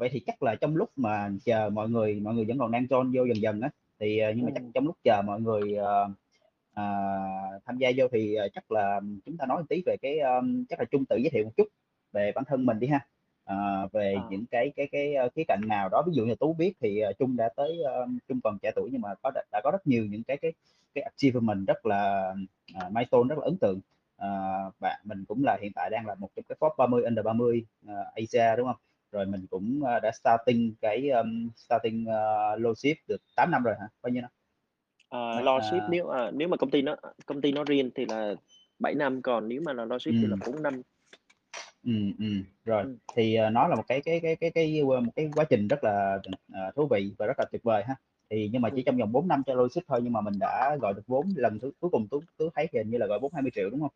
Vậy thì chắc là trong lúc mà chờ mọi người mọi người vẫn còn đang join vô dần dần á, thì, ờ, nhưng mà chắc Ừm. trong lúc chờ mọi người, ờ, à, tham gia vô thì, ờ, chắc là chúng ta nói một tí về cái, ơm, chắc là Trung tự giới thiệu một chút về bản thân mình đi ha. Ờ, về Ờ. những cái cái cái, khía cạnh nào đó, ví dụ như Tú biết thì, Trung đã tới, ơ Trung còn trẻ tuổi nhưng mà có đã đã có rất nhiều những cái cái cái achievement rất là, à, milestone rất là ấn tượng. Ờ, bạn mình cũng là hiện tại đang là một trong cái top 30 under 30, ờ, Asia, đúng hông? Rồi mình cũng, ơ, đã starting cái, ơm, starting, ơ, Lordship được 8 năm rồi hả? Bao nhiêu năm? Ờ, Mấy Lordship à nếu, ờ, nếu mà công ty nó công ty nói riêng thì là 7 năm, còn nếu mà là Lordship thì là Ừm. 4 năm. Ừm, ừm, rồi, Ừm. thì, ờ, nó là một cái cái cái cái cái qua một cái quá trình rất là, ờ, thú vị và rất là tuyệt vời ha. Thì nhưng mà chỉ Ừm. trong vòng 4 năm cho Lordship thôi nhưng mà mình đã gọi được vốn lần thứ cuối cùng Tú Tú thấy hình như là gọi vốn 20.000.000 đúng hông?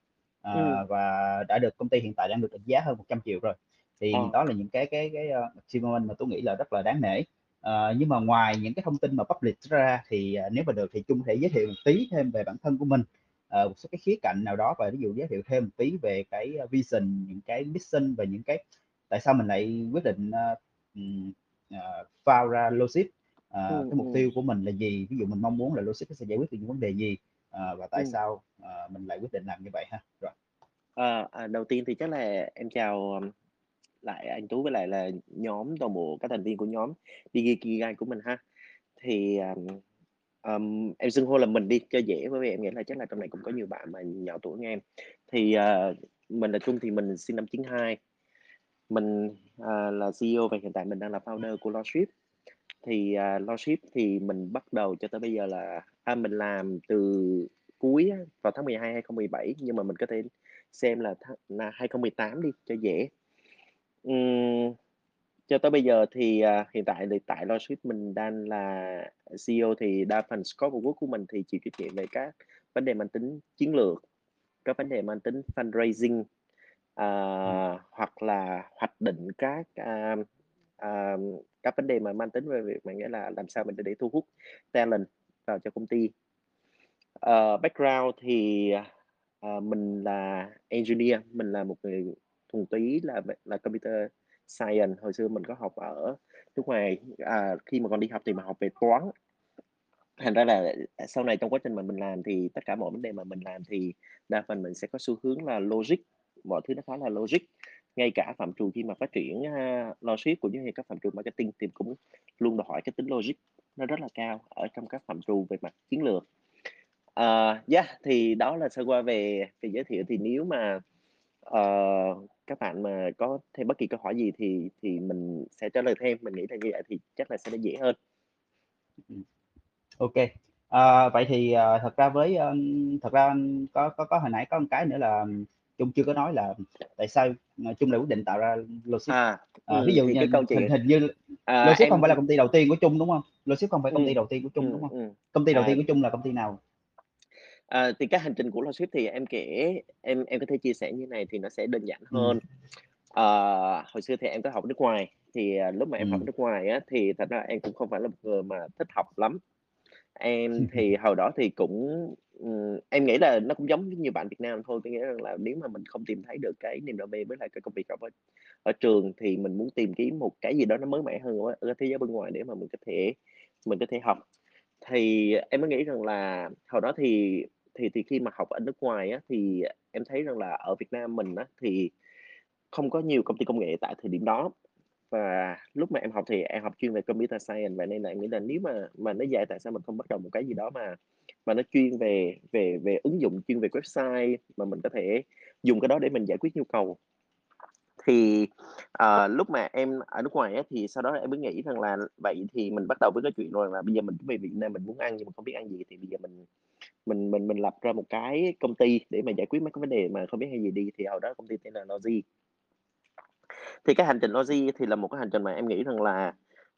Ừm. Ờ, và đã được công ty hiện tại đang được định giá hơn 100.000.000 rồi. Thì Ờ. đó là những cái cái cái, achievement mà Tú nghĩ là rất là đáng nể. Ờ, nhưng mà ngoài những cái thông tin mà public ra thì, à, nếu mà được thì có thể giới thiệu một tí thêm về bản thân của mình, ờ, một số cái khía cạnh nào đó và ví dụ giới thiệu thêm một tí về cái, vision, những cái mission và những cái tại sao mình lại quyết định, ờ, found ra Lordship, ờ, Ừm, cái mục ừm. tiêu của mình là gì? Ví dụ mình mong muốn là nó sẽ giải quyết được những vấn đề gì? Ờ, và tại Ừm. sao, ờ, mình lại quyết định làm như vậy ha? Rồi. Ờ, à, đầu tiên thì chắc là em chào, lại anh Tú với lại là nhóm toàn bộ các thành viên của nhóm Digikigai của mình ha. Thì, um, um, em xưng hô là mình đi cho dễ bởi vì em nghĩ là chắc là trong này cũng có nhiều bạn mà nhỏ tuổi nghe em. Thì, uh, mình là Trung thì mình sinh năm 92. Mình, uh, là CEO và hiện tại mình đang là founder của Lordship. Thì, uh, Lordship thì mình bắt đầu cho tới bây giờ là à, mình làm từ cuối vào tháng 12 2017 nhưng mà mình có thể xem là tháng là 2018 đi cho dễ. Ừm, cho tới bây giờ thì, à, hiện tại thì tại Lordship mình đang là CEO thì đa phần scope of work của mình thì chịu trách nhiệm về các vấn đề mang tính chiến lược, các vấn đề mang tính fundraising, ờ, Ừm. hoặc là hoạch định các, a, à, các vấn đề mà mang tính về việc mà nghĩa là làm sao mình để để thu hút talent vào cho công ty. Ờ, background thì, à, mình là engineer, mình là một người thuần túy là là computer science, hồi xưa mình có học ở nước ngoài, à, khi mà còn đi học thì mà học về toán. Thành ra là, sau này trong quá trình mà mình làm thì tất cả mọi vấn đề mà mình làm thì đa phần mình sẽ có xu hướng là logic, mọi thứ nó khá là logic. Ngay cả phạm trù khi mà phát triển, uh, logic cũng như như các phạm trù marketing thì cũng luôn đòi hỏi cái tính logic nó rất là cao ở trong các phạm trù về mặt chiến lược. uh, yeah, thì đó là sơ qua về về giới thiệu thì nếu mà, uh, các bạn mà có thêm bất kỳ câu hỏi gì thì thì mình sẽ trả lời thêm, mình nghĩ là như vậy thì chắc là sẽ dễ hơn. Ô kê. Ờ, vậy thì, ờ, thật ra với, ơ thật ra có có có hồi nãy có một cái nữa là Trung chưa có nói là tại sao, ờ, Trung lại quyết định tạo ra Lordship. À, Ờ, ví ừm, dụ như cái câu hình chuyện hình như à, không em phải là công ty đầu tiên của Trung, đúng hông? Lordship không phải công ty Ừm, đầu tiên của Trung, đúng ừm, hông? ừm. Công ty đầu À. tiên của Trung là công ty nào? À, thì cái hành trình của Lordship thì em kể em em có thể chia sẻ như này thì nó sẽ đơn giản Ừm. hơn. Ờ, hồi xưa thì em có học ở nước ngoài, thì, à, lúc mà em học ở Ừm. nước ngoài á, thì thật ra em cũng không phải là một người mà thích học lắm. Em thì hồi đó thì cũng, ừm, em nghĩ là nó cũng giống như nhiều bạn Việt Nam thôi, có nghĩa rằng là nếu mà mình không tìm thấy được cái niềm đam mê với lại cái công việc học ở ở trường thì mình muốn tìm kiếm một cái gì đó nó mới mẻ hơn ở ở thế giới bên ngoài để mà mình có thể mình có thể học. Thì em mới nghĩ rằng là hồi đó thì thì thì khi mà học ở nước ngoài á, thì em thấy rằng là ở Việt Nam mình á, thì không có nhiều công ty công nghệ tại thời điểm đó. Và lúc mà em học thì em học chuyên về computer science, và nên là em nghĩ là nếu mà mà nó dạy tại sao mình không bắt đầu một cái gì đó mà mà nó chuyên về về về ứng dụng, chuyên về website mà mình có thể dùng cái đó để mình giải quyết nhu cầu. Thì, uh, lúc mà em ở nước ngoài á, thì sau đó em mới nghĩ rằng là vậy thì mình bắt đầu với cái chuyện rồi là bây giờ mình về Việt Nam mình muốn ăn nhưng mà không biết ăn gì thì bây giờ mình mình mình mình lập ra một cái công ty để mà giải quyết mấy cái vấn đề mà không biết hay gì đi, thì hồi đó công ty tên là Logi. Thì cái hành trình Logi thì là một cái hành trình mà em nghĩ rằng là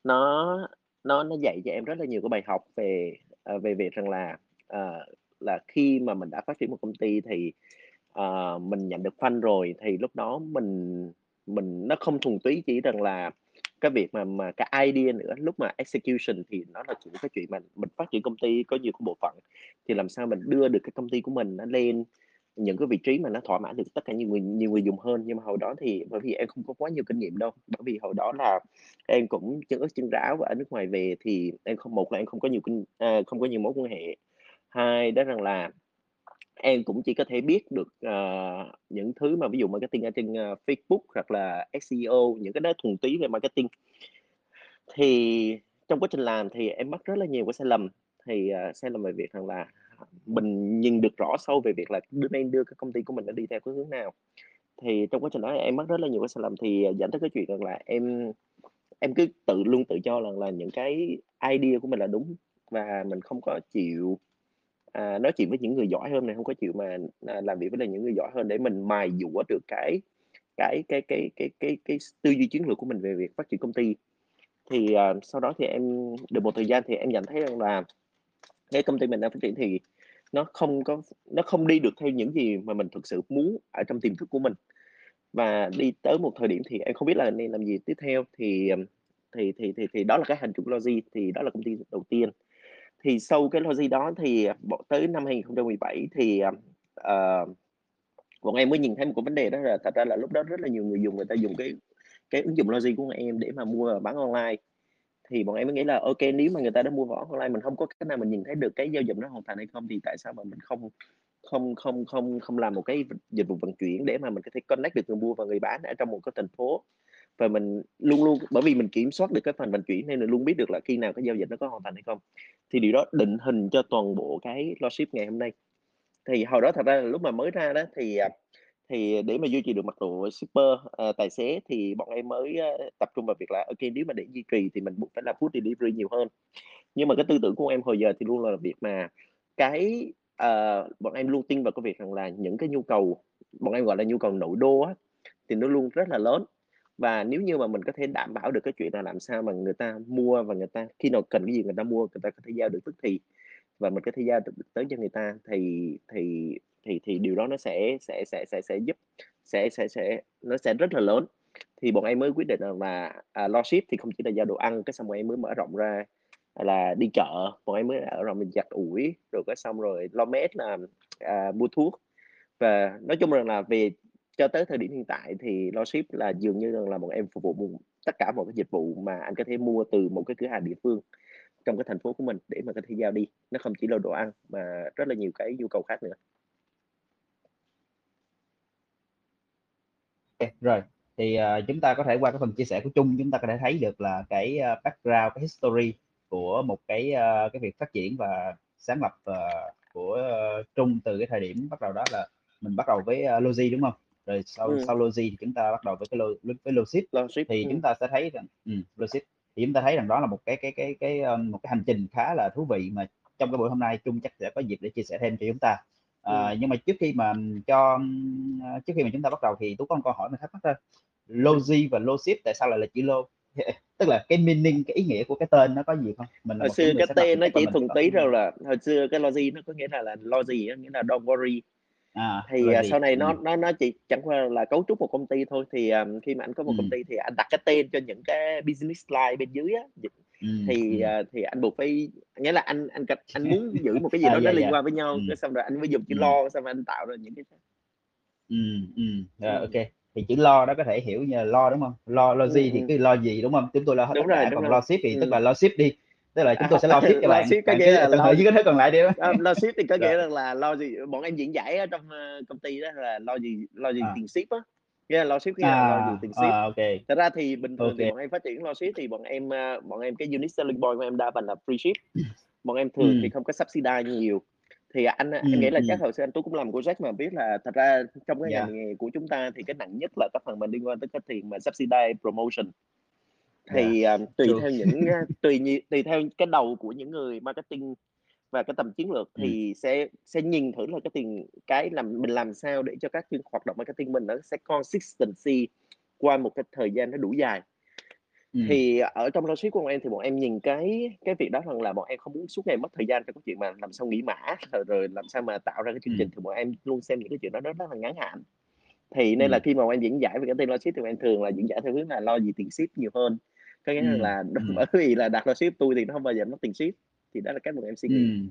nó nó nó dạy cho em rất là nhiều cái bài học về, à, về việc rằng là, uh, là khi mà mình đã phát triển một công ty thì, uh, mình nhận được fund rồi thì lúc đó mình mình nó không thuần túy chỉ rằng là cái việc mà mà cái idea nữa, lúc mà execution thì nó là chỉ cái chuyện mà mình phát triển công ty có nhiều cái bộ phận, thì làm sao mình đưa được cái công ty của mình nó lên những cái vị trí mà nó thỏa mãn được tất cả nhiều người nhiều người dùng hơn. Nhưng mà hồi đó thì bởi vì em không có quá nhiều kinh nghiệm đâu, bởi vì hồi đó là em cũng chân ướt chân ráo và ở nước ngoài về thì em không một là em không có nhiều kinh à, không có nhiều mối quan hệ. Hai đó rằng là em cũng chỉ có thể biết được, uh, những thứ mà ví dụ marketing ở trên, uh, Facebook hoặc là SEO, những cái đó thuần túy về marketing. Thì trong quá trình làm thì em mắc rất là nhiều cái sai lầm, thì, uh, sai lầm về việc rằng là mình nhìn được rõ sâu về việc là đưa nên đưa cái công ty của mình nó đi theo cái hướng nào. Thì trong quá trình đó em mắc rất là nhiều cái sai lầm thì, dẫn tới cái chuyện rằng là em em cứ tự luôn tự cho rằng là những cái idea của mình là đúng và mình không có chịu, à, nói chuyện với những người giỏi hơn này, không có chịu mà, à, làm việc với lại những người giỏi hơn để mình mài dũa được cái cái cái cái cái cái cái tư duy chiến lược của mình về việc phát triển công ty. Thì, à, sau đó thì em được một thời gian thì em nhận thấy rằng là cái công ty mình đang phát triển thì nó không có nó không đi được theo những gì mà mình thực sự muốn ở trong tiềm thức của mình. Và đi tới một thời điểm thì em không biết là nên làm gì tiếp theo, thì, à, thì thì thì thì đó là cái hành trục logic thì đó là công ty đầu tiên. Thì sau cái logic đó thì, à, bọn tới năm 2017 thì, uh, bọn em mới nhìn thấy một cái vấn đề đó là thật ra là lúc đó rất là nhiều người dùng người ta dùng cái cái ứng dụng logic của bọn em để mà mua và bán online. Thì bọn em mới nghĩ là ok nếu mà người ta đã mua vỏ online, mình không có cách nào mình nhìn thấy được cái giao dịch nó hoàn thành hay không, thì tại sao mà mình không không không không không làm một cái dịch vụ vận chuyển để mà mình có thể connect được người mua và người bán ở trong một cái thành phố. Và mình luôn luôn bởi vì mình kiểm soát được cái phần vận chuyển nên mình luôn biết được là khi nào cái giao dịch nó có hoàn thành hay không. Thì điều đó định hình cho toàn bộ cái Logiship ngày hôm nay. Thì hồi đó thật ra là lúc mà mới ra đó thì, à, thì để mà duy trì được mặt độ shipper, uh, tài xế thì bọn em mới, uh, tập trung vào việc là ok nếu mà để duy trì thì mình buộc phải làm food delivery nhiều hơn. Nhưng mà cái tư tưởng của em hồi giờ thì luôn là việc mà cái, uh, bọn em luôn tin vào cái việc rằng là những cái nhu cầu, bọn em gọi là nhu cầu nội đô á, thì nó luôn rất là lớn. Và nếu như mà mình có thể đảm bảo được cái chuyện là làm sao mà người ta mua và người ta khi nào cần cái gì người ta mua, người ta có thể giao được tức thì, và mình có thể giao được tới cho người ta thì thì thì thì điều đó nó sẽ sẽ sẽ sẽ sẽ giúp sẽ sẽ sẽ nó sẽ rất là lớn. Thì bọn em mới quyết định là là, à, ship thì không chỉ là giao đồ ăn, cái xong bọn em mới mở rộng ra là đi chợ, bọn em mới ở rồi mình giặt ủi, rồi cái xong rồi lo mét là, à, mua thuốc. Và nói chung rằng là về cho tới thời điểm hiện tại thì LoShip là dường như rằng là bọn em phục vụ một tất cả mọi cái dịch vụ mà anh có thể mua từ một cái cửa hàng địa phương trong cái thành phố của mình để mà có thể giao đi. Nó không chỉ là đồ ăn mà rất là nhiều cái nhu cầu khác nữa. okay, rồi, thì, uh, chúng ta có thể qua cái phần chia sẻ của Trung, chúng ta có thể thấy được là cái, uh, background, cái history của một cái, uh, cái việc phát triển và sáng lập, uh, của, uh, Trung từ cái thời điểm bắt đầu đó là mình bắt đầu với, uh, Logi, đúng không? Rồi sau Ừm. sau Logi thì chúng ta bắt đầu với cái Lo với Logistics, Logistics, thì ừm. chúng ta sẽ thấy rằng ừm, Logistics, thì chúng ta thấy rằng đó là một cái cái cái cái, ờm, một cái hành trình khá là thú vị mà trong cái buổi hôm nay Trung chắc sẽ có dịp để chia sẻ thêm cho chúng ta. Ờ, Ừm. nhưng mà trước khi mà cho, a, trước khi mà chúng ta bắt đầu thì Tú có một câu hỏi mình thắc mắc thôi. Logi và Logistics tại sao lại là chữ Lô? Tức là cái meaning, cái ý nghĩa của cái tên nó có gì không? Mình Hồi xưa cái tên nó chỉ thuần túy rằng là hồi xưa cái Logi nó có nghĩa là là lo gì á, nghĩa là don't worry. À, Thì, Logi, sau này nó nó nó chỉ chẳng qua là cấu trúc một công ty thôi, thì, à, khi mà anh có một công Ừm. ty thì anh đặt cái tên cho những cái business line bên dưới á, Ừm, thì, ừm. à, thì anh buộc phải nghĩa là anh anh cần anh muốn giữ một cái gì À, đó nó yeah, liên yeah, quan với nhau, cái xong rồi anh mới dùng chữ Ừm. lo, xong rồi anh tạo ra những cái Ừm, ừm, rồi, Ừm. kê. Thì chữ Lo đó có thể hiểu như là lo, đúng hông? Lo Logi Ừm, thì ừm. cứ lo gì, đúng hông? Chúng tôi lo hết tất Đúng rồi, cả, còn rồi, Logistics thì tức ừm. là lo ship đi, tức là chúng tôi À, sẽ lo ship cho bạn, Logistics có nghĩa là tận lo hưởng những cái thứ còn lại đi, đúng ơ, hông? Logistics thì có nghĩa rằng là lo gì bọn em diễn giải ở trong, ơ, công ty đó là lo gì lo gì À. tiền ship á, nghĩa là Logistics nghĩa là lo gì À, tiền ship. à, kê. Thật ra thì bình thường thì kê. bọn em phát triển Logistics thì bọn em, a, bọn em cái unique selling point của em đa phần là free ship, bọn em thường thì Ừm. không có subsidize nhiều. Thì anh em nghĩ là chắc ừm. hồi xưa anh Tú cũng làm project mà biết là thật ra trong cái Yeah. ngành nghề của chúng ta thì cái nặng nhất là cái phần mà liên quan tới cái tiền mà subsidize promotion. Yeah, Thì, à, tùy true. theo những, a, tùy tùy theo cái đầu của những người marketing và cái tầm chiến lược thì sẽ sẽ nhìn thử là cái tiền cái làm mình làm sao để cho các cái hoạt động marketing mình nó sẽ consistency qua một cái thời gian nó đủ dài. Ừm. Thì ở trong Logistics của bọn em thì bọn em nhìn cái cái việc đó rằng là bọn em không muốn suốt ngày mất thời gian cho cái chuyện mà làm sao nghĩ mã, rồi rồi làm sao mà tạo ra cái chương trình, Ừm. thì bọn em luôn xem những cái chuyện đó rất là ngắn hạn. Thì nên là Ừm. khi mà bọn em diễn giải về cái tên Logistics thì bọn em thường là diễn giải theo hướng là lo gì tiền ship nhiều hơn. Có nghĩa Ừm, là ừm. bởi vì là đặt Logistics tui thì nó hông bao giờ mất tiền ship, thì đó là cách bọn em suy nghĩ. Ừm,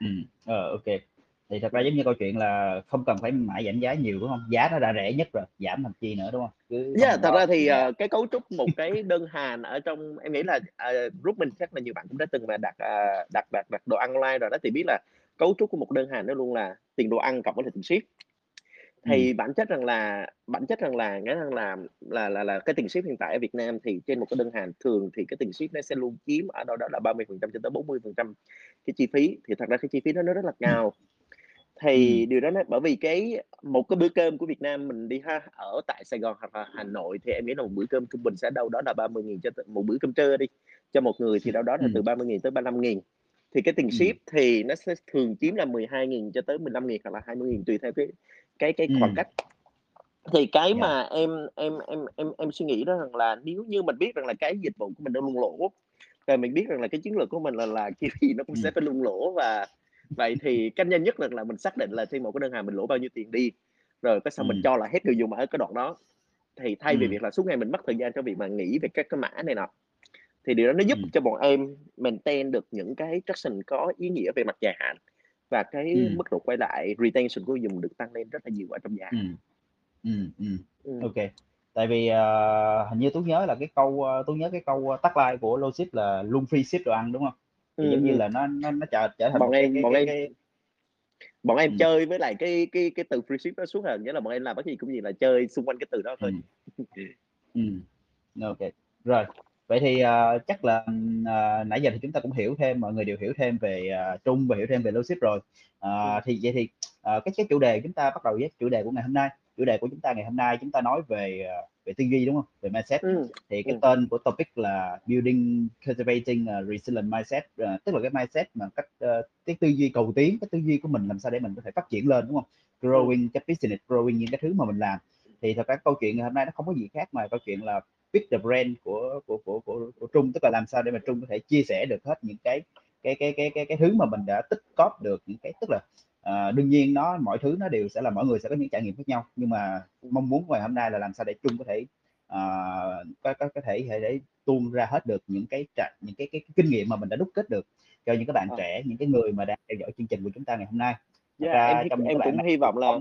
ừm, ờ, kê. thì thật ra giống như câu chuyện là không cần phải mãi giảm giá nhiều đúng không? Giá nó đã rẻ nhất rồi giảm làm chi nữa đúng không? Cứ yeah, thật ra thì uh, cái cấu trúc một cái đơn hàng ở trong em nghĩ là uh, group mình chắc là nhiều bạn cũng đã từng mà đặt uh, đặt đặt đặt đồ ăn online rồi đó thì biết là cấu trúc của một đơn hàng nó luôn là tiền đồ ăn cộng với tiền ship thì ừ. bản chất rằng là bản chất rằng là nghĩa rằng là là là là cái tiền ship hiện tại ở Việt Nam thì trên một cái đơn hàng thường thì cái tiền ship nó sẽ luôn chiếm ở đâu đó là 30 phần trăm cho tới 40 phần trăm cái chi phí. Thì thật ra cái chi phí đó nó rất là cao. Thì ừ. điều đó nó bởi vì cái một cái bữa cơm của Việt Nam mình đi ha ở tại Sài Gòn hoặc là Hà Nội thì em nghĩ là một bữa cơm trung bình sẽ đâu đó là 30 nghìn cho một bữa cơm trưa đi cho một người thì đâu đó là từ 30 nghìn tới 35 nghìn. Thì cái tiền ship thì nó sẽ thường chiếm là 12 nghìn cho tới 15 nghìn hoặc là 20 nghìn tùy theo cái cái cái khoảng cách. Thì cái yeah. mà em em em em em suy nghĩ đó rằng là nếu như mình biết rằng là cái dịch vụ của mình nó luôn lỗ rồi mình biết rằng là cái chiến lược của mình là là cái gì nó cũng sẽ phải luôn lỗ và vậy thì cách nhanh nhất là, là mình xác định là trên một cái đơn hàng mình lỗ bao nhiêu tiền đi rồi cái sau mình cho là hết người dùng ở cái đoạn đó. Thì thay vì việc là suốt ngày mình mất thời gian cho việc mà nghĩ về các cái mã này nọ thì điều đó nó giúp cho bọn em maintain được những cái traction có ý nghĩa về mặt dài hạn và cái ừ. mức độ quay lại retention của dùng được tăng lên rất là nhiều ở trong giá ừ. Ừ, ừ. ừ. ok tại vì uh, hình như tôi nhớ là cái câu uh, tôi nhớ cái câu tắt like của Logip là luôn free ship đồ ăn đúng không thì ừ. giống như là nó nó nó trở trở thành bọn em cái, bọn cái, em cái, bọn em ừ. chơi với lại cái cái cái từ free ship đó suốt rồi nghĩa là bọn em làm cái gì cũng gì là chơi xung quanh cái từ đó thôi ừ. ừ. ok rồi vậy thì uh, chắc là uh, nãy giờ thì chúng ta cũng hiểu thêm mọi người đều hiểu thêm về uh, trung và hiểu thêm về logic rồi uh, thì vậy thì uh, cái cái chủ đề chúng ta bắt đầu với chủ đề của ngày hôm nay chủ đề của chúng ta ngày hôm nay chúng ta nói về uh, về tư duy đúng không về mindset ừ. thì cái ừ. tên của topic là building cultivating uh, resilient mindset uh, tức là cái mindset mà cách uh, cái tư duy cầu tiến cái tư duy của mình làm sao để mình có thể phát triển lên đúng không growing ừ. cái business growing những cái thứ mà mình làm thì thật ra câu chuyện ngày hôm nay nó không có gì khác mà câu chuyện là pick the brand của của của của, của Trung tức là làm sao để mà Trung có thể chia sẻ được hết những cái cái cái cái cái cái thứ mà mình đã tích cóp được những cái tức là uh, đương nhiên nó mọi thứ nó đều sẽ là mọi người sẽ có những trải nghiệm khác nhau nhưng mà mong muốn ngày hôm nay là làm sao để Trung có thể uh, có, có có thể để tuôn ra hết được những cái những cái, cái, cái kinh nghiệm mà mình đã đúc kết được cho những các bạn à. trẻ những cái người mà đang theo dõi chương trình của chúng ta ngày hôm nay yeah, ra, em, trong em cũng hy vọng là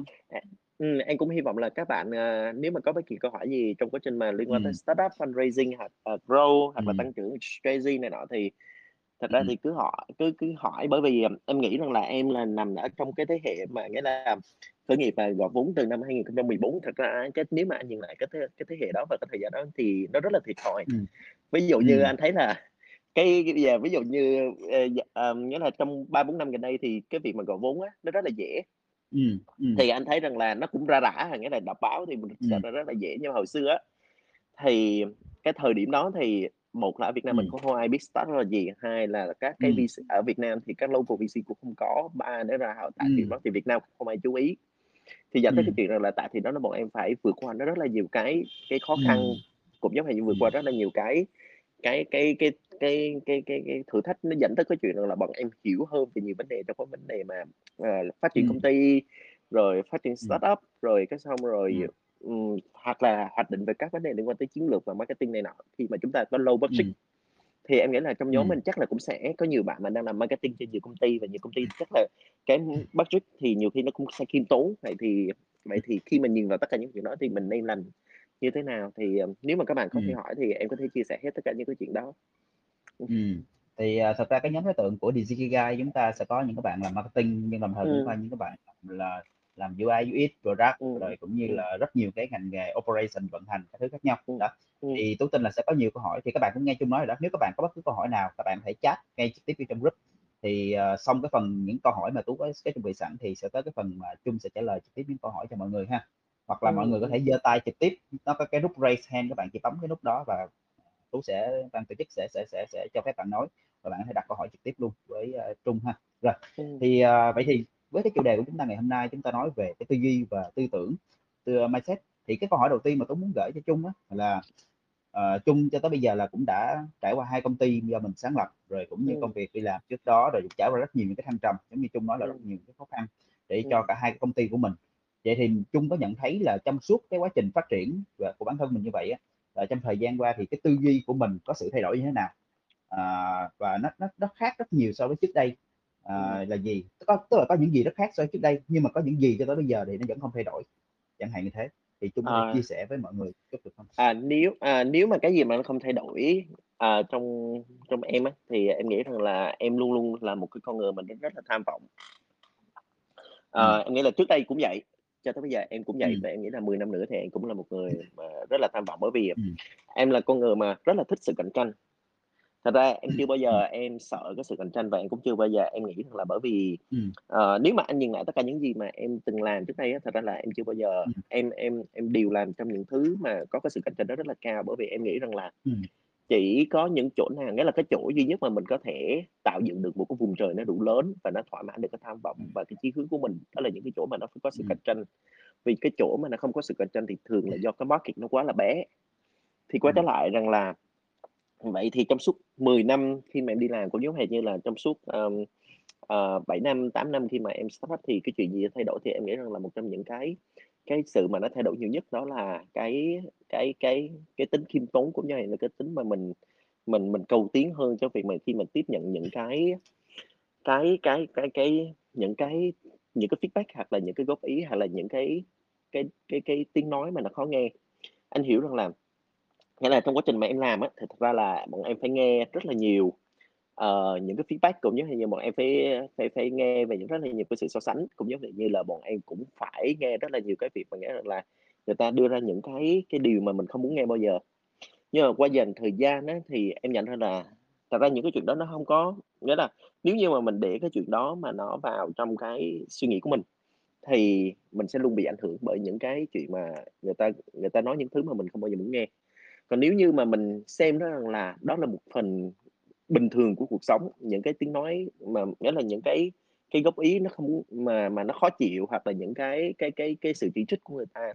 Ừm, em cũng hy vọng là các bạn, à, nếu mà có bất kỳ câu hỏi gì trong quá trình mà liên quan tới startup fundraising hoặc, ờ, grow hoặc là tăng trưởng strategy này nọ thì thật ra thì cứ hỏi cứ cứ hỏi bởi vì, ờm, em nghĩ rằng là em là nằm ở trong cái thế hệ mà nghĩa là khởi nghiệp và gọi vốn từ năm 2014. Thật ra cái nếu mà anh nhìn lại cái thế cái thế hệ đó và cái thời gian đó thì nó rất là thiệt thòi. Ừm. Ví dụ như anh thấy là cái bây giờ ví dụ như, ờ, d ờm, nghĩa là trong 3-4 năm gần đây thì cái việc mà gọi vốn á, nó rất là dễ. Ừm, ừm. Thì anh thấy rằng là nó cũng ra rã, nghĩa là đọc báo thì mình sợ Ừm. rất là dễ. Nhưng mà hồi xưa á, thì cái thời điểm đó thì một là ở Việt Nam mình Ừm. không ai biết startup là gì, hai là các cái Ừm. VC ở Việt Nam thì các local VC cũng không có, ba nữa là họ tại điểm Ừm. đó thì Việt Nam cũng không ai chú ý. Thì dẫn tới cái Ừm. chuyện rằng là tại thì đó là bọn em phải vượt qua nó rất là nhiều cái cái khó khăn, Ừm. cũng giống như vượt qua Ừm. rất là nhiều cái cái cái cái cái cái cái cái thử thách. Nó dẫn tới cái chuyện là bọn em hiểu hơn về nhiều vấn đề trong cái vấn đề mà, ờ, phát triển Ừm. công ty, rồi phát triển startup, rồi cái xong rồi, Ừm. ừm, hoặc là hoạch định về các vấn đề liên quan tới chiến lược và marketing này nọ khi mà chúng ta có low budget. Ừm. Thì em nghĩ là trong nhóm Ừm. mình chắc là cũng sẽ có nhiều bạn mà đang làm marketing cho nhiều công ty và nhiều công ty chắc là cái budget thì nhiều khi nó cũng sẽ khiêm tốn. Vậy thì vậy thì khi mình nhìn vào tất cả những chuyện đó thì mình nên làm như thế nào? Thì, ờ, nếu mà các bạn có thể Ừm. hỏi thì em có thể chia sẻ hết tất cả những cái chuyện đó. Ừm, thì, à, thật ra cái nhóm đối tượng của Digikigai chúng ta sẽ có những cái bạn làm marketing, nhưng đồng thời cũng có những cái bạn là làm UI, UX, product, Ừm, rồi cũng như là rất nhiều cái ngành nghề operation, vận hành các thứ khác nhau. Đó, ừm. thì Tú tin là sẽ có nhiều câu hỏi, thì các bạn cũng nghe Trung nói rồi đó, nếu các bạn có bất cứ câu hỏi nào, các bạn hãy chat ngay trực tiếp trong group. Thì, ờ, xong cái phần những câu hỏi mà Tú có có chuẩn bị sẵn thì sẽ tới cái phần mà Trung sẽ trả lời trực tiếp những câu hỏi cho mọi người ha. Hoặc là mọi Ừm, người có thể giơ tay trực tiếp, nó có cái nút raise hand, các bạn chỉ bấm cái nút đó và Tú sẽ ban tổ chức sẽ sẽ sẽ sẽ cho phép bạn nói và bạn có thể đặt câu hỏi trực tiếp luôn với, a, Trung ha. Rồi, Ừm. thì, à, vậy thì với cái chủ đề của chúng ta ngày hôm nay chúng ta nói về cái tư duy và tư tưởng, tư mindset. Thì cái câu hỏi đầu tiên mà Tú muốn gửi cho Trung á là, ờ, Trung cho tới bây giờ là cũng đã trải qua 2 công ty do mình sáng lập, rồi cũng như công Ừm. việc đi làm trước đó, rồi trải qua rất nhiều những cái thăng trầm, giống như Trung nói là rất nhiều cái khó khăn để cho Ừm. cả hai công ty của mình. Vậy thì Trung có nhận thấy là trong suốt cái quá trình phát triển của bản thân mình như vậy á, là trong thời gian qua thì cái tư duy của mình có sự thay đổi như thế nào? À, và nó nó nó khác rất nhiều so với trước đây. à, là gì có tức là có những gì rất khác so với trước đây nhưng mà có những gì cho tới bây giờ thì nó vẫn không thay đổi chẳng hạn như thế thì chúng À. chia sẻ với mọi người chút được không À, nếu à, nếu mà cái gì mà nó không thay đổi à, trong trong em á thì em nghĩ rằng là em luôn luôn là một cái con người mình rất là tham vọng. Ờ, Ừm. em nghĩ là trước đây cũng vậy, cho tới bây giờ em cũng vậy Ừm. và em nghĩ là 10 năm nữa thì em cũng là một người mà rất là tham vọng bởi vì Ừm. em là con người mà rất là thích sự cạnh tranh. Thật ra em chưa bao giờ em sợ cái sự cạnh tranh và em cũng chưa bao giờ em nghĩ rằng là bởi vì, Ừm. ờ, nếu mà anh nhìn lại tất cả những gì mà em từng làm trước đây á, thật ra là em chưa bao giờ Ừm. em em em đều làm trong những thứ mà có cái sự cạnh tranh đó rất là cao, bởi vì em nghĩ rằng là. Chỉ có những chỗ nào nghĩa là cái chỗ duy nhất mà mình có thể tạo dựng được một cái vùng trời nó đủ lớn và nó thỏa mãn được cái tham vọng và cái chí hướng của mình, đó là những cái chỗ mà nó có sự cạnh tranh. Vì cái chỗ mà nó không có sự cạnh tranh thì thường là do cái market nó quá là bé. Thì quay trở lại rằng là vậy thì trong suốt 10 năm khi mà em đi làm cũng giống hệt như là trong suốt, ờm, ờ, 7 năm, 8 năm khi mà em start up thì cái chuyện gì thay đổi thì em nghĩ rằng là một trong những cái cái sự mà nó thay đổi nhiều nhất đó là cái cái cái cái tính khiêm tốn cũng như là cái tính mà mình mình mình cầu tiến hơn cho việc mà khi mình tiếp nhận những cái cái cái cái cái những cái những cái feedback hoặc là những cái góp ý hoặc là những cái cái cái cái tiếng nói mà nó khó nghe. Anh hiểu rằng là nghĩa là trong quá trình mà em làm á, thì thật ra là bọn em phải nghe rất là nhiều, ờ, những cái feedback cũng như như bọn em phải phải phải nghe về những rất là nhiều cái sự so sánh, cũng giống như là bọn em cũng phải nghe rất là nhiều cái việc mà nghĩa rằng là người ta đưa ra những cái cái điều mà mình không muốn nghe bao giờ. Nhưng mà qua dần thời gian á, thì em nhận ra là thật ra những cái chuyện đó nó không có nghĩa là nếu như mà mình để cái chuyện đó mà nó vào trong cái suy nghĩ của mình, thì mình sẽ luôn bị ảnh hưởng bởi những cái chuyện mà người ta người ta nói những thứ mà mình không bao giờ muốn nghe. Còn nếu như mà mình xem nó rằng là đó là một phần bình thường của cuộc sống, những cái tiếng nói mà nghĩa là những cái cái góp ý nó không mà mà nó khó chịu hoặc là những cái cái cái cái sự chỉ trích của người ta,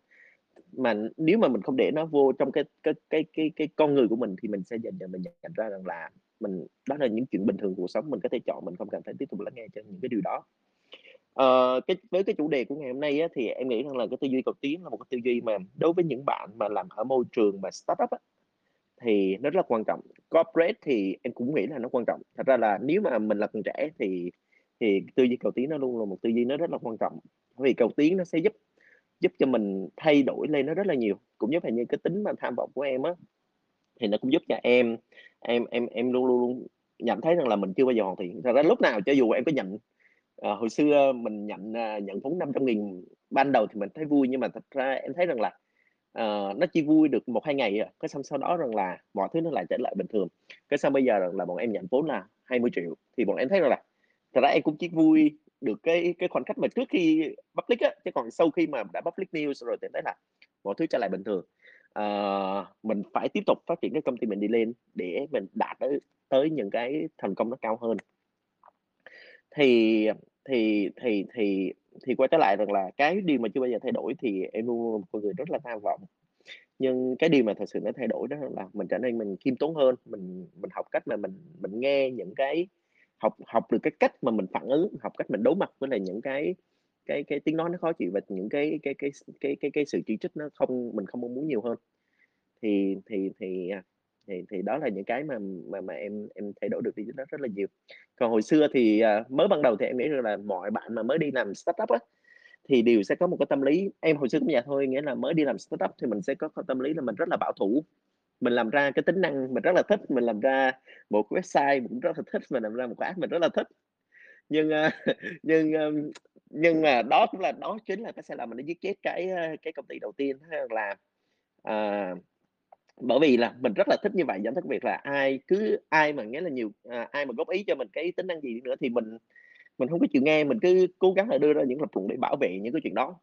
mà nếu mà mình không để nó vô trong cái cái cái cái cái con người của mình thì mình sẽ dần dần mình nhận ra rằng là mình đó là những chuyện bình thường của cuộc sống, mình có thể chọn mình không cần phải tiếp tục lắng nghe cho những cái điều đó. Ờ, cái với cái chủ đề của ngày hôm nay á, thì em nghĩ rằng là cái tư duy cầu tiến là một cái tư duy mà đối với những bạn mà làm ở môi trường mà startup á, thì nó rất là quan trọng. Corporate thì em cũng nghĩ là nó quan trọng. Thật ra là nếu mà mình là còn trẻ thì thì tư duy cầu tiến nó luôn là một tư duy nó rất là quan trọng. Vì cầu tiến nó sẽ giúp giúp cho mình thay đổi lên nó rất là nhiều, cũng giống như cái tính mà tham vọng của em á, thì nó cũng giúp cho em em em em luôn luôn luôn nhận thấy rằng là mình chưa bao giờ hoàn thiện. Thật ra lúc nào cho dù em có nhận à, hồi xưa mình nhận, à, nhận vốn 500.000 ban đầu thì mình thấy vui, nhưng mà thật ra em thấy rằng là, ờ, nó chỉ vui được 1-2 ngày à, cái xong sau đó rằng là mọi thứ nó lại trở lại bình thường. Cái xong bây giờ rằng là bọn em nhận vốn là 20 triệu thì bọn em thấy rằng là thật ra em cũng chỉ vui được cái cái khoảnh khắc mà trước khi public á, chứ còn sau khi mà đã public news rồi thì thấy là mọi thứ trở lại bình thường. à, mình phải tiếp tục phát triển cái công ty mình đi lên để mình đạt tới tới những cái thành công nó cao hơn. Thì thì thì thì thì quay trở lại rằng là cái điều mà chưa bao giờ thay đổi thì em luôn là một người rất là tham vọng. Nhưng cái điều mà thật sự nó thay đổi đó là mình trở nên mình khiêm tốn hơn, mình mình học cách mà mình mình nghe những cái học học được cái cách mà mình phản ứng, học cách mình đối mặt với lại những cái cái cái tiếng nói nó khó chịu và những cái cái cái cái cái cái sự chỉ trích nó không mình không mong muốn nhiều hơn. Thì thì thì, à, thì thì đó là những cái mà mà mà em em thay đổi được đi rất rất là nhiều. Còn hồi xưa thì, à, mới ban đầu thì em nghĩ rằng là mọi bạn mà mới đi làm startup á, thì đều sẽ có một cái tâm lý em hồi xưa cũng vậy thôi, nghĩa là mới đi làm startup thì mình sẽ có cái tâm lý là mình rất là bảo thủ. Mình làm ra cái tính năng mình rất là thích, mình làm ra một cái website mình cũng rất là thích, mình làm ra một cái app mình rất là thích. Nhưng, à, nhưng, nhưng mà đó cũng là đó chính là cái sai lầm mình đã giết chết cái, à, cái công ty đầu tiên, là, à, bởi vì là mình rất là thích như vậy giảm thất việc là ai cứ ai mà nghĩa là nhiều à, ai mà góp ý cho mình cái tính năng gì đi nữa thì mình mình không có chịu nghe, mình cứ cố gắng là đưa ra những lập luận để bảo vệ những cái chuyện đó.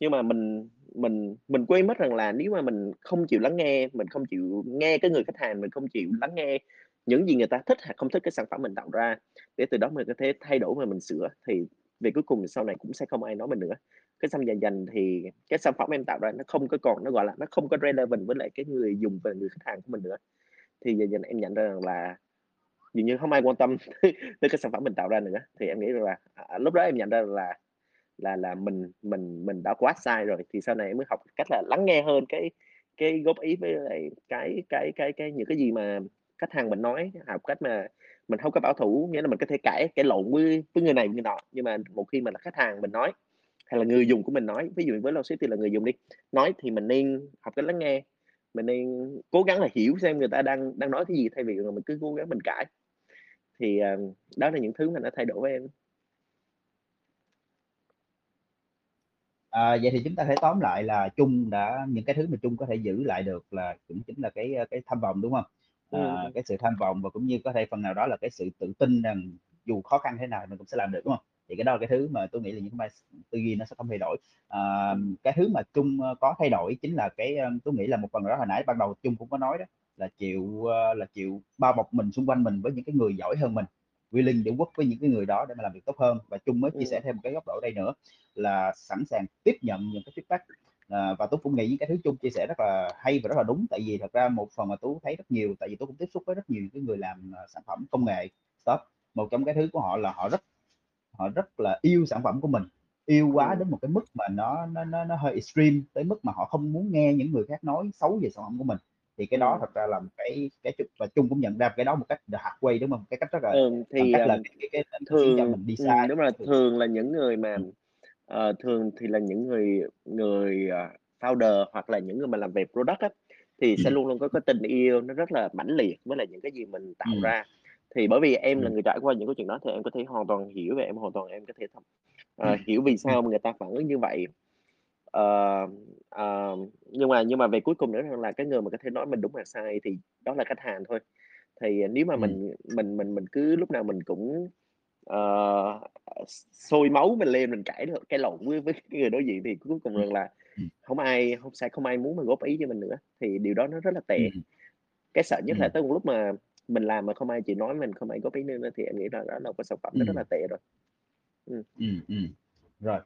Nhưng mà mình mình mình quên mất rằng là nếu mà mình không chịu lắng nghe, mình không chịu nghe cái người khách hàng, mình không chịu lắng nghe những gì người ta thích hay không thích cái sản phẩm mình tạo ra, để từ đó mình có thể thay đổi mà mình sửa, thì về cuối cùng sau này cũng sẽ không ai nói mình nữa. Cái xong dần dần thì cái sản phẩm em tạo ra nó không có còn nó, gọi là, nó không có relevant với lại cái người dùng và người khách hàng của mình nữa. Thì dần dần em nhận ra rằng là dường như không ai quan tâm tới cái sản phẩm mình tạo ra nữa. Thì em nghĩ rằng là, à, à lúc đó em nhận ra là là là mình mình mình đã quá sai rồi, thì sau này em mới học cách là lắng nghe hơn cái cái góp ý với lại cái cái cái cái những cái gì mà khách hàng mình nói, học cách mà mình không có bảo thủ, nghĩa là mình có thể cãi cãi lộn với với người này người nọ, nhưng mà một khi mà là khách hàng mình nói, hay là người dùng của mình nói, ví dụ với logic thì là người dùng đi, nói thì mình nên học cách lắng nghe, mình nên cố gắng là hiểu xem người ta đang đang nói cái gì thay vì là mình cứ cố gắng mình cãi. Thì, ờ, đó là những thứ mà nó thay đổi với em. À, vậy thì chúng ta thể tóm lại là Trung đã những cái thứ mà Trung có thể giữ lại được là cũng chính là cái, cái tham vọng, đúng hông? Ừm, À, ừm. cái sự tham vọng và cũng như có thể phần nào đó là cái sự tự tin rằng dù khó khăn thế nào mình cũng sẽ làm được, đúng hông? Thì cái đó là cái thứ mà tôi nghĩ là những cái tư duy nó sẽ không thay đổi. Ờ, Ừm. cái thứ mà Trung, ơ, có thay đổi chính là cái, ơ, tôi nghĩ là một phần đó hồi nãy ban đầu Trung cũng có nói đó, là chịu, ơ, là chịu bao bọc mình, xung quanh mình với những cái người giỏi hơn mình, willing để work với những cái người đó để mà làm việc tốt hơn. Và Trung mới chia sẻ Ừm. thêm một cái góc độ đây nữa là sẵn sàng tiếp nhận những cái feedback. Ờ, và Tú cũng nghĩ những cái thứ Trung chia sẻ rất là hay và rất là đúng, tại vì thật ra một phần mà Tú thấy rất nhiều, tại vì Tú cũng tiếp xúc với rất nhiều cái người làm, ờ, sản phẩm công nghệ startup, một trong cái thứ của họ là họ rất họ rất là yêu sản phẩm của mình, yêu quá Ừm. đến một cái mức mà nó nó nó nó hơi extreme, tới mức mà họ không muốn nghe những người khác nói xấu về sản phẩm của mình. Thì cái đó Ừm. thật ra là một cái cái Trung và Trung cũng nhận ra cái đó một cách hard way, đúng hông? Cái cách rất là bằng thì, cách là ờm, cái cái cái khiến cho thường mình đi ừm, sai đúng đường thường là những người mà, ờ, thường thì là những người người, ờ, founder hoặc là những người mà làm về product á, thì sẽ luôn luôn có cái tình yêu nó rất là mãnh liệt với lại những cái gì mình tạo Ừm. ra. Thì bởi vì em là người trải qua những cái chuyện đó thì em có thể hoàn toàn hiểu và em hoàn toàn em có thể th Ừm, hiểu vì sao mà người ta phản ứng như vậy. Ờ, ờ, nhưng mà nhưng mà về cuối cùng nữa là cái người mà có thể nói mình đúng hoặc sai thì đó là khách hàng thôi. Thì nếu mà mình mình mình mình cứ lúc nào mình cũng, s sôi máu mình lên mình cãi l cãi lộn với với cái người đối diện thì cuối cùng rằng là ừm. hổng ai hông sẽ không ai muốn mà góp ý cho mình nữa, thì điều đó nó rất là tệ. Cái sợ nhất là tới một lúc mà mình làm mà không ai chịu nói mình, không ai góp ý nữa thì em nghĩ là đó là một cái sản phẩm nó rất là tệ rồi. Ừm. Ừm, ừm. Rồi,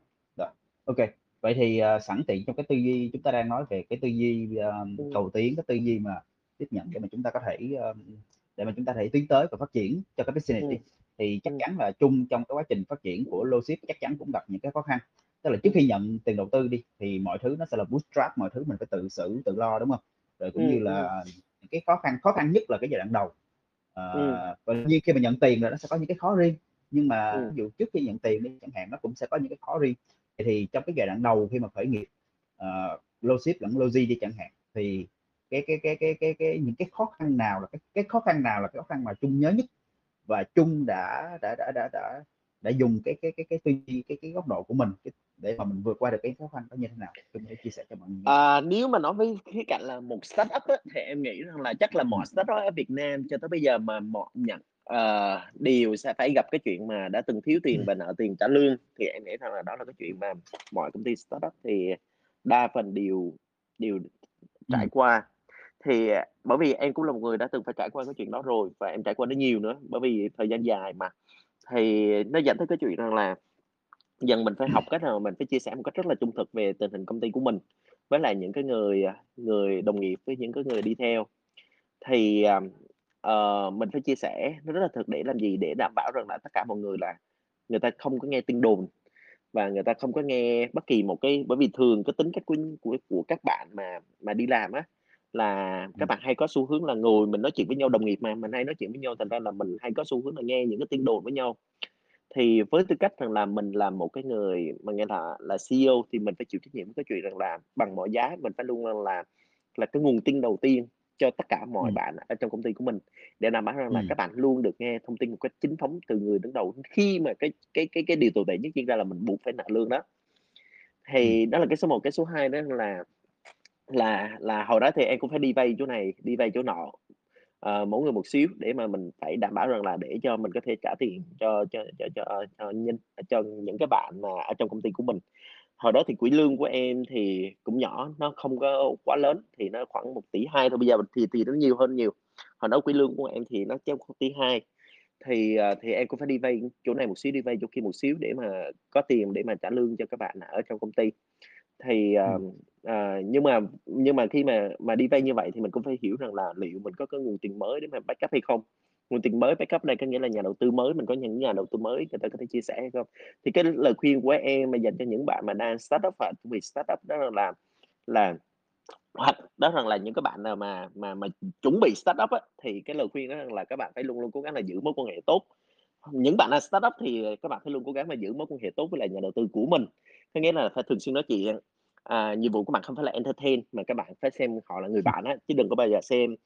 ô kê. Vậy thì, ờ, sẵn tiện trong cái tư duy chúng ta đang nói về cái tư duy, ơ, Ừm. cầu tiến, cái tư duy mà tiếp nhận để mà chúng ta có thể, ơ, để mà chúng ta có thể tiến tới và phát triển cho cái business đi, Ừm. thì chắc chắn là Trung trong cái quá trình phát triển của Logic chắc chắn cũng gặp những cái khó khăn. Tức là trước khi nhận tiền đầu tư đi, thì mọi thứ nó sẽ là bootstrap, mọi thứ mình phải tự xử, tự lo, đúng hông? Rồi cũng như Ừm, ừm. là những cái khó khăn khó khăn nhất là cái giai đoạn đầu. Ừm. Ờ, và nhiên khi mà nhận tiền rồi nó sẽ có những cái khó riêng, nhưng mà Ừm. ví dụ trước khi nhận tiền đi chẳng hạn, nó cũng sẽ có những cái khó riêng. Vậy thì trong cái giai đoạn đầu khi mà khởi nghiệp, ờ, Logic lẫn Logi đi chẳng hạn, thì cái cái cái cái cái cái những cái khó khăn nào là cái cái khó khăn nào là cái khó khăn mà Trung nhớ nhất? Và Trung đã đã đã đã đã đã dùng cái cái cái cái tư duy, cái cái góc độ của mình, cái để mà mình vượt qua được cái khó khăn đó như thế nào? Có thể chia sẻ cho mọi người. À, nếu mà nói với khía cạnh là một startup á, thì em nghĩ rằng là chắc là mọi Ừm. startup ở Việt Nam cho tới bây giờ mà mọi nhận ờ, đều sẽ phải gặp cái chuyện mà đã từng thiếu tiền Ừm. và nợ tiền trả lương, thì em nghĩ rằng là đó là cái chuyện mà mọi công ty startup thì đa phần đều đều trải Ừm. qua. Thì, à, bởi vì em cũng là một người đã từng phải trải qua cái chuyện đó rồi và em trải qua nó nhiều nữa, bởi vì thời gian dài mà. Thì nó dẫn tới cái chuyện rằng là dần mình phải học cách nào mình phải chia sẻ một cách rất là trung thực về tình hình công ty của mình, với lại những cái người, à, người đồng nghiệp, với những cái người đi theo. Thì, ờ, mình phải chia sẻ nó rất là thực để làm gì? Để đảm bảo rằng là tất cả mọi người là người ta không có nghe tin đồn và người ta không có nghe bất kỳ một cái bởi vì thường cái tính cách của của của các bạn mà mà đi làm á, là các Ừm. bạn hay có xu hướng là ngồi mình nói chuyện với nhau, đồng nghiệp mà, mình hay nói chuyện với nhau, thành ra là mình hay có xu hướng là nghe những cái tin đồn với nhau. Thì với tư cách rằng là mình là một cái người mà nghe là là CEO thì mình phải chịu trách nhiệm với cái chuyện rằng là bằng mọi giá mình phải luôn luôn là là cái nguồn tin đầu tiên cho tất cả mọi Ừm. bạn ở trong công ty của mình, để đảm bảo rằng là Ừm. các bạn luôn được nghe thông tin một cách chính thống từ người đứng đầu khi mà cái cái cái cái điều tồi tệ nhất diễn ra là mình buộc phải nợ lương đó. Ừm. Thì đó là cái số 1, cái số 2 đó là là là hồi đó thì em cũng phải đi vay chỗ này, đi vay chỗ nọ, ờ, mỗi người một xíu để mà mình phải đảm bảo rằng là để cho mình có thể trả tiền cho cho cho cho ờ, cho nhân cho những cái bạn mà ở trong công ty của mình. Hồi đó thì quỹ lương của em thì cũng nhỏ, nó không có quá lớn, thì nó khoảng 1 tỷ hai thôi, bây giờ thì thì nó nhiều hơn nhiều. Hồi đó quỹ lương của em thì nó trong 1 tỷ hai thì, ờ, thì em cũng phải đi vay chỗ này một xíu, đi vay chỗ kia một xíu để mà có tiền để mà trả lương cho các bạn ở trong công ty. Thì, Ừm. ờ, nhưng mà nhưng mà khi mà mà đi vay như vậy thì mình cũng phải hiểu rằng là liệu mình có cái nguồn tiền mới để mà backup hay không? Nguồn tiền mới backup đây có nghĩa là nhà đầu tư mới, mình có những nhà đầu tư mới người ta có thể chia sẻ hay không? Thì cái lời khuyên của em mà dành cho những bạn mà đang start up và chuẩn bị start up đó là là Hoặc đó rằng là những cái bạn nào mà mà mà chuẩn bị startup á, thì cái lời khuyên đó rằng là các bạn phải luôn luôn cố gắng là giữ mối quan hệ tốt. Những bạn nào startup thì các bạn phải luôn cố gắng là giữ mối quan hệ tốt với lại nhà đầu tư của mình. Có nghĩa là phải thường xuyên nói chuyện, à, nhiệm vụ của bạn không phải là entertain mà các bạn phải xem họ là người bạn á, chứ đừng có bao giờ xem,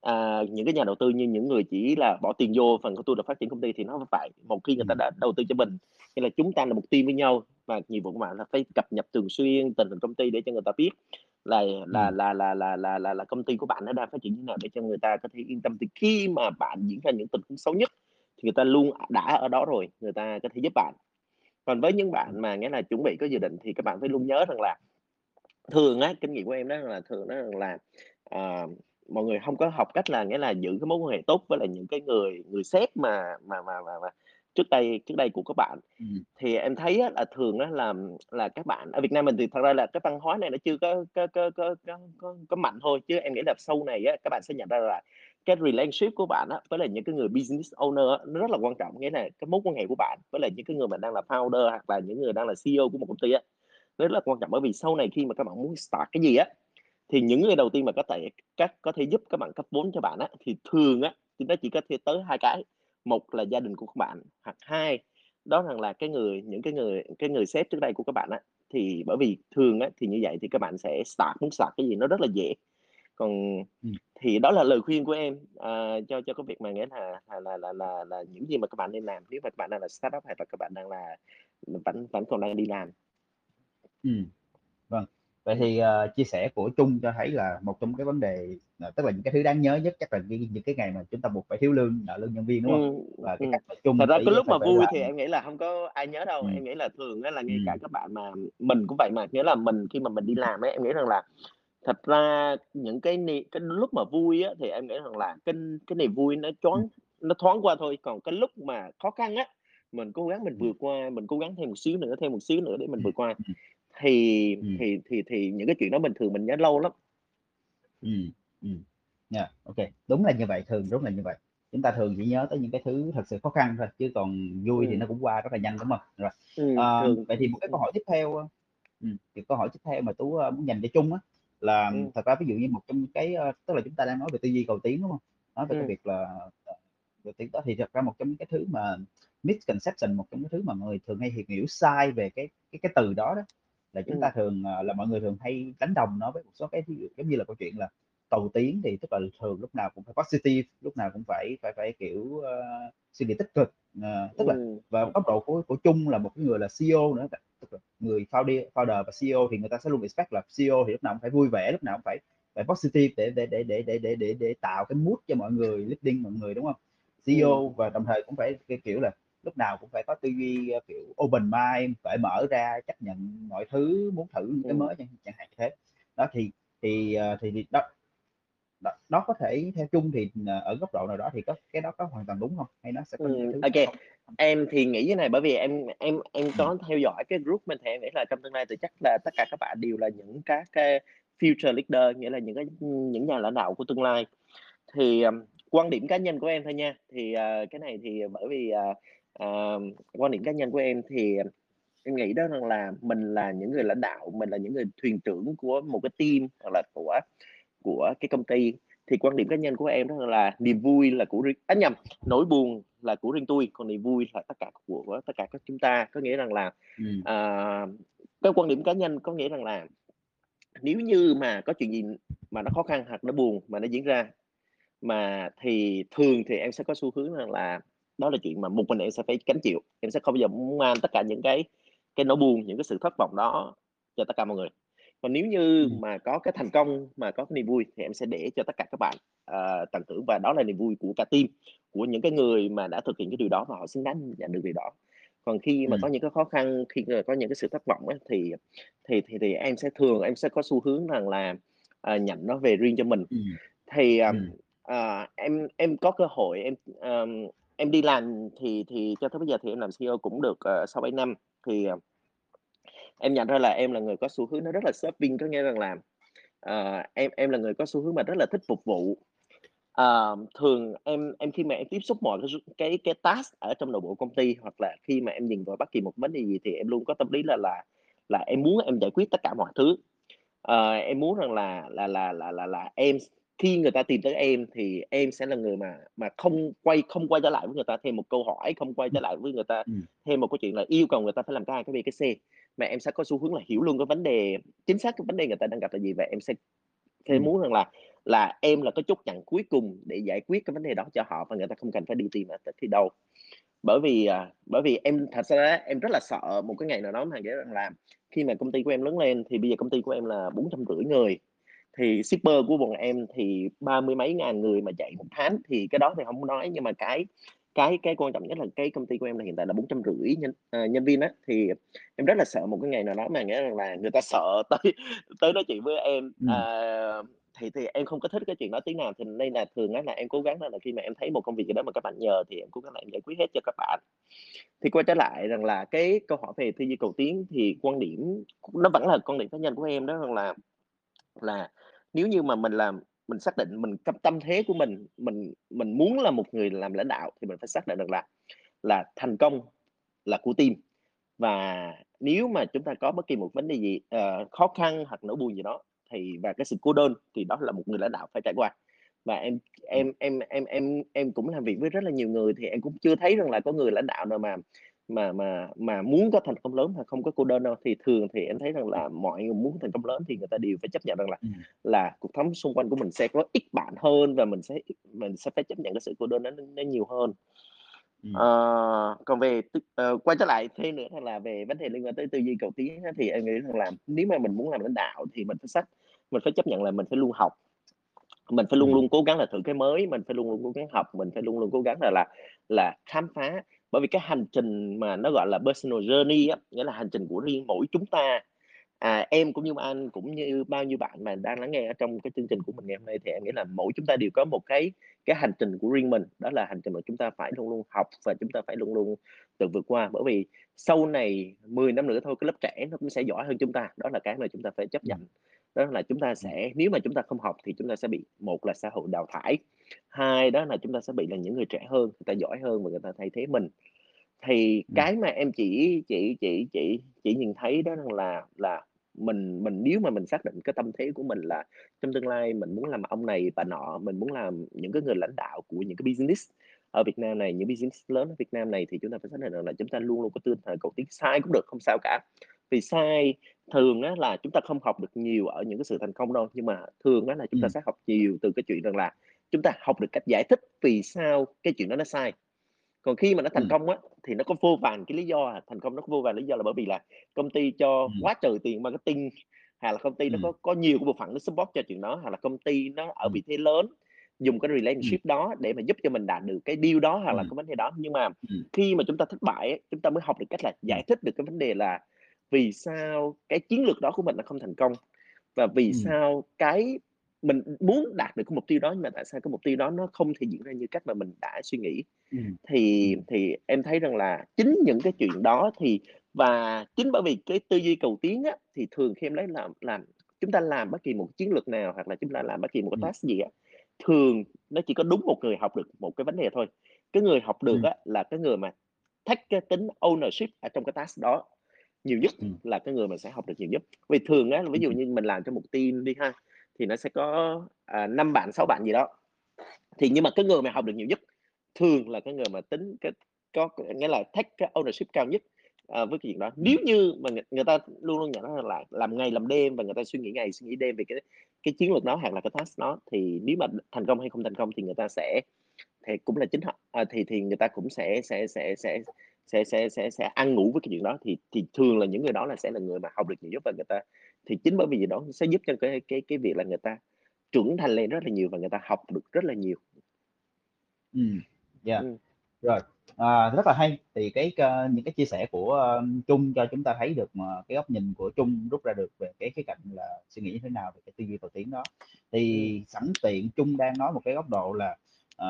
à, những cái nhà đầu tư như những người chỉ là bỏ tiền vô phần của tôi là phát triển công ty thì nó hông phải. Một khi người ta Ừm. đã đầu tư cho mình, nghĩa là chúng ta là một team với nhau và nhiệm vụ của bạn là phải cập nhật thường xuyên tình hình công ty để cho người ta biết là là Ừm. là là là là là là công ty của bạn nó đang phát triển như nào để cho người ta có thể yên tâm. Thì khi mà bạn diễn ra những tình huống xấu nhất thì người ta luôn đã ở đó rồi, người ta có thể giúp bạn. Còn với những bạn mà nghĩa là chuẩn bị có dự định thì các bạn phải luôn nhớ rằng là thường á, kinh nghiệm của em đó là thường đó là, ờ, mọi người hông có học cách là nghĩa là giữ cái mối quan hệ tốt với lại những cái người người sếp mà mà mà mà mà trước đây trước đây của các bạn. Ừm. Thì em thấy á là thường á là là các bạn ở Việt Nam mình thì thật ra là cái văn hóa này nó chưa có có có có có có có mạnh thôi, chứ em nghĩ là sau này á, các bạn sẽ nhận ra là cái relationship của bạn á, với lại những cái người business owner á, nó rất là quan trọng. Nghĩa là cái mối quan hệ của bạn với lại những cái người mà đang là founder hoặc là những người đang là CEO của một công ty á, nó rất là quan trọng. Bởi vì sau này khi mà các bạn muốn start cái gì á, thì những người đầu tiên mà có thể các có thể giúp các bạn cấp vốn cho bạn á, thì thường á, thì nó chỉ có thể tới hai cái, một là gia đình của các bạn, hoặc hai đó rằng là cái người những cái người cái người sếp trước đây của các bạn á. Thì bởi vì thường á, thì như vậy thì các bạn sẽ start muốn start cái gì nó rất là dễ. Còn Ừm. thì đó là lời khuyên của em, ờ, cho cho cái việc mà nghĩa là là là là là là những gì mà các bạn nên làm nếu mà các bạn đang là startup hoặc là các bạn đang là vẫn vẫn còn đang đi làm. Ừm. Vâng, vậy thì, ờ, chia sẻ của Trung cho thấy là một trong cái vấn đề, ờ, tức là những cái thứ đáng nhớ nhất chắc là những những cái ngày mà chúng ta buộc phải thiếu lương, nợ lương nhân viên, đúng hông? Ừm, Và cái ừm. cách Trung Thật ra cái lúc mà vui thì em nghĩ là hông có ai nhớ đâu. Ừm. Em nghĩ là thường là ngay cả Ừm. các bạn mà mình cũng vậy mà, nghĩa là mình khi mà mình đi làm á, em nghĩ rằng là thật ra những cái ni cái lúc mà vui á, thì em nghĩ rằng là cái cái niềm vui nó Ừm. choáng nó thoáng qua thôi. Còn cái lúc mà khó khăn á, mình cố gắng mình Ừm. vượt qua, mình cố gắng thêm một xíu nữa, thêm một xíu nữa để mình Ừm, vượt qua, ừm. thì Ừm. thì thì thì những cái chuyện đó bình thường mình nhớ lâu lắm. Ừm, ừm. Yeah, kê. Đúng là như vậy, thường đúng là như vậy. Chúng ta thường chỉ nhớ tới những cái thứ thật sự khó khăn thôi, chứ còn vui thì nó cũng qua rất là nhanh, đúng hông? Rồi, Ừm, ờ, thường vậy thì một cái câu ừm. hỏi tiếp theo, ơ, ừm, thì câu hỏi tiếp theo mà Tú, ơ, muốn dành cho Trung á, là Ừm. thật ra ví dụ như một trong cái, ơ tức là chúng ta đang nói về tư duy cầu tiến, đúng hông? Nói về cái Ừm. việc là, ờ, về tiến tới thì thật ra một trong những cái thứ mà misconception, một trong cái thứ mà mọi người thường hay hiểu sai về cái cái cái từ đó đó, là chúng ta Ừm. thường, ờ, là mọi người thường hay đánh đồng nó với một số cái ví dụ giống như là câu chuyện là cầu tiến thì tức là thường lúc nào cũng phải positive, lúc nào cũng phải phải phải, kiểu, ơ, suy nghĩ tích cực. Ờ, tức là Ừm. và góc độ của của Trung là một cái người là CEO nữa, tức là người founder founder và CEO thì người ta sẽ luôn expect là CEO thì lúc nào cũng phải vui vẻ lúc nào cũng phải phải positive để để để để để để để, để tạo cái mood cho mọi người leading mọi người đúng không? CEO ừ. và đồng thời cũng phải cái kiểu là lúc nào cũng phải có tư duy ờ, kiểu open mind phải mở ra chấp nhận mọi thứ muốn thử những cái ừ. mới chẳng, hạn như thế. Đó thì thì ờ, thì, thì đó, đó đó có thể theo Trung thì, ờ, ở góc độ nào đó thì có cái đó có hoàn toàn đúng hông? Hay nó sẽ có Ừm, thứ kê. không không Em thì nghĩ thế này, bởi vì em em em Ừm. có theo dõi cái group mình thì em nghĩ là trong tương lai thì chắc là tất cả các bạn đều là những các cái future leader, nghĩa là những cái, những nhà lãnh đạo của tương lai. Thì, ờm, quan điểm cá nhân của em thôi nha, thì, ờ, cái này thì bởi vì, ờ, ờ, quan điểm cá nhân của em thì, em nghĩ đó rằng là mình là những người lãnh đạo, mình là những người thuyền trưởng của một cái team hoặc là của của cái công ty. Thì quan điểm cá nhân của em đó là niềm vui là của riêng á, nhầm, nỗi buồn là của riêng tui, còn niềm vui là tất cả của tất cả các chúng ta. Có nghĩa rằng là, Ừm. ờ, cái quan điểm cá nhân có nghĩa rằng là nếu như mà có chuyện gì mà nó khó khăn hoặc nó buồn mà nó diễn ra, mà thì thường thì em sẽ có xu hướng rằng là đó là chuyện mà một mình em sẽ phải gánh chịu, em sẽ không bao giờ muốn mang tất cả những cái cái nỗi buồn, những cái sự thất vọng đó cho tất cả mọi người. Còn nếu như mà có cái thành công, mà có cái niềm vui thì em sẽ để cho tất cả các bạn, ờ, tận hưởng và đó là niềm vui của cả team, của những cái người mà đã thực hiện cái điều đó và họ xứng đáng nhận được điều đó. Còn khi mà có những cái khó khăn, khi có những cái sự thất vọng á, thì thì thì thì em sẽ thường em sẽ có xu hướng rằng là, ờ, nhận nó về riêng cho mình. Thì, Ừm. ờ, em em có cơ hội em, ờm, em đi làm thì thì cho tới bây giờ thì em làm CEO cũng được, ờ, 6-7 năm, thì, ờ, em nhận ra là em là người có xu hướng nó rất là serving, có nghĩa rằng là, uh, em em là người có xu hướng mà rất là thích phục vụ. uh, thường em em khi mà em tiếp xúc mọi cái cái cái task ở trong nội bộ công ty, hoặc là khi mà em nhìn vào bất kỳ một vấn đề gì thì em luôn có tâm lý là là là em muốn em giải quyết tất cả mọi thứ. uh, em muốn rằng là là là là là là em khi người ta tìm tới em thì em sẽ là người mà mà không quay không quay trở lại với người ta thêm một câu hỏi, không quay trở lại với người ta thêm một cái chuyện là yêu cầu người ta phải làm cái A, cái B, cái C, mà em sẽ có xu hướng là hiểu luôn cái vấn đề chính xác cái vấn đề người ta đang gặp là gì và em sẽ Ừm. muốn rằng là là em là cái chốt chặn cuối cùng để giải quyết cái vấn đề đó cho họ và người ta không cần phải đi tìm ở tới đâu. Bởi vì, à, bởi vì em thật ra em rất là sợ một cái ngày nào đó mà nghĩa rằng là khi mà công ty của em lớn lên thì bây giờ công ty của em là 450 người, thì shipper của bọn em thì ba mươi mấy ngàn người mà chạy một tháng thì cái đó thì hông nói, nhưng mà cái cái cái quan trọng nhất là cái công ty của em là hiện tại là 450 nhân ờ, nhân viên á, thì em rất là sợ một cái ngày nào đó mà nghĩa rằng là người ta sợ tới tới nói chuyện với em, Ừm. ờ, thì thì em không có thích cái chuyện đó tí nào, thì nên là thường á là em cố gắng á là khi mà em thấy một công việc gì đó mà các bạn nhờ thì em cố gắng là em giải quyết hết cho các bạn. Thì quay trở lại rằng là cái câu hỏi về tư duy cầu tiến thì quan điểm nó vẫn là quan điểm cá nhân của em đó rằng là là nếu như mà mình làm mình xác định mình tâm tâm thế của mình, mình mình muốn là một người làm lãnh đạo thì mình phải xác định được là là thành công là của team. Và nếu mà chúng ta có bất kỳ một vấn đề gì, ờ, khó khăn hoặc nỗi buồn gì đó thì và cái sự cô đơn thì đó là một người lãnh đạo phải trải qua. Và em em em em em em cũng làm việc với rất là nhiều người thì em cũng chưa thấy rằng là có người lãnh đạo nào mà mà mà mà muốn có thành công lớn mà không có cô đơn đâu. Thì thường thì em thấy rằng là mọi người muốn thành công lớn thì người ta đều phải chấp nhận rằng là là cuộc sống xung quanh của mình sẽ có ít bạn hơn và mình sẽ mình sẽ phải chấp nhận cái sự cô đơn đó nó nó nhiều hơn. Ừm. Ờ, còn về ờ, quay trở lại thêm nữa là về vấn đề liên quan tới tư duy cầu tiến thì em nghĩ rằng là nếu mà mình muốn làm lãnh đạo thì mình phải xác mình phải chấp nhận là mình phải luôn học. Mình phải luôn luôn cố gắng là thử cái mới, mình phải luôn luôn cố gắng học, mình phải luôn luôn cố gắng là là là khám phá. Bởi vì cái hành trình mà nó gọi là personal journey á, nghĩa là hành trình của riêng mỗi chúng ta. À, em cũng như anh, cũng như bao nhiêu bạn mà đang lắng nghe ở trong cái chương trình của mình ngày hôm nay thì em nghĩ là mỗi chúng ta đều có một cái cái hành trình của riêng mình, đó là hành trình mà chúng ta phải luôn luôn học và chúng ta phải luôn luôn tự vượt qua. Bởi vì sau này 10 năm nữa thôi, cái lớp trẻ nó cũng sẽ giỏi hơn chúng ta, đó là cái mà chúng ta phải chấp Ừm. nhận. Đó là chúng ta sẽ nếu mà chúng ta không học thì chúng ta sẽ bị một là xã hội đào thải, hai đó là chúng ta sẽ bị là những người trẻ hơn, người ta giỏi hơn và người ta thay thế mình. Thì cái mà em chỉ chỉ chỉ chỉ chỉ nhìn thấy đó là là mình mình nếu mà mình xác định cái tâm thế của mình là trong tương lai mình muốn làm ông này bà nọ, mình muốn làm những cái người lãnh đạo của những cái business ở Việt Nam này, những business lớn ở Việt Nam này thì chúng ta phải xác định rằng là chúng ta luôn luôn có tinh thần cầu tiến, sai cũng được, không sao cả. Vì sai thường á là chúng ta không học được nhiều ở những cái sự thành công đâu, nhưng mà thường á là chúng ta Ừm. sẽ học nhiều từ cái chuyện rằng là chúng ta học được cách giải thích vì sao cái chuyện đó nó sai. Còn khi mà nó thành Ừm. công á, thì nó có vô vàn cái lý do à, thành công nó có vô vàn lý do là bởi vì là công ty cho Ừm. quá trời tiền marketing, hoặc là công ty nó Ừm. có có nhiều cái bộ phận nó support cho chuyện đó, hoặc là công ty nó ở Ừm. vị thế lớn, dùng cái Ừm. relationship đó để mà giúp cho mình đạt được cái deal đó hoặc là Ừm. cái vấn đề đó. Nhưng mà Ừm. khi mà chúng ta thất bại chúng ta mới học được cách là giải thích được cái vấn đề là vì sao cái chiến lược đó của mình nó không thành công, và vì Ừm. sao cái mình muốn đạt được cái mục tiêu đó nhưng mà tại sao cái mục tiêu đó nó không thể diễn ra như cách mà mình đã suy nghĩ. Ừm. Thì thì em thấy rằng là chính những cái chuyện đó thì và chính bởi vì cái tư duy cầu tiến á, thì thường khi em lấy làm làm chúng ta làm bất kỳ một chiến lược nào hoặc là chúng ta làm bất kỳ một cái task gì á, thường nó chỉ có đúng một người học được một cái vấn đề thôi. Cái người học được á là cái người mà take cái tính ownership ở trong cái task đó nhiều nhất là cái người mà sẽ học được nhiều nhất. Vì thường á, ví dụ như mình làm cho một team đi ha, thì nó sẽ có, à, 5 bạn, 6 bạn gì đó. Thì nhưng mà cái người mà học được nhiều nhất thường là cái người mà tính cái có nghĩa là take cái ownership cao nhất, ờ, với cái chuyện đó. Nếu như mà người người ta luôn luôn nhận ra là làm ngày làm đêm và người ta suy nghĩ ngày suy nghĩ đêm về cái cái chiến lược đó hoặc là cái task đó, thì nếu mà thành công hay không thành công thì người ta sẽ thì cũng là chính họ à, thì thì người ta cũng sẽ sẽ sẽ sẽ sẽ sẽ sẽ sẽ ăn ngủ với cái chuyện đó. Thì thì thường là những người đó là sẽ là người mà học được nhiều nhất và người ta thì chính bởi vì gì đó sẽ giúp cho cái cái cái việc là người ta trưởng thành lên rất là nhiều và người ta học được rất là nhiều. Ừm, yeah. Ừm. Rồi, à, rất là hay. Thì cái ca những cái chia sẻ của, ơ, Trung cho chúng ta thấy được mà cái góc nhìn của Trung rút ra được về cái khía cạnh là suy nghĩ như thế nào về cái tư duy cầu tiến đó. Thì sẵn tiện Trung đang nói một cái góc độ là, ờ,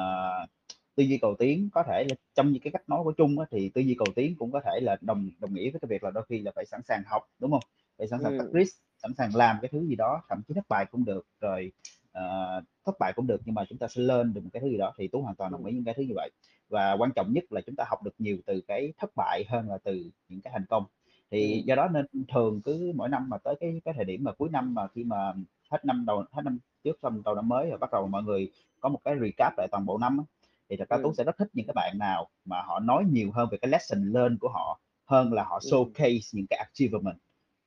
tư duy cầu tiến có thể là trong những cái cách nói của Trung á, thì tư duy cầu tiến cũng có thể là đồng đồng nghĩa với cái việc là đôi khi là phải sẵn sàng học, đúng hông? Phải sẵn sàng take Ừm. risk, sẵn sàng làm cái thứ gì đó, thậm chí thất bại cũng được, rồi, ờ, thất bại cũng được nhưng mà chúng ta sẽ lên được một cái thứ gì đó, thì Tú hoàn toàn đồng ý những cái thứ như vậy. Và quan trọng nhất là chúng ta học được nhiều từ cái thất bại hơn là từ những cái thành công. Thì Ừm. do đó nên thường cứ mỗi năm mà tới cái cái thời điểm mà cuối năm mà khi mà hết năm đầu hết năm trước xong đầu năm mới rồi bắt đầu mọi người có một cái recap lại toàn bộ năm thì thật ra Tú Ừm. sẽ rất thích những cái bạn nào mà họ nói nhiều hơn về cái lesson learn của họ, hơn là họ Ừm. showcase những cái achievement.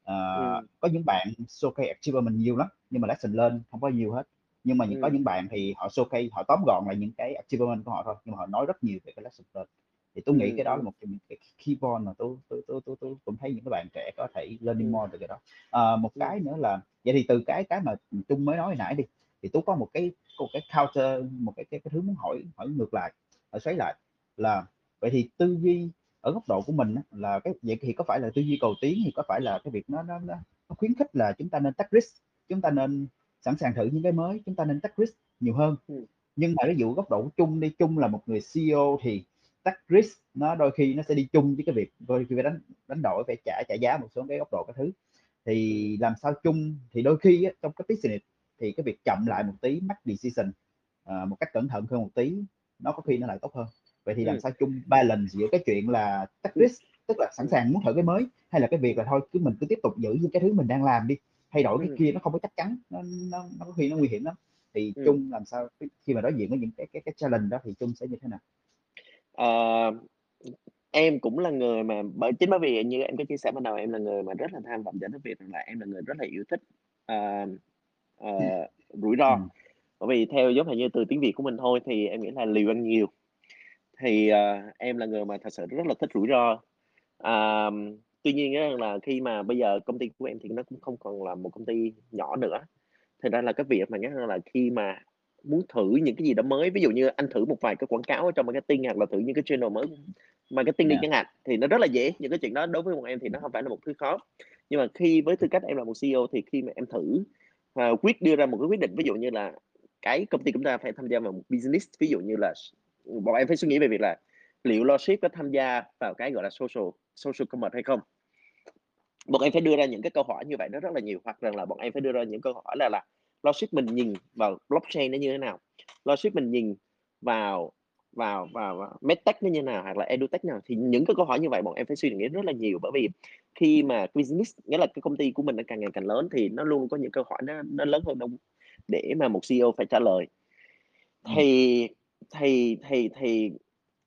Ờ, Ừm. có những bạn showcase achievement nhiều lắm, nhưng mà lesson learn hông có nhiều hết. Nhưng mà những có Ừm. những bạn thì họ showcase họ tóm gọn lại những cái achievement của họ thôi, nhưng mà họ nói rất nhiều về cái lesson learn. Thì Tú nghĩ Ừm, cái đó là ừm. một trong những cái key point mà Tú Tú Tú Tú Tú cũng thấy những cái bạn trẻ có thể learning Ừm. more từ cái đó. Ờ, một Ừm. cái nữa là vậy thì từ cái cái mà, Trung mới nói hồi nãy đi, thì Tú có một cái một cái counter, một cái cái cái thứ muốn hỏi hỏi ngược lại, hỏi xoáy lại là vậy thì tư duy ở góc độ của mình là cái vậy thì có phải là tư duy cầu tiến thì có phải là cái việc nó nó nó nó khuyến khích là chúng ta nên take risk, chúng ta nên sẵn sàng thử những cái mới, chúng ta nên take risk nhiều hơn. Ừm. Nhưng mà ví dụ góc độ của Trung đi, Trung là một người CEO thì take risk nó đôi khi nó sẽ đi chung với cái việc đôi khi phải đánh đánh đổi, phải trả trả giá một số cái góc độ các thứ. Thì làm sao Trung thì đôi khi á, trong cái business thì cái việc chậm lại một tí, make decision, ờ, một cách cẩn thận hơn một tí, nó có khi nó lại tốt hơn. Vậy thì làm Ừm. sao Trung balance giữa cái chuyện là take risk, tức là sẵn sàng muốn thử cái mới, hay là cái việc là thôi cứ mình cứ tiếp tục giữ như cái thứ mình đang làm đi, thay đổi cái Ừm. kia nó không có chắc chắn, nó nó nó có khi nó nguy hiểm lắm. Thì Ừm. Trung làm sao khi mà đối diện với những cái cái cái challenge đó thì Trung sẽ như thế nào? Ừm, em cũng là người mà bởi chính bởi vì như em có chia sẻ ban đầu em là người mà rất là tham vọng cho cái việc rằng là em là người rất là yêu thích, ờ, ờ, rủi ro. Ừm. Bởi vì theo giống như từ tiếng Việt của mình thôi thì em nghĩ là liều ăn nhiều. Thì, ờ, em là người mà thật sự rất là thích rủi ro. Ờm, tuy nhiên là khi mà bây giờ công ty của em thì nó cũng không còn là một công ty nhỏ nữa, thành ra là cái việc mà nhắc là khi mà muốn thử những cái gì đó mới, ví dụ như anh thử một vài cái quảng cáo ở trong marketing hoặc là thử những cái channel mới marketing đi Yeah. chẳng hạn, thì nó rất là dễ, những cái chuyện đó đối với bọn em thì nó hông phải là một thứ khó. Nhưng mà khi với tư cách em là một CEO thì khi mà em thử Ờ, và quyết đưa ra một cái quyết định, ví dụ như là cái công ty chúng ta phải tham gia vào một business, ví dụ như là bọn em phải suy nghĩ về việc là liệu Logic có tham gia vào cái, gọi là, social social commerce hay không? Bọn em phải đưa ra những cái câu hỏi như vậy nó rất là nhiều, hoặc rằng là bọn em phải đưa ra những câu hỏi là là Logic mình nhìn vào blockchain nó như thế nào? Logic mình nhìn vào vào vào vào medtech nó như nào hoặc là edutech nào? Thì những cái câu hỏi như vậy bọn em phải suy nghĩ rất là nhiều, bởi vì khi mà business nghĩa là cái công ty của mình nó càng ngày càng lớn thì nó luôn có những câu hỏi nó nó lớn hơn đông để mà một CEO phải trả lời. Ừm. Thì thì thì thì,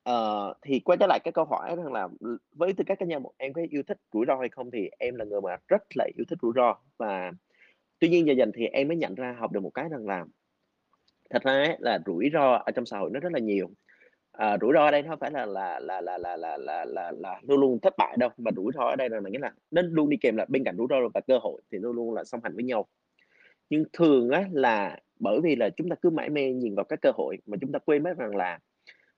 ờ, thì quay trở lại cái câu hỏi rằng là, với tư cách cá nhân em có yêu thích rủi ro hay không thì em là người mà rất là yêu thích rủi ro. Và tuy nhiên dần dần thì em mới nhận ra học được một cái rằng là thật ra á là rủi ro ở trong xã hội nó rất là nhiều. Ờ, rủi ro ở đây nó hông phải là là là là là là là là là luôn luôn thất bại đâu, mà rủi ro ở đây là mình nghĩ là nó luôn đi kèm là bên cạnh rủi ro và cơ hội thì luôn luôn là song hành với nhau. Nhưng thường á là bởi vì là chúng ta cứ mải mê nhìn vào cái cơ hội mà chúng ta quên mất rằng là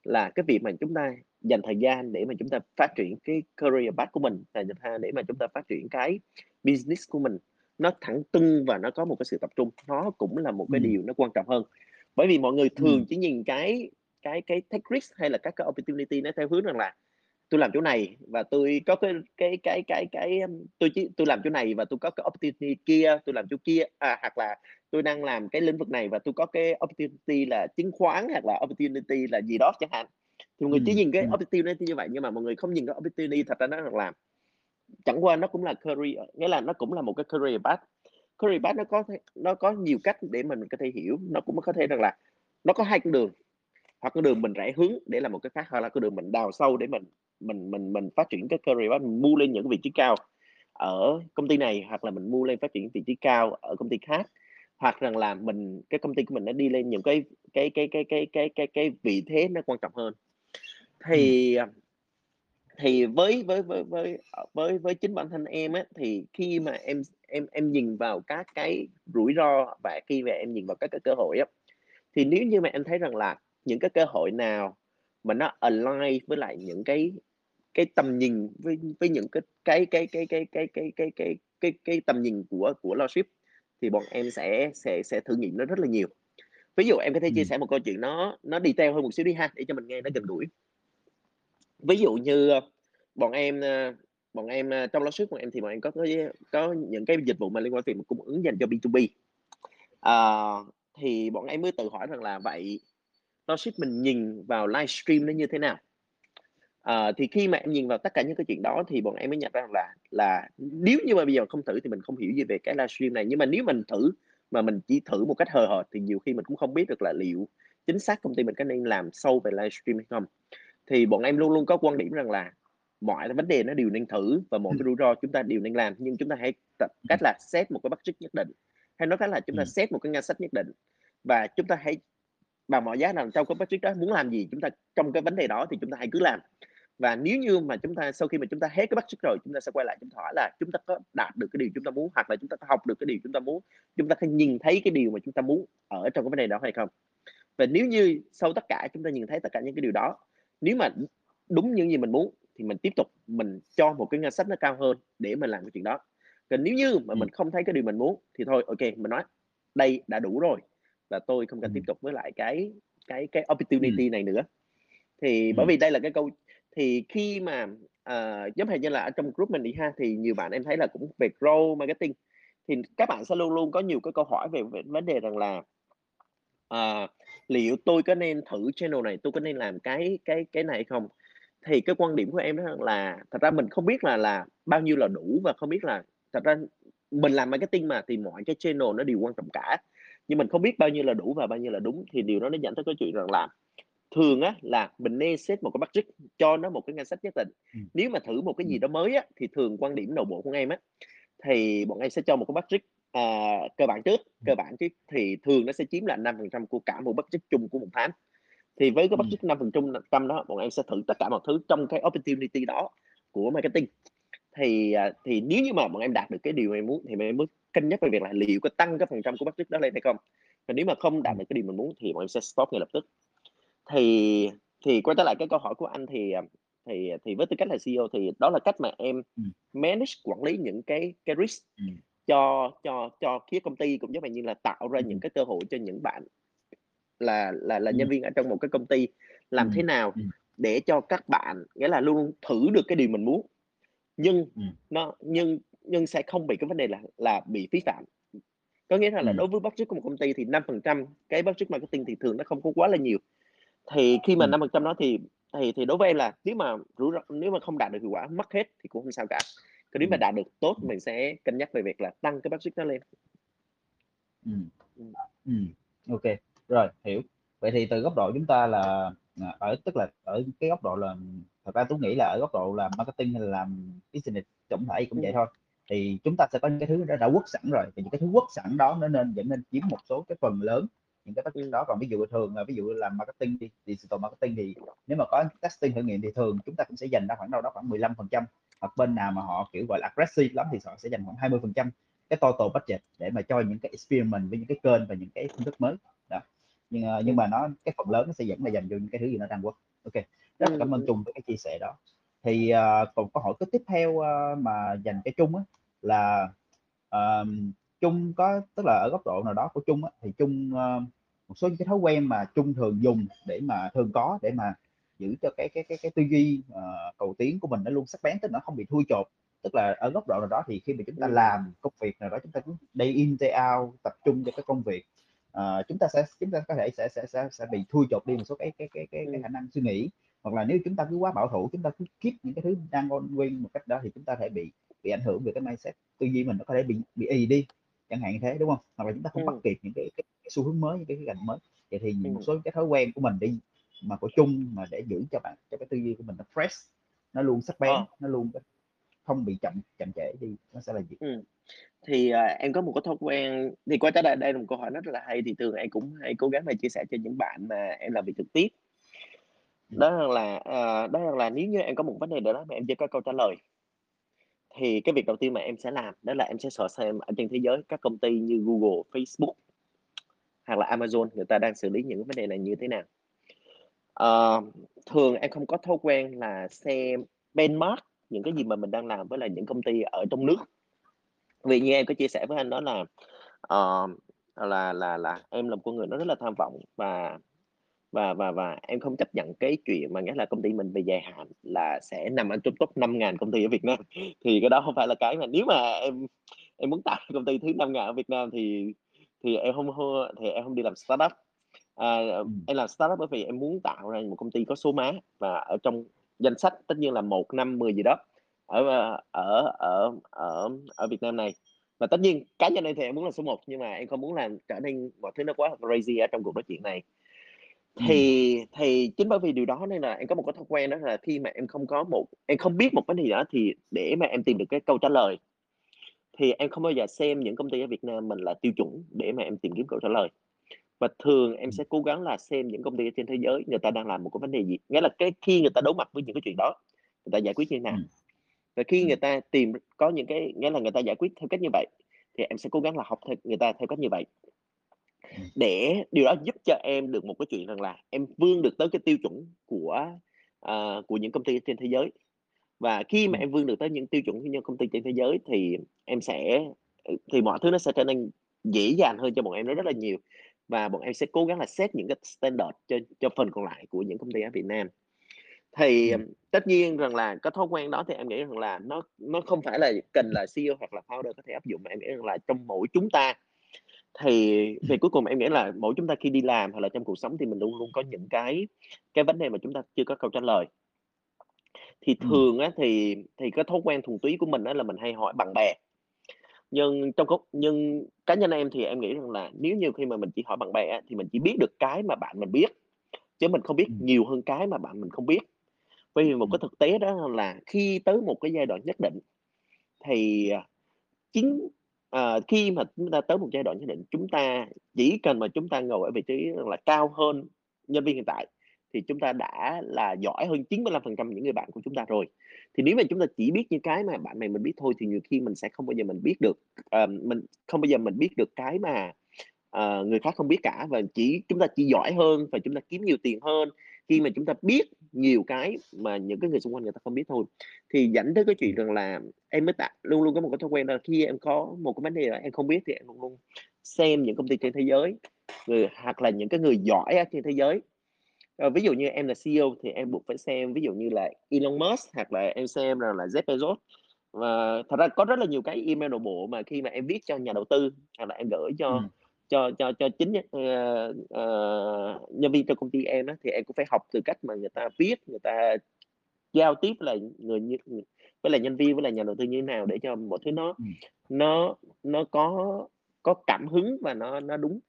là cái việc mà chúng ta dành thời gian để mà chúng ta phát triển cái career path của mình, gian để mà chúng ta phát triển cái business của mình, nó thẳng tưng và nó có một cái sự tập trung, nó cũng là một cái Ừm. điều nó quan trọng hơn. Bởi vì mọi người thường Ừm. chỉ nhìn cái cái cái take risk hay là các cái opportunity nó theo hướng rằng là "Tôi làm chỗ này và tôi có cái cái cái cái cái, ưm, tôi chỉ tôi làm chỗ này và tôi có cái opportunity kia, tôi làm chỗ kia." À, hoặc là "Tôi đang làm cái lĩnh vực này và tôi có cái opportunity là chứng khoán hoặc là opportunity là gì đó" chẳng hạn. Thì mọi người chỉ Ừm, nhìn cái ừm. opportunity như vậy nhưng mà mọi người không nhìn cái opportunity thật ra nó là chẳng qua nó cũng là career nghĩa là nó cũng là một cái career path. Career path nó có nó có nhiều cách để mình có thể hiểu, nó cũng có thể rằng là nó có 2 con đường, hoặc con đường mình rẽ hướng để làm một cái khác, hoặc là con đường mình đào sâu để mình mình mình mình phát triển cái career path, mình move lên những vị trí cao ở công ty này, hoặc là mình move lên phát triển vị trí cao ở công ty khác. Hoặc rằng là mình cái công ty của mình nó đi lên những cái cái cái cái cái cái cái cái vị thế nó quan trọng hơn. Thì, ờ, thì với với với với, ờ, với với chính bản thân em á, thì khi mà em em em nhìn vào các cái rủi ro và khi mà em nhìn vào các cái cơ hội á, thì nếu như mà em thấy rằng là những cái cơ hội nào mà nó align với lại những cái cái tầm nhìn với với những cái cái cái cái cái cái cái cái cái cái cái tầm nhìn của của Logic thì bọn em sẽ sẽ sẽ thử nghiệm nó rất là nhiều. Ví dụ em có thể chia sẻ một câu chuyện nó nó detail hơn một xíu đi ha, để cho mình nghe nó gần gũi. Ví dụ như, bọn em, bọn em, trong Logic bọn em thì bọn em có có những cái dịch vụ mà liên quan việc mà cung ứng dành cho B2B. Ờ, thì bọn em mới tự hỏi rằng là vậy Logic mình nhìn vào livestream nó như thế nào? Ờ, thì khi mà em nhìn vào tất cả những cái chuyện đó thì bọn em mới nhận ra rằng là là nếu như mà bây giờ không thử thì mình không hiểu gì về cái livestream này, nhưng mà nếu mình thử mà mình chỉ thử một cách hời hợt thì nhiều khi mình cũng không biết được là liệu chính xác công ty mình có nên làm sâu về livestream hay không. Thì bọn em luôn luôn có quan điểm rằng là mọi vấn đề nó đều nên thử và mọi cái rủi ro chúng ta đều nên làm, nhưng chúng ta hãy tập cách là set một cái budget nhất định, hay nói cách là chúng ta Ừm. set một cái ngân sách nhất định và chúng ta hãy bằng mọi giá nào trong cái budget đó muốn làm gì chúng ta trong cái vấn đề đó thì chúng ta hãy cứ làm. Và nếu như mà chúng ta sau khi mà chúng ta hết cái budget rồi, chúng ta sẽ quay lại chúng ta hỏi là chúng ta có đạt được cái điều chúng ta muốn, hoặc là chúng ta có học được cái điều chúng ta muốn, chúng ta có nhìn thấy cái điều mà chúng ta muốn ở trong cái vấn đề đó hay không? Và nếu như sau tất cả chúng ta nhìn thấy tất cả những cái điều đó, nếu mà đúng những gì mình muốn thì mình tiếp tục mình cho một cái ngân sách nó cao hơn để mình làm cái chuyện đó. Còn nếu như mà mình không thấy cái điều mình muốn thì thôi, kê, mình nói đây đã đủ rồi và tôi không cần tiếp tục với lại cái cái cái opportunity này nữa. Thì bởi Ừm. vì đây là cái câu thì khi mà, ờ, giống hệt như là ở trong group mình đi ha, thì nhiều bạn em thấy là cũng về grow marketing, thì các bạn sẽ luôn luôn có nhiều cái câu hỏi về về vấn đề rằng là ờ, liệu tôi có nên thử channel này, tôi có nên làm cái cái cái này không? Thì cái quan điểm của em đó là thật ra mình không biết là là bao nhiêu là đủ và không biết là thật ra mình làm marketing mà thì mọi cái channel nó đều quan trọng cả, nhưng mình không biết bao nhiêu là đủ và bao nhiêu là đúng, thì điều đó nó dẫn tới cái chuyện rằng là thường á là mình nên set một cái budget cho nó một cái ngân sách nhất định. Ừm. Nếu mà thử một cái gì Ừm. đó mới á, thì thường quan điểm nội bộ của em á, thì bọn em sẽ cho một cái budget, ờ, cơ bản trước, cơ Ừm. bản trước thì thường nó sẽ chiếm là 5% của cả một budget chung của một tháng. Thì với cái budget 5% trung trăm đó, bọn em sẽ thử tất cả mọi thứ trong cái opportunity đó của marketing. Thì, à, thì nếu như mà bọn em đạt được cái điều em muốn thì em mới cân nhắc về việc là liệu có tăng cái phần trăm của budget đó lên hay không. Còn nếu mà không đạt Ừm. được cái điều mình muốn thì bọn em sẽ stop ngay lập tức. Thì thì quay trở lại cái câu hỏi của anh thì, à, thì thì với tư cách là CEO thì đó là cách mà em Ừm. manage, quản lý những cái cái risk Ừm. cho cho cho phía công ty, cũng giống như là tạo ra những cái cơ hội cho những bạn là là là nhân viên ở trong một cái công ty, làm thế nào để cho các bạn nghĩa là luôn thử được cái điều mình muốn, nhưng Ừm. nó nhưng nhưng sẽ không bị cái vấn đề là là bị phí phạm. Có nghĩa rằng là Ừm. đối với budget của một công ty thì 5% cái budget marketing thì thường nó không có quá là nhiều. Thì khi mà Ừm. 5% đó thì thì thì đối với em là nếu mà rủi ro nếu mà không đạt được hiệu quả, mất hết thì cũng hông sao cả. Còn nếu mà Ừm. đạt được tốt mình sẽ cân nhắc về việc là tăng cái budget đó lên. Ừm, ô kê, rồi, hiểu. Vậy thì từ góc độ chúng ta là, ở tức là ở cái góc độ là thật ra Tú nghĩ là ở góc độ làm marketing hay là làm business tổng thể cũng vậy Ừm. thôi, thì chúng ta sẽ có những cái thứ đã đã quất sẵn rồi, thì những cái thứ quất sẵn đó nó nên vẫn nên chiếm một số cái phần lớn những cái budget Ừm. đó. Còn ví dụ thường là ví dụ làm marketing đi, digital marketing thì nếu mà có testing thử nghiệm thì thường chúng ta cũng sẽ dành ra khoảng đâu đó khoảng 15%, hoặc bên nào mà họ, kiểu, gọi là, aggressive lắm thì họ sẽ dành khoảng 20% cái total budget để mà cho những cái experiment với những cái kênh và những cái phương thức mới. Đó, nhưng, ơ, nhưng Ừm. mà nó cái phần lớn nó sẽ vẫn là dành cho những cái thứ gì nó đang. Ô kê, rất cảm ơn ừm. Trung với cái chia sẻ đó. Thì, ờ, còn câu hỏi kế tiếp theo, ơ, mà dành cho Trung á là, ờm, Trung có tức là ở góc độ nào đó của Trung á, thì Trung, ơ một số những cái thói quen mà Trung thường dùng để mà thường có để mà giữ cho cái cái cái cái tư duy, ờ, cầu tiến của mình nó luôn sắc bén, tức nó không bị thui chột. Tức là ở góc độ nào đó thì khi mà chúng ta Ừm. làm công việc nào đó chúng ta cứ day in day out, tập trung cho cái công việc, ờ, chúng ta sẽ chúng ta có thể sẽ sẽ sẽ sẽ bị thui chột đi một số cái cái cái cái cái Ừm. khả năng suy nghĩ. Hoặc là nếu chúng ta cứ quá bảo thủ, chúng ta cứ keep những cái thứ đang ongoing một cách đó thì chúng ta thể bị bị ảnh hưởng về cái mindset, tư duy mình nó có thể bị bị ì đi, chẳng hạn như thế, đúng hông? Hoặc là chúng ta không bắt Ừm. kịp những cái cái cái xu hướng mới, những cái cạnh mới. Vậy thì một Ừm. số cái thói quen của mình đi, mà của Trung mà để giữ cho bạn cho cái tư duy của mình nó fresh, nó luôn sắc bén, Ờ. nó luôn không bị chậm chậm trễ đi, nó sẽ là gì? Ừm. Thì, à, em có một cái thói quen thì quay trở lại đây là một câu hỏi rất là hay, thì thường em cũng hay cố gắng là chia sẻ cho những bạn mà em làm việc trực tiếp. Ừm. Đó là, ờ, đó là nếu như em có một vấn đề đó mà em chưa có câu trả lời thì cái việc đầu tiên mà em sẽ làm đó là em sẽ search xem ở trên thế giới các công ty như Google, Facebook hoặc là Amazon người ta đang xử lý những vấn đề này như thế nào. Ờ, thường em không có thói quen là xem benchmark những cái gì mà mình đang làm với lại những công ty ở trong nước. Vì như em có chia sẻ với anh đó là, ờ, là là là em là một con người nó rất là tham vọng và và và và em không chấp nhận cái chuyện mà nghĩa là công ty mình về dài hạn là sẽ nằm ở trong top 5.000 công ty ở Việt Nam. Thì cái đó hông phải là cái mà nếu mà em em muốn tạo công ty thứ 5.000 ở Việt Nam thì thì em hông hô thì em hông đi làm startup. À, Ừm. em làm startup bởi vì em muốn tạo ra một công ty có số má và ở trong danh sách tất nhiên là 1, 5, 10 gì đó ở, ờ, ở ở ở ở Việt Nam này. Và tất nhiên cá nhân em thì em muốn là số 1 nhưng mà em không muốn làm trở nên mọi thứ nó quá crazy ở trong cuộc nói chuyện này. Ừm. Thì thì chính bởi vì điều đó nên là em có một cái thói quen đó là khi mà em không có một em không biết một vấn đề gì đó thì để mà em tìm được cái câu trả lời thì em không bao giờ xem những công ty ở Việt Nam mình là tiêu chuẩn để mà em tìm kiếm câu trả lời. Và thường em sẽ cố gắng là xem những công ty ở trên thế giới người ta đang làm một cái vấn đề gì, nghĩa là cái khi người ta đối mặt với những cái chuyện đó, người ta giải quyết như thế nào. Và khi người ta tìm có những cái nghĩa là người ta giải quyết theo cách như vậy, thì em sẽ cố gắng là học theo người ta theo cách như vậy. Để điều đó giúp cho em được một cái chuyện rằng là em vươn được tới cái tiêu chuẩn của, ờ, của những công ty trên thế giới. Và khi mà em vươn được tới những tiêu chuẩn của những công ty trên thế giới thì em sẽ ừ, thì mọi thứ nó sẽ trở nên dễ dàng hơn cho bọn em rất là nhiều. Và bọn em sẽ cố gắng là set những cái standard cho cho phần còn lại của những công ty ở Việt Nam. Thì, Ừm. ừm, tất nhiên rằng là cái thói quen đó thì em nghĩ rằng là nó nó không phải là cần là CEO hoặc là founder có thể áp dụng, mà em nghĩ rằng là trong mỗi chúng ta. Thì Ừm. về cuối cùng em nghĩ là mỗi chúng ta khi đi làm hoặc là trong cuộc sống thì mình luôn luôn có những cái cái vấn đề mà chúng ta chưa có câu trả lời. Thì Ừm. thường á thì thì cái thói quen thuần túy của mình á là mình hay hỏi bạn bè. Nhưng trong có nhưng cá nhân em thì em nghĩ rằng là nếu như khi mà mình chỉ hỏi bạn bè á, thì mình chỉ biết được cái mà bạn mình biết, chứ mình không biết Ừm. nhiều hơn cái mà bạn mình không biết. Bởi vì một cái Ừm. thực tế đó là khi tới một cái giai đoạn nhất định thì, à, chính ờ, khi mà chúng ta tới một giai đoạn nhất định, chúng ta chỉ cần mà chúng ta ngồi ở vị trí là cao hơn nhân viên hiện tại, thì chúng ta đã là giỏi hơn 95% những người bạn của chúng ta rồi. Thì nếu mà chúng ta chỉ biết những cái mà bạn bè mình biết thôi thì nhiều khi mình sẽ không bao giờ mình biết được, ờ, mình không bao giờ mình biết được cái mà, uh, người khác không biết cả. Và chỉ chúng ta chỉ giỏi hơn và chúng ta kiếm nhiều tiền hơn khi mà chúng ta biết nhiều cái mà những cái người xung quanh người ta không biết thôi. Thì dẫn tới cái chuyện rằng là em mới tạo luôn luôn có một cái thói quen là khi em có một cái vấn đề là em không biết thì em luôn luôn xem những công ty trên thế giới, người hoặc là những cái người giỏi ở trên thế giới. Ờ, ví dụ như em là CEO thì em buộc phải xem ví dụ như là Elon Musk hoặc là em xem rằng là Jeff Bezos. Và thật ra có rất là nhiều cái email nội bộ mà khi mà em viết cho nhà đầu tư hoặc là em gửi cho Ừm. cho cho cho chính, ơ, ờ, nhân viên trong công ty em á, thì em cũng phải học từ cách mà người ta viết, người ta giao tiếp lại người như với lại nhân viên, với lại nhà đầu tư như thế nào để cho mọi thứ nó Ừm. nó nó có có cảm hứng và nó nó đúng.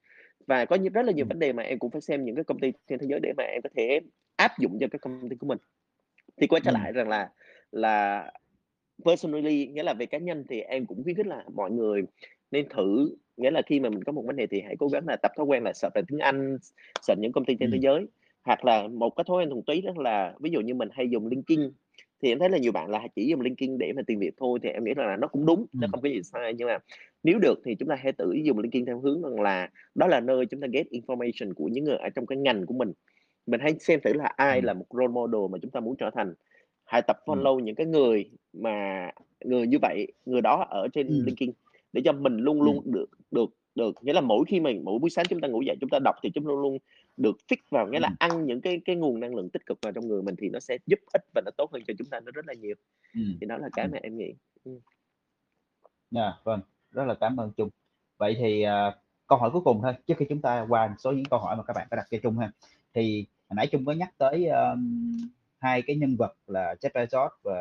Và có rất là nhiều Ừm. vấn đề mà em cũng phải xem những cái công ty trên thế giới để mà em có thể áp dụng cho cái công ty của mình. Thì quay trở Ừm. lại rằng là là personally, nghĩa là về cá nhân thì em cũng khuyến khích là mọi người nên thử, nghĩa là khi mà mình có một vấn đề thì hãy cố gắng là tập thói quen là search về tiếng Anh, s search những công ty trên thế Ừm. giới. Hoặc là một cái thói quen thuần túy đó là ví dụ như mình hay dùng LinkedIn, thì em thấy là nhiều bạn là chỉ dùng LinkedIn để mà tìm việc thôi thì em nghĩ là nó cũng đúng, nó không có gì sai. Nhưng mà nếu được thì chúng ta hãy thử dùng LinkedIn theo hướng rằng là đó là nơi chúng ta get information của những người ở trong cái ngành của mình. Mình hãy xem thử là ai là một role model mà chúng ta muốn trở thành. Hãy tập follow những cái người mà người như vậy, người đó ở trên. LinkedIn để cho mình luôn luôn được được được nghĩa là mỗi khi mình mỗi buổi sáng chúng ta ngủ dậy chúng ta đọc thì chúng luôn luôn được fix vào, nghĩa là ăn những cái cái nguồn năng lượng tích cực vào trong người mình thì nó sẽ giúp ích và nó tốt hơn cho chúng ta nó rất là nhiều. Ừm. Thì đó là cái mà em nghĩ. Ừm. Yeah, vâng, rất là cám ơn Trung. Vậy thì, à, câu hỏi cuối cùng thôi, trước khi chúng ta qua một số những câu hỏi mà các bạn có đặt cho Trung ha. Thì hồi nãy Trung có nhắc tới, ờm, hai cái nhân vật là Jeff Bezos và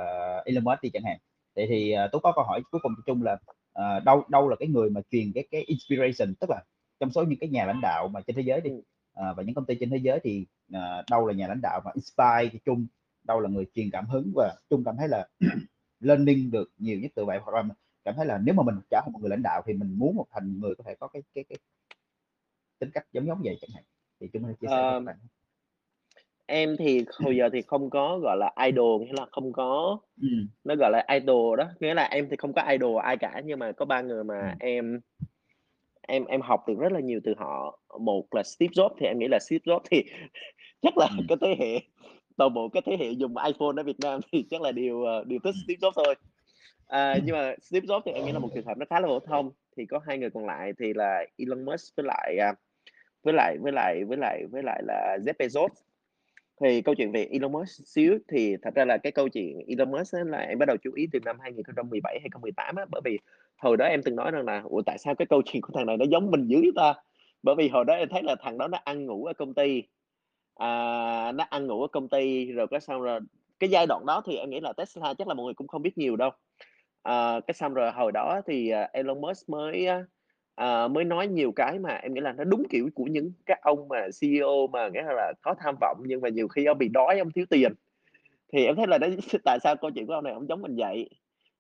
Elon Musk đi chẳng hạn. Vậy thì, à, Tú có câu hỏi cuối cùng cho Trung là, ờ, đâu đâu là cái người mà truyền cái cái inspiration, tức là trong số những cái nhà lãnh đạo mà trên thế giới đi, Ờ, và những công ty trên thế giới thì, ờ, đâu là nhà lãnh đạo mà inspire cho Trung, đâu là người truyền cảm hứng và Trung cảm thấy là learning được nhiều nhất từ vậy? Hoặc là cảm thấy là nếu mà mình trở thành một người lãnh đạo thì mình muốn một thành người có thể có cái cái cái tính cách giống giống vậy chẳng hạn, thì có thể chia sẻ Ờm. bạn. Em thì hồi giờ thì không có, gọi là, idol, nghĩa là không có Ừm. nó, gọi là, idol đó, nghĩa là em thì không có idol ai cả, nhưng mà có 3 người mà Ừm. em em em học được rất là nhiều từ họ. Một là Steve Jobs, thì em nghĩ là Steve Jobs thì chắc là Ừm. cái thế hệ toàn bộ cái thế hệ dùng iPhone ở Việt Nam thì chắc là đều, ờ, đều thích Steve Jobs thôi. À, nhưng mà Steve Jobs thì em nghĩ là một trường hợp nó khá là phổ thông, thì có hai người còn lại thì là Elon Musk với lại, à, với lại với lại với lại với lại là Jeff Bezos. Thì câu chuyện về Elon Musk xíu, thì thật ra là cái câu chuyện Elon Musk là em bắt đầu chú ý từ năm 2017, 2018 á, bởi vì hồi đó em từng nói rằng là "Ủa, tại sao cái câu chuyện của thằng này nó giống mình dữ ta?" Bởi vì hồi đó em thấy là thằng đó nó ăn ngủ ở công ty, à, nó ăn ngủ ở công ty rồi cái xong rồi cái giai đoạn đó thì em nghĩ là Tesla chắc là mọi người cũng không biết nhiều đâu. à, cái xong rồi hồi đó thì, à, Elon Musk mới à, mới nói nhiều cái mà em nghĩ là nó đúng kiểu của những các ông mà CEO mà nghĩa là có tham vọng nhưng mà nhiều khi ông bị đói, ông thiếu tiền. Thì em thấy là đấy tại sao câu chuyện của ông này ông giống mình vậy.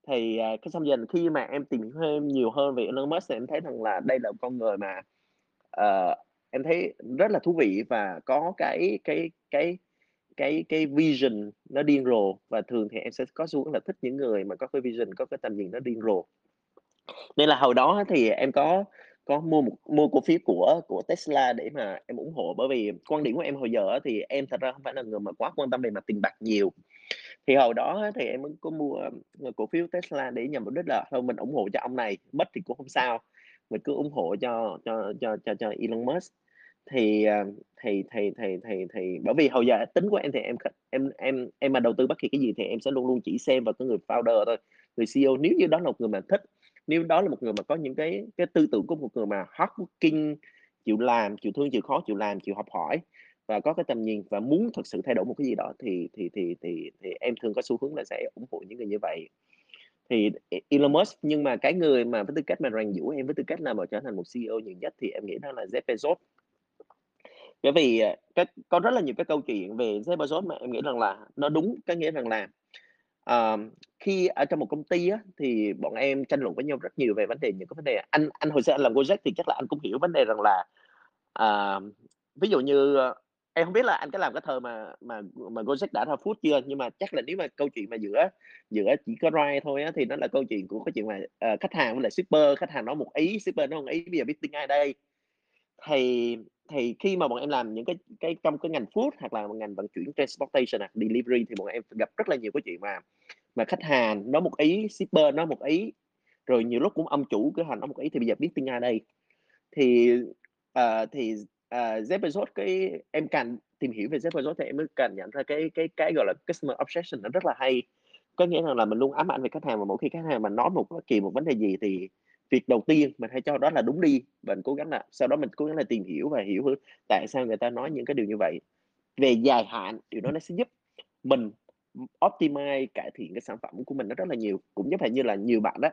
Thì, à, cái xong dần khi mà em tìm hiểu thêm nhiều hơn về Elon Musk thì em thấy rằng là đây là một con người mà, ờ, em thấy rất là thú vị và có cái cái cái cái cái vision nó điên rồ và thường thì em sẽ có xu hướng là thích những người mà có cái vision, có cái tầm nhìn nó điên rồ. Nên là hồi đó thì em có có mua một mua cổ phiếu của của Tesla để mà em ủng hộ, bởi vì quan điểm của em hồi giờ á thì em thật ra không phải là người mà quá quan tâm về mặt tiền bạc nhiều. Thì hồi đó á thì em mới có mua, ờ, cổ phiếu Tesla để nhằm mục đích là thôi mình ủng hộ cho ông này, mất thì cũng không sao, mình cứ ủng hộ cho cho cho cho cho Elon Musk. Thì, à, thì thì thì thì thì bởi vì hồi giờ tính của em thì em em em em mà đầu tư bất kỳ cái gì thì em sẽ luôn luôn chỉ xem vào cái người founder thôi, người CEO. Nếu như đó là một người mà thích, nếu đó là một người mà có những cái cái tư tưởng của một người mà hardworking, chịu làm, chịu thương, chịu khó, chịu làm, chịu học hỏi và có cái tầm nhìn và muốn thực sự thay đổi một cái gì đó thì thì thì thì thì em thường có xu hướng là sẽ ủng hộ những người như vậy. Thì e-, Elon Musk nhưng mà cái người mà với tư cách mà ràng giũa em với tư cách là mà trở thành một CEO nhiều nhất thì em nghĩ đó là Jeff Bezos. Bởi vì, à, cái có rất là nhiều cái câu chuyện về Jeff Bezos mà em nghĩ rằng là nó đúng, cái nghĩa rằng là, uh, khi ở trong một công ty á, thì bọn em tranh luận với nhau rất nhiều về vấn đề những cái vấn đề anh anh hồi xưa anh làm Gojek thì chắc là anh cũng hiểu vấn đề rằng là, uh, ví dụ như, em không biết là anh có làm cái thời mà mà mà Gojek đã ra food chưa, nhưng mà chắc là nếu mà câu chuyện mà giữa giữa chỉ có Ride thôi á, thì nó là câu chuyện của cái chuyện mà, uh, khách hàng với lại shipper, khách hàng nói một ý, shipper nói một ý, bây giờ biết tiếng ai đây? Thì thì khi mà bọn em làm những cái cái trong cái ngành food hoặc là ngành vận chuyển transportation hoặc delivery thì bọn em gặp rất là nhiều cái chuyện mà mà khách hàng nói một ý, shipper nói một ý, rồi nhiều lúc cũng ông chủ cửa hàng nói một ý thì bây giờ biết tiếng ai đây? Thì, uh, thì, ờ, Jeff Bezos cái em càng tìm hiểu về Jeff Bezos thì em mới càng nhận ra cái cái cái, gọi là, customer obsession nó rất là hay. Có nghĩa rằng là mình luôn ám ảnh về khách hàng và mỗi khi khách hàng mà nói một bất kỳ một vấn đề gì thì việc đầu tiên mình hãy cho đó là đúng đi, mình cố gắng là sau đó mình cố gắng là tìm hiểu và hiểu hơn tại sao người ta nói những cái điều như vậy. Về dài hạn, điều đó nó sẽ giúp mình, optimize, cải thiện cái sản phẩm của mình nó rất là nhiều, cũng giống hệt như là nhiều bạn đó,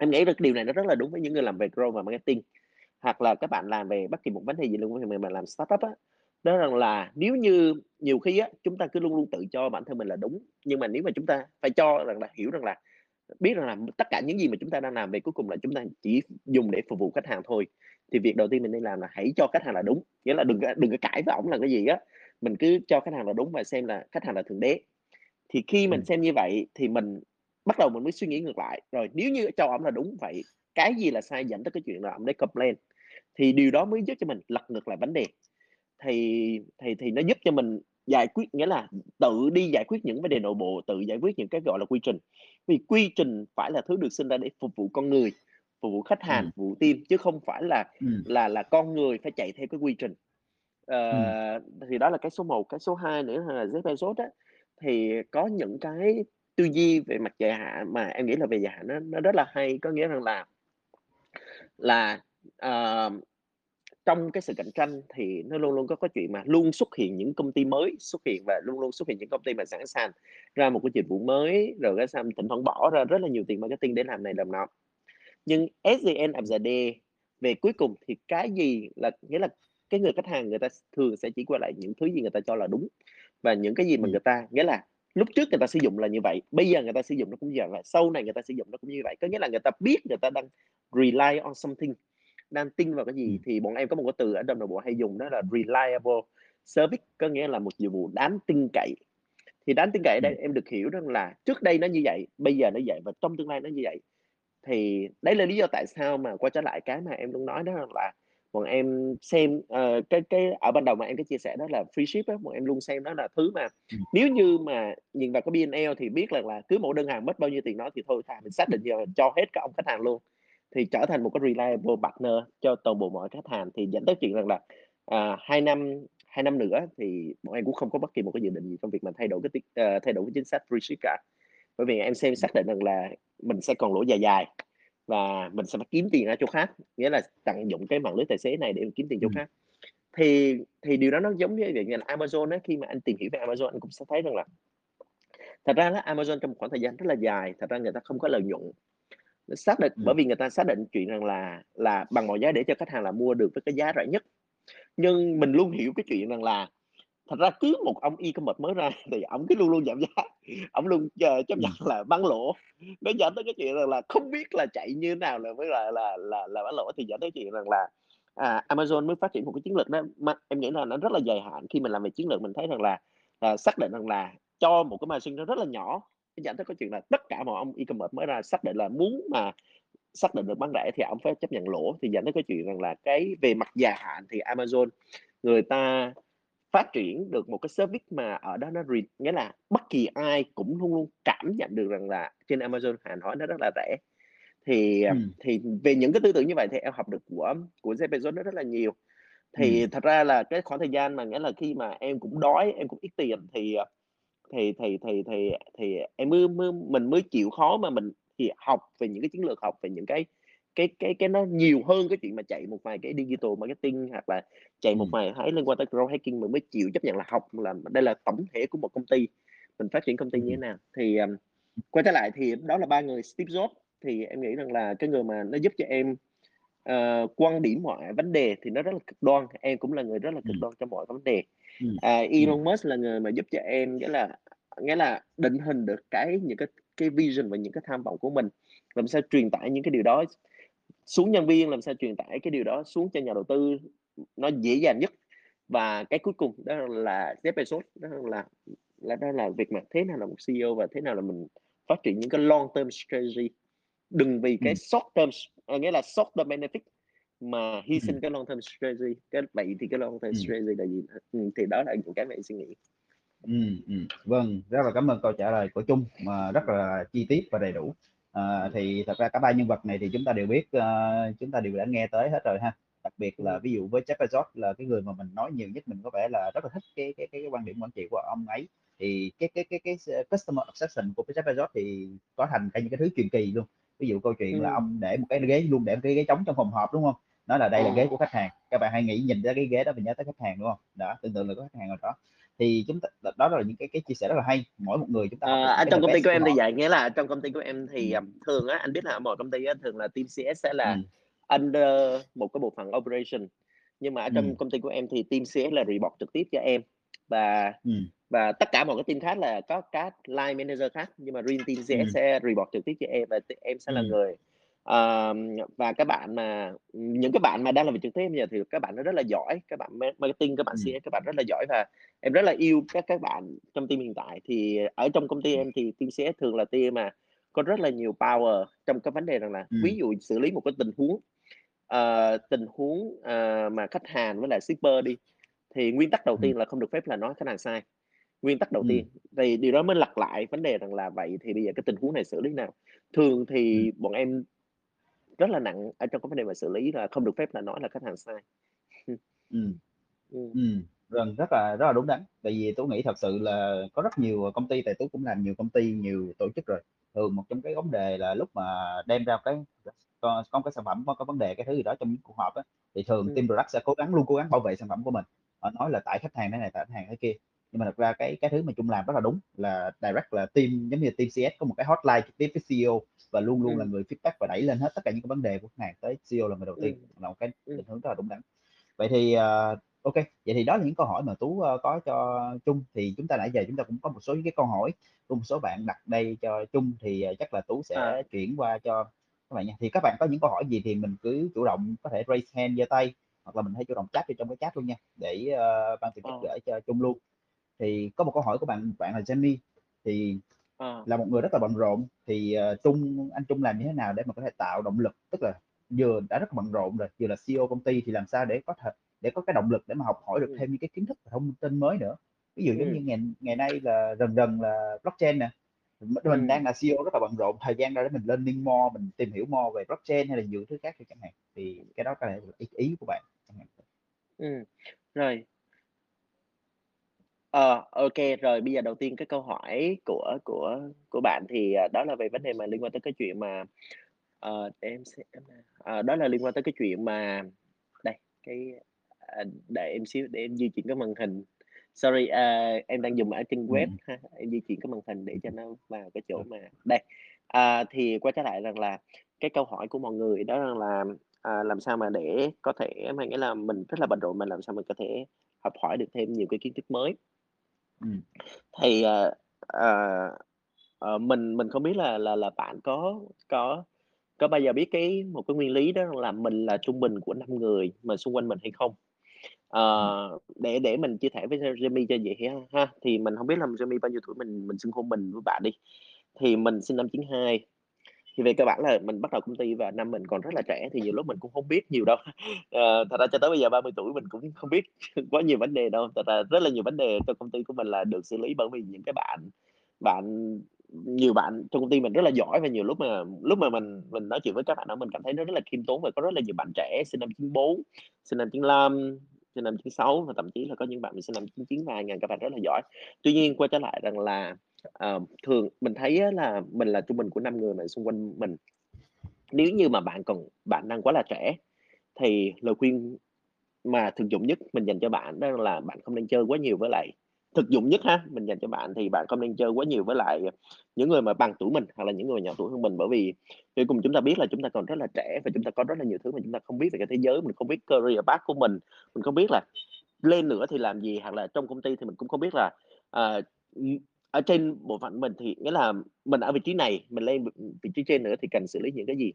em nghĩ được điều này nó rất là đúng với những người làm về growth và marketing, hoặc là các bạn làm về bất kỳ một vấn đề gì luôn, mình mà làm startup á. Đó rằng là nếu như nhiều khi á, chúng ta cứ luôn luôn tự cho bản thân mình là đúng, nhưng mà nếu mà chúng ta phải cho rằng là hiểu rằng là biết rằng là tất cả những gì mà chúng ta đang làm về cuối cùng là chúng ta chỉ dùng để phục vụ khách hàng thôi, thì việc đầu tiên mình nên làm là hãy cho khách hàng là đúng, nghĩa là đừng đừng có cãi với ổng là cái gì á, mình cứ cho khách hàng là đúng và xem là khách hàng là thượng đế. Thì khi mình xem như vậy thì mình bắt đầu mình mới suy nghĩ ngược lại, rồi nếu như cho ổng là đúng, vậy cái gì là sai dẫn tới cái chuyện là ổng đấy complain, thì điều đó mới giúp cho mình lật ngược lại vấn đề. Thì thì thì nó giúp cho mình giải quyết nghĩa là tự đi giải quyết những vấn đề nội bộ, tự giải quyết những cái, gọi là, quy trình. Vì quy trình phải là thứ được sinh ra để phục vụ con người, phục vụ khách hàng, Ừm. phục vụ team chứ không phải là Ừm. là là con người phải chạy theo cái quy trình. Ờ, thì đó là cái số 1, cái số 2 nữa là Jeff Bezos á, thì có những cái tư duy về mặt dài hạn mà em nghĩ là về dài hạn nó nó rất là hay, có nghĩa rằng là là, ờ, trong cái sự cạnh tranh thì nó luôn luôn có cái chuyện mà luôn xuất hiện những công ty mới xuất hiện và luôn luôn xuất hiện những công ty mà sẵn sàng ra một cái dịch vụ mới, rồi cái xong thỉnh thoảng bỏ ra rất là nhiều tiền marketing để làm này làm nọ. Nhưng end of the day, về cuối cùng thì cái gì là nghĩa là cái người khách hàng người ta thường sẽ chỉ quay lại những thứ gì người ta cho là đúng, và những cái gì mà người ta nghĩa là lúc trước người ta sử dụng là như vậy, bây giờ người ta sử dụng nó cũng như vậy, sau này người ta sử dụng nó cũng như vậy. Có nghĩa là người ta biết người ta đang rely on something, đang tin vào cái gì Ừm. thì bọn em có một cái từ ở trong nội bộ hay dùng đó là reliable service, có nghĩa là một dịch vụ đáng tin cậy. Thì đáng tin cậy ở đây Ừm. em được hiểu rằng là trước đây nó như vậy, bây giờ nó vậy và trong tương lai nó như vậy. Thì đấy là lý do tại sao mà quay trở lại cái mà em luôn nói đó là bọn em xem, ờ, cái cái ở ban đầu mà em có chia sẻ đó là free ship á, bọn em luôn xem đó là thứ mà Ừm. nếu như mà nhìn vào cái P&L thì biết rằng là cứ mỗi đơn hàng mất bao nhiêu tiền đó thì thôi thà mình xác định giờ mình cho hết các ông khách hàng luôn, thì trở thành một cái reliable partner cho toàn bộ mọi khách hàng. Thì dẫn tới chuyện rằng là, à, 2 năm 2 năm nữa thì bọn em cũng không có bất kỳ một cái dự định gì trong việc mà thay đổi cái ờ, thay đổi cái chính sách free ship cả. Bởi vì em xem xác định rằng là mình sẽ còn lỗ dài dài và mình sẽ phải kiếm tiền ở chỗ khác, nghĩa là tận dụng cái mạng lưới tài xế này để kiếm tiền chỗ Ừm. khác. Thì thì điều đó nó giống như việc như là Amazon á, khi mà anh tìm hiểu về Amazon anh cũng sẽ thấy rằng là Thật ra á, Amazon trong một khoảng thời gian rất là dài, thật ra người ta không có lợi nhuận. Xác định Ừm. bởi vì người ta xác định chuyện rằng là là bằng mọi giá để cho khách hàng là mua được với cái giá rẻ nhất. Nhưng mình luôn hiểu cái chuyện rằng là thật ra cứ một ông e-commerce mới ra thì ổng cứ luôn luôn giảm giá, ổng luôn ch chấp nhận Ừm. là bán lỗ. Nó dẫn tới cái chuyện rằng là không biết là chạy như thế nào là mới là là là là bán lỗ, thì dẫn tới chuyện rằng là, à, Amazon mới phát triển một cái chiến lược đó ma em nghĩ là nó rất là dài hạn. Khi mình làm về chiến lược mình thấy rằng là, à, xác định rằng là cho một cái margin nó rất là nhỏ, dẫn tới cái chuyện là tất cả mọi ông e-commerce mới ra xác định là muốn mà xác định được bán rẻ thì ổng phải chấp nhận lỗ, thì dẫn tới cái chuyện rằng là cái về mặt dài hạn thì Amazon người ta phát triển được một cái service mà ở đó nó re nghĩa là bất kỳ ai cũng luôn luôn cảm nhận được rằng là trên Amazon hàng hóa nó rất là rẻ. Thì, à, Ừm. thì về những cái tư tưởng như vậy thì em học được của của Jeff Bezos nó rất là nhiều. Thì thật ra là cái khoảng thời gian mà nghĩa là khi mà em cũng đói, em cũng ít tiền thì, à, thì thì thì thì thì em mới mới mình mới chịu khó mà mình thì học về những cái chiến lược, học về những cái cái cái cái nó nhiều hơn cái chuyện mà chạy một vài cái digital marketing hoặc là chạy một vài cái liên quan tới growth hacking mình mới chịu chấp nhận là học là đây là tổng thể của một công ty, mình phát triển công ty như thế nào. Thì, ờm, quay trở lại thì đó là 3 người Steve Jobs, thì em nghĩ rằng là cái người mà nó giúp cho em, ờ, quan điểm mọi vấn đề thì nó rất là cực đoan, em cũng là người rất là cực đoan trong mọi vấn đề. Ừm. Elon Musk là người mà giúp cho em nghĩa là nghĩa là định hình được cái những cái cái vision và những cái tham vọng của mình, làm sao truyền tải những cái điều đó xuống nhân viên, làm sao truyền tải cái điều đó xuống cho nhà đầu tư, nó dễ dàng nhất. Và cái cuối cùng đó là Jeff Bezos, đó là là đó là việc mà thế nào là một CEO và thế nào là mình phát triển những cái long term strategy. Đừng vì cái Ừm. short term ờ, nghĩa là short term benefit mà hy Ừm. sinh cái long term strategy. Cái vậy thì cái long term Ừm. strategy là gì? Thì đó là những cái mà suy nghĩ. Ừm, ừm, vâng, rất là cảm ơn câu trả lời của Chung mà rất là chi tiết và đầy đủ. Ờ, thì thật ra cả ba nhân vật này thì chúng ta đều biết, ơ, chúng ta đều đã nghe tới hết rồi ha. Đặc biệt là Ừm. ví dụ với Jeff Bezos là cái người mà mình nói nhiều nhất, mình có vẻ là rất là thích cái cái cái quan điểm quản trị của ông ấy. Thì cái cái cái cái customer obsession của cái Jeff Bezos thì có thành cả những cái thứ truyền kỳ luôn. Ví dụ câu chuyện là Ừm. ông để một cái ghế luôn để một cái ghế trống trong phòng họp, đúng hông? Nói là đây là ghế Ừm. của khách hàng, các bạn hãy nghĩ nhìn ra cái ghế đó và nhớ tới khách hàng, đúng hông? Đó, tưởng tượng là có khách hàng ngồi đó. Thì chúng ta đó là những cái cái chia sẻ rất là hay, mỗi một người chúng ta the trong công ty của em thì vậy, nghĩa là trong công ty của em thì, Ừm. ờm, thường á, anh biết là mọi công ty á, thường là team CS sẽ là Ừm. under một cái bộ phận operation, nhưng mà ở trong Ừm. công ty của em thì team CS là report trực tiếp cho em. Và Ừm. và tất cả mọi cái team khác là có các line manager khác, nhưng mà riêng team CS Ừm. sẽ report trực tiếp cho em và em sẽ là Ừm. người ờm, và các bạn mà những cái bạn mà đang làm việc trực tiếp bây giờ thì các bạn nó rất là giỏi, các bạn ma marketing, các bạn CS Ừm. các bạn rất là giỏi và em rất là yêu các các bạn trong team hiện tại. Thì ở trong công ty Ừm. em thì team CS thường là team mà có rất là nhiều power trong cái vấn đề rằng là ví Ừm. dụ xử lý một cái tình huống, ờ, tình huống, ờ, mà khách hàng với lại shipper đi, thì nguyên tắc đầu Ừm. tiên là không được phép là nói khách hàng sai. Nguyên tắc đầu Ừm. tiên, thì điều đó mới lặp lại vấn đề rằng là vậy thì bây giờ cái tình huống này xử lý nào? Thường Ừm. thì bọn em rất là nặng ở trong cái vấn đề mà xử lý là không được phép là nói là khách hàng sai. Ừm. Ừm. Ừm, vâng, rất là rất là đúng đắn. Tại vì Tú nghĩ thật sự là có rất nhiều công ty, tại Tú cũng làm nhiều công ty, nhiều tổ chức rồi. Thường một trong cái vấn đề là lúc mà đem ra cái có cái sản phẩm có có vấn đề cái thứ gì đó trong những cuộc họp á, thì thường Ừm. team product sẽ cố gắng luôn cố gắng bảo vệ sản phẩm của mình. Họ nói là tại khách hàng thế này, tại khách hàng thế kia. Nhưng mà thật ra cái cái thứ mà Chung làm rất là đúng, là direct là team giống như là team CS có một cái hotline trực tiếp với CEO và luôn luôn là Ừm. người feedback và đẩy lên hết tất cả những cái vấn đề của khách hàng tới CEO là người đầu tiên, Ừm. là một cái Ừm. định hướng rất là đúng đắn. Vậy thì, ô kê, vậy thì đó là những câu hỏi mà Tú, ơ, có cho Chung, thì chúng ta nãy giờ chúng ta cũng có một số những cái câu hỏi của một số bạn đặt đây cho Chung, thì, ờ, chắc là Tú À. sẽ chuyển qua cho các bạn nha. Thì các bạn có những câu hỏi gì thì mình cứ chủ động có thể raise hand, giơ tay, hoặc là mình hãy chủ động chat vô trong cái chat luôn nha, để, ơ, ban tổ chức gửi cho Chung luôn. Thì có một câu hỏi của bạn bạn là Jenny, thì Ờ. là một người rất là bận rộn, thì, ờ, Chung anh Chung làm như thế nào để mà có thể tạo động lực, tức là vừa đã rất là bận rộn rồi, vừa là CEO công ty thì làm sao để có thể để có cái động lực để mà học hỏi được Ừm. thêm những cái kiến thức và thông tin mới nữa? Ví dụ giống như Ừm. ngày ngày nay là rần rần là blockchain nè, mình Ừm. đang là CEO rất là bận rộn, thời gian ra để mình learning more, mình tìm hiểu more về blockchain hay là nhiều thứ khác đi chẳng hạn, thì cái đó có thể là ý ý của bạn chẳng hạn. Ừm, rồi. Ờ, ô kê, rồi bây giờ đầu tiên cái câu hỏi của của của bạn thì, à, đó là về vấn đề mà liên quan tới cái chuyện mà, ờ, để em xem nào, ờ, đó là liên quan tới cái chuyện mà đây, cái, à, đợi em xíu để em di chuyển cái màn hình Sorry, à, em đang dùng ở trên web Ừm. ha, em di chuyển cái màn hình để cho nó vào cái chỗ mà đây, à, thì quay trở lại rằng là cái câu hỏi của mọi người đó rằng là, à, làm sao mà để có thể mà nghĩa là mình rất là bận rộn, mà làm sao mình có thể học hỏi được thêm nhiều cái kiến thức mới. Ừm. Thì, ờ, ờ, ờ, mình mình không biết là là là bạn có có có bao giờ biết cái một cái nguyên lý đó là mình là trung bình của 5 người mà xung quanh mình hay không? Ừm. Ờ, để để mình chia sẻ với Jamie cho dễ ha, thì mình hông biết là Jamie bao nhiêu tuổi, mình mình xưng hô mình với bạn đi. Thì mình sinh năm 92, thì về cơ bản là mình bắt đầu công ty và năm mình còn rất là trẻ, thì nhiều lúc mình cũng không biết nhiều đâu. à, thật ra cho tới bây giờ 30 tuổi mình cũng không biết quá nhiều vấn đề đâu, thật ra rất là nhiều vấn đề trong công ty của mình là được xử lý bởi vì những cái bạn bạn nhiều bạn trong công ty mình rất là giỏi và nhiều lúc mà lúc mà mình mình nói chuyện với các bạn đó mình cảm thấy nó rất là khiêm tốn và có rất là nhiều bạn trẻ sinh năm 94, sinh năm 95, sinh năm 96 và thậm chí là có những bạn sinh năm 99 và ngàn các bạn rất là giỏi. Tuy nhiên quay trở lại rằng là, ờ, thường mình thấy á là mình là trung bình của 5 người mà xung quanh mình. Nếu như mà bạn còn bạn đang quá là trẻ, thì lời khuyên mà thực dụng nhất mình dành cho bạn đó là bạn không nên chơi quá nhiều với lại thực dụng nhất ha, mình dành cho bạn thì bạn không nên chơi quá nhiều với lại những người mà bằng tuổi mình hoặc là những người nhỏ tuổi hơn mình. Bởi vì cuối cùng chúng ta biết là chúng ta còn rất là trẻ và chúng ta có rất là nhiều thứ mà chúng ta không biết về cái thế giới, mình không biết career path của mình, mình không biết là lên nữa thì làm gì, hoặc là trong công ty thì mình cũng không biết là, ờ, ừm, ở trên bộ phận mình thì nghĩa là mình ở vị trí này, mình lên vị trí trên nữa thì cần xử lý những cái gì.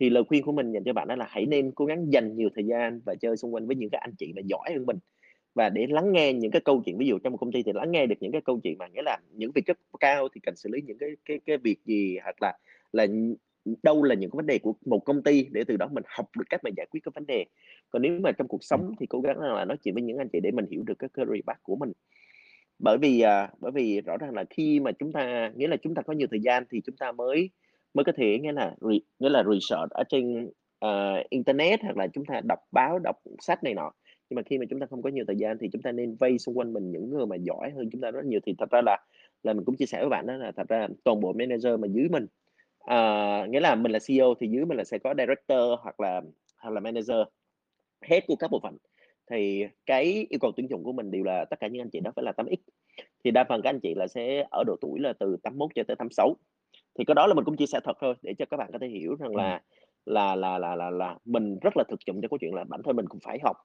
Thì lời khuyên của mình dành cho bạn đó là hãy nên cố gắng dành nhiều thời gian và chơi xung quanh với những cái anh chị mà giỏi hơn mình, và để lắng nghe những cái câu chuyện. Ví dụ trong một công ty thì lắng nghe được những cái câu chuyện mà nghĩa là những vị cấp cao thì cần xử lý những cái cái cái việc gì, hoặc là là, đâu là những cái vấn đề của một công ty để từ đó mình học được cách mà giải quyết cái vấn đề. Còn nếu mà trong cuộc Ừm. sống thì cố gắng là nói chuyện với những anh chị để mình hiểu được cái career path của mình. Bởi vì, à, bởi vì rõ ràng là khi mà chúng ta nghĩa là chúng ta có nhiều thời gian thì chúng ta mới mới có thể nghĩa là re nghĩa là research ở trên, uh, internet hoặc là chúng ta đọc báo, đọc sách này nọ. Nhưng mà khi mà chúng ta không có nhiều thời gian thì chúng ta nên vây xung quanh mình những người mà giỏi hơn chúng ta rất nhiều. Thì thật ra là là mình cũng chia sẻ với bạn đó là thật ra toàn bộ manager mà dưới mình, uh, nghĩa là mình là CEO thì dưới mình là sẽ có director hoặc là hoặc là manager, hết của các bộ phận. Thì cái yêu cầu tuyển dụng của mình đều là tất cả những anh chị đó phải là 8X, thì đa phần các anh chị là sẽ ở độ tuổi là từ 81 cho tới 86. Thì cái đó là mình cũng chia sẻ thật thôi để cho các bạn có thể hiểu rằng Ừm. là là là là là là mình rất là thực dụng cho câu chuyện là bản thân mình cũng phải học.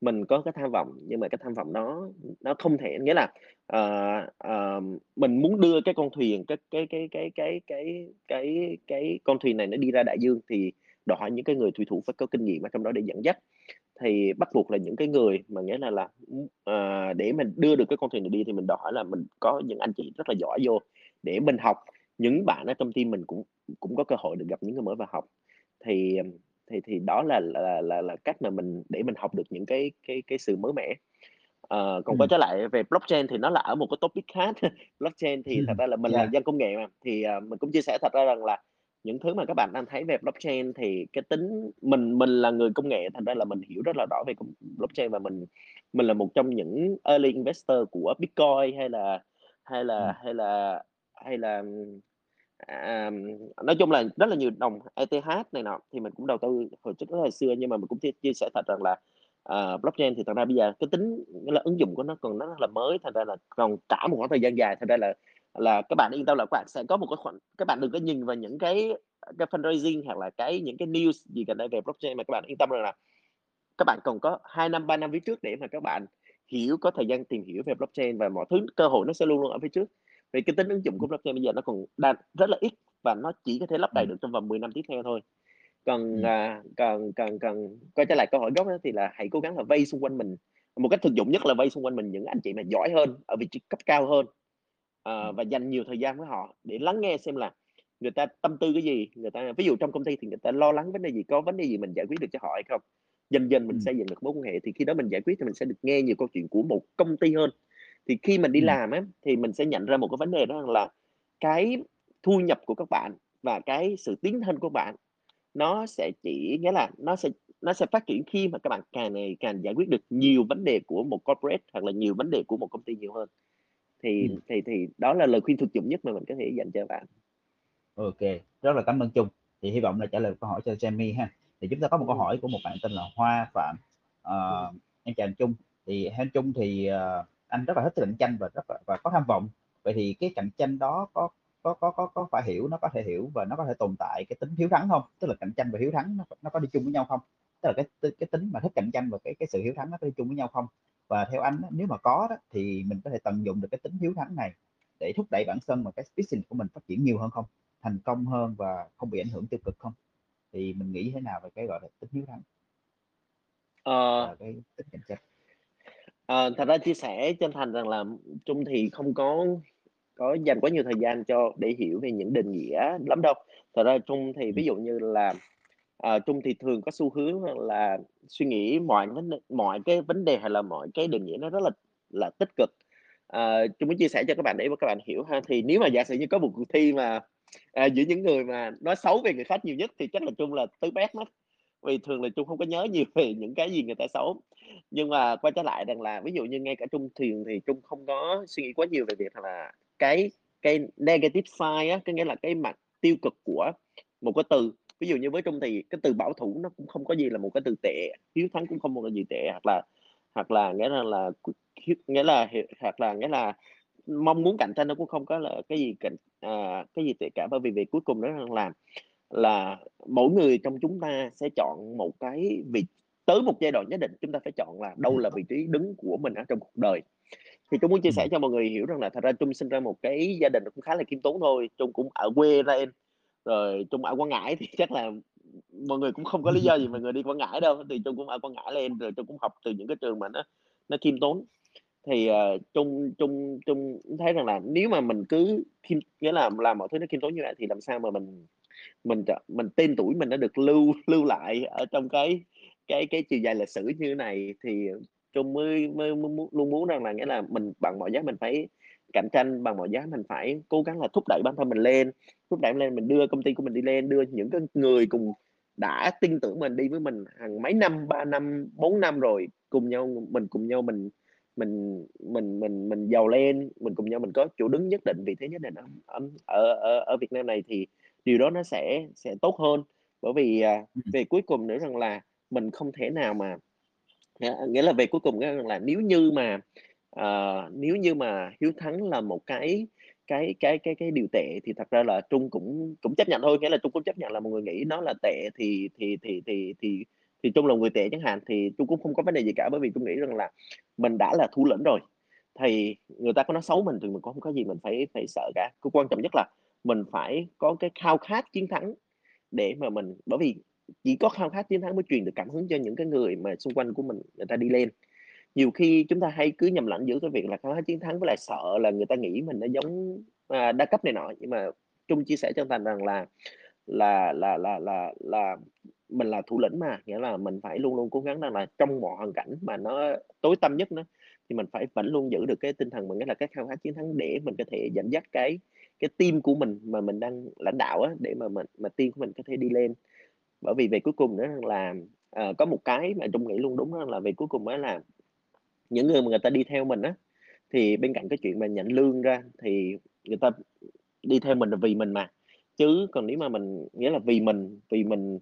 Mình có cái tham vọng nhưng mà cái tham vọng nó nó không thể nghĩa là, ờ, ờ, mình muốn đưa cái con thuyền, cái cái cái cái cái cái cái cái con thuyền này nó đi ra đại dương thì đòi hỏi những cái người thủy thủ phải có kinh nghiệm ở trong đó để dẫn dắt. Thì bắt buộc là những cái người mà nghĩa là là, ờ, để mình đưa được cái con thuyền này đi thì mình đòi hỏi là mình có những anh chị rất là giỏi vô để mình học. Những bạn ở trong team mình cũng cũng có cơ hội được gặp những người mới và học. Thì, thì thì đó là là là là cách mà mình để mình học được những cái cái cái sự mới mẻ. Ờ, còn quay Ừm. trở lại về blockchain thì nó là ở một cái topic khác. Blockchain thì thật ra là mình là Yeah. dân công nghệ mà, thì, ờ, mình cũng chia sẻ thật ra rằng là những thứ mà các bạn đang thấy về blockchain thì cái tính mình mình là người công nghệ, thành ra là mình hiểu rất là rõ về blockchain và mình mình là một trong những early investor của Bitcoin hay là hay là Ừm. hay là hay là, à, nói chung là rất là nhiều đồng ETH này nọ, thì mình cũng đầu tư hồi trước rất là xưa. Nhưng mà mình cũng chia chia sẻ thật rằng là, ờ, blockchain thì thật ra bây giờ cái tính là ứng dụng của nó còn nó rất là mới, thành ra là còn cả một khoảng thời gian dài, thành ra là là các bạn yên tâm là các bạn sẽ có một cái khoản các bạn đừng có nhìn vào những cái cái fundraising hoặc là cái những cái news gì gần đây về blockchain, mà các bạn yên tâm rằng là các bạn còn có 2 năm, 3 năm phía trước để mà các bạn hiểu, có thời gian tìm hiểu về blockchain và mọi thứ cơ hội nó sẽ luôn luôn ở phía trước. Vì cái tính ứng dụng của blockchain bây giờ nó còn đang rất là ít và nó chỉ có thể lấp đầy được trong vòng 10 năm tiếp theo thôi. Còn, Ừm. à, còn còn còn quay trở lại câu hỏi gốc á thì là hãy cố gắng là vây xung quanh mình một cách thực dụng nhất là vây xung quanh mình những anh chị mà giỏi hơn, ở vị trí cấp cao hơn, ờ, Ừm. và dành nhiều thời gian với họ để lắng nghe xem là người ta tâm tư cái gì, người ta ví dụ trong công ty thì người ta lo lắng vấn đề gì, có vấn đề gì mình giải quyết được cho họ hay không. Dần dần mình Ừm. xây dựng được mối quan hệ thì khi đó mình giải quyết thì mình sẽ được nghe nhiều câu chuyện của một công ty hơn. Thì khi mình đi Ừm. làm á, thì mình sẽ nhận ra một cái vấn đề đó là cái thu nhập của các bạn và cái sự tiến thân của bạn nó sẽ chỉ nghĩa là nó sẽ nó sẽ phát triển khi mà các bạn càng ngày càng giải quyết được nhiều vấn đề của một corporate hoặc là nhiều vấn đề của một công ty nhiều hơn. Thì Ừm. thì thì đó là lời khuyên thực dụng nhất mà mình có thể dành cho bạn. OK, rất là cảm ơn Trung. Thì hy vọng là trả lời câu hỏi cho Jamie ha. Thì chúng ta có một câu Ừm. hỏi của một bạn tên là Hoa Phạm. Ờ, em chào anh Trung, thì anh Trung thì, ờ anh rất là thích cạnh tranh và rất là và có tham vọng vậy thì cái cạnh tranh đó có có có có có phải hiểu nó có thể hiểu và nó có thể tồn tại cái tính hiếu thắng không tức là cạnh tranh và hiếu thắng nó, nó có đi chung với nhau không tức là cái cái tính mà thích cạnh tranh và cái cái sự hiếu thắng nó có đi chung với nhau không và theo anh nếu mà có đó thì mình có thể tận dụng được cái tính hiếu thắng này để thúc đẩy bản thân và cái business của mình phát triển nhiều hơn không? Thành công hơn và không bị ảnh hưởng tiêu cực không? Thì mình nghĩ thế nào về cái gọi là tính hiếu thắng? Ờ, cái tính cạnh tranh? Ờ, thật ra chia sẻ chân thành rằng là trung thì không có có dành quá nhiều thời gian cho để hiểu về những định nghĩa lắm đâu. Thật ra trung thì ví dụ như là Ờ, à, trung thì thường có xu hướng là suy nghĩ mọi vấn đề mọi cái vấn đề hay là mọi cái định nghĩa nó rất là là tích cực. Ờ, à, trung muốn chia sẻ cho các bạn để các bạn hiểu ha. Thì nếu mà giả sử như có một cuộc thi mà à, giữa những người mà nói xấu về người khác nhiều nhất thì chắc là trung là tứ bét mất vì thường là trung không có nhớ nhiều về những cái gì người ta xấu. Nhưng mà quay trở lại rằng là ví dụ như ngay cả trung thiền thì trung không có suy nghĩ quá nhiều về việc là cái cái negative side á có nghĩa là cái mặt tiêu cực của một cái từ ví dụ như với trung thì cái từ bảo thủ nó cũng không có gì là một cái từ tệ hiếu thắng cũng không một cái gì tệ hoặc là hoặc là nghĩa là là nghĩa là hoặc là nghĩa là mong muốn cạnh tranh nó cũng không có là cái gì cạnh à, cái gì tệ cả. Bởi vì việc cuối cùng nó là là mỗi người trong chúng ta sẽ chọn một cái vị tới một giai đoạn nhất định chúng ta phải chọn là đâu là vị trí đứng của mình ở trong cuộc đời. Thì tôi muốn chia sẻ cho mọi người hiểu rằng là thật ra trung sinh ra một cái gia đình cũng khá là khiêm tốn thôi trung cũng ở quê ra em rồi trung ở quảng ngãi thì chắc là mọi người cũng không có lý do gì mà người đi quảng ngãi đâu thì trung cũng ở quảng ngãi lên rồi trung cũng học từ những cái trường mà nó nó khiêm tốn. Thì uh, trung trung trung thấy rằng là nếu mà mình cứ khiêm nghĩa là làm mọi thứ nó khiêm tốn như vậy thì làm sao mà mình mình mình tên tuổi mình đã được lưu lưu lại ở trong cái cái cái chiều dài lịch sử như thế này thì trung mới, mới, mới luôn muốn rằng là nghĩa là mình bằng mọi giá mình phải cạnh tranh bằng mọi giá mình phải cố gắng là thúc đẩy bản thân mình lên thúc đẩy lên mình đưa công ty của mình đi lên đưa những cái người cùng đã tin tưởng mình đi với mình hàng mấy năm ba năm bốn năm rồi cùng nhau mình cùng nhau mình mình mình mình mình giàu lên mình cùng nhau mình có chỗ đứng nhất định vì thế nhất định ở ở ở, ở Việt Nam này thì điều đó nó sẽ sẽ tốt hơn. Bởi vì à, về cuối cùng nữa rằng là mình không thể nào mà nghĩa là về cuối cùng nghĩa là nếu như mà uh, nếu như mà hiếu thắng là một cái cái cái cái cái điều tệ thì thật ra là trung cũng cũng chấp nhận thôi nghĩa là trung cũng chấp nhận là một người nghĩ nó là tệ thì thì thì thì thì thì trung là người tệ chẳng hạn thì trung cũng không có vấn đề gì cả bởi vì trung nghĩ rằng là mình đã là thủ lĩnh rồi thì người ta có nói xấu mình thì mình cũng không có gì mình phải phải sợ cả. Cái quan trọng nhất là mình phải có cái khao khát chiến thắng để mà mình bởi vì chỉ có khao khát chiến thắng mới truyền được cảm hứng cho những cái người mà xung quanh của mình người ta đi lên nhiều khi chúng ta hay cứ nhầm lẫn giữa cái việc là khao khát chiến thắng với lại sợ là người ta nghĩ mình nó giống à, đa cấp này nọ. Nhưng mà trung chia sẻ cho thành rằng là là là là là là mình là thủ lĩnh mà nghĩa là mình phải luôn luôn cố gắng rằng là trong mọi hoàn cảnh mà nó tối tâm nhất nó thì mình phải vẫn luôn giữ được cái tinh thần mình nghĩa là cái khao khát chiến thắng để mình có thể dẫn dắt cái cái team của mình mà mình đang lãnh đạo á để mà mình mà team của mình có thể đi lên. Bởi vì về cuối cùng nữa là uh, có một cái mà trung nghĩ luôn đúng là về cuối cùng đó là những người mà người ta đi theo mình á thì bên cạnh cái chuyện mà nhận lương ra thì người ta đi theo mình là vì mình mà. Chứ còn nếu mà mình nghĩa là vì mình vì mình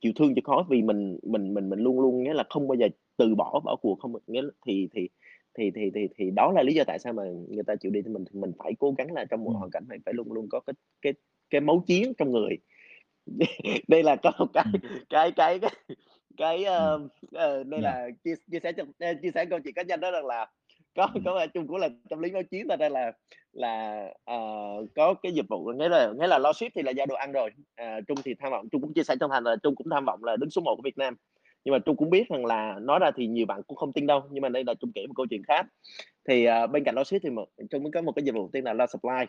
chịu thương chịu khó vì mình mình mình mình luôn luôn nghĩa là không bao giờ từ bỏ bỏ cuộc không nghĩa thì thì thì thì thì thì đó là lý do tại sao mà người ta chịu đi thì mình thì mình phải cố gắng là trong một hoàn cảnh này phải luôn luôn có cái cái cái máu chiến trong người. Đây là có một cái cái cái cái cái uh, uh, đây là chia, chia sẻ trong chia sẻ câu chuyện cá nhân đó rằng là có có chung cũng là tâm lý báo chiến ra đây là là uh, có cái dịch vụ nghĩa là nghĩa là lo ship thì là giao đồ ăn rồi. Uh, trung thì tham vọng trung cũng chia sẻ trong thành là trung cũng tham vọng là đứng số 1 của Việt Nam. Nhưng mà trung cũng biết rằng là nói ra thì nhiều bạn cũng không tin đâu nhưng mà đây là trung kể một câu chuyện khác. Thì uh, bên cạnh lo ship thì một, trung cũng có một cái dịch vụ tên là lo supply.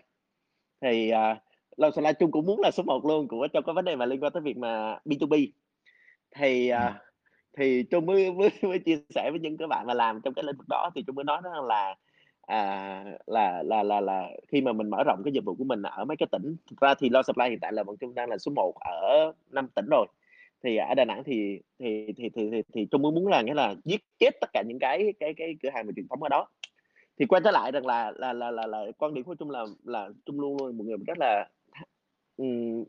Thì uh, lo supply trung cũng muốn là số 1 luôn của trong cái vấn đề mà liên quan tới việc mà B2B thì uh, thì Trung mới, mới mới chia sẻ với những cái bạn mà làm trong cái lĩnh vực đó thì Trung mới nói đó là à, là là là là khi mà mình mở rộng cái dịch vụ của mình ở mấy cái tỉnh thực ra thì lo supply hiện tại là bọn Trung đang là số 1 ở năm tỉnh rồi. Thì ở Đà Nẵng thì thì thì thì thì, thì Trung mới muốn là nghĩa là giết chết tất cả những cái cái cái cửa hàng về truyền thống ở đó. Thì quay trở lại rằng là là là là, là quan điểm của Trung là là Trung luôn luôn một người rất là um,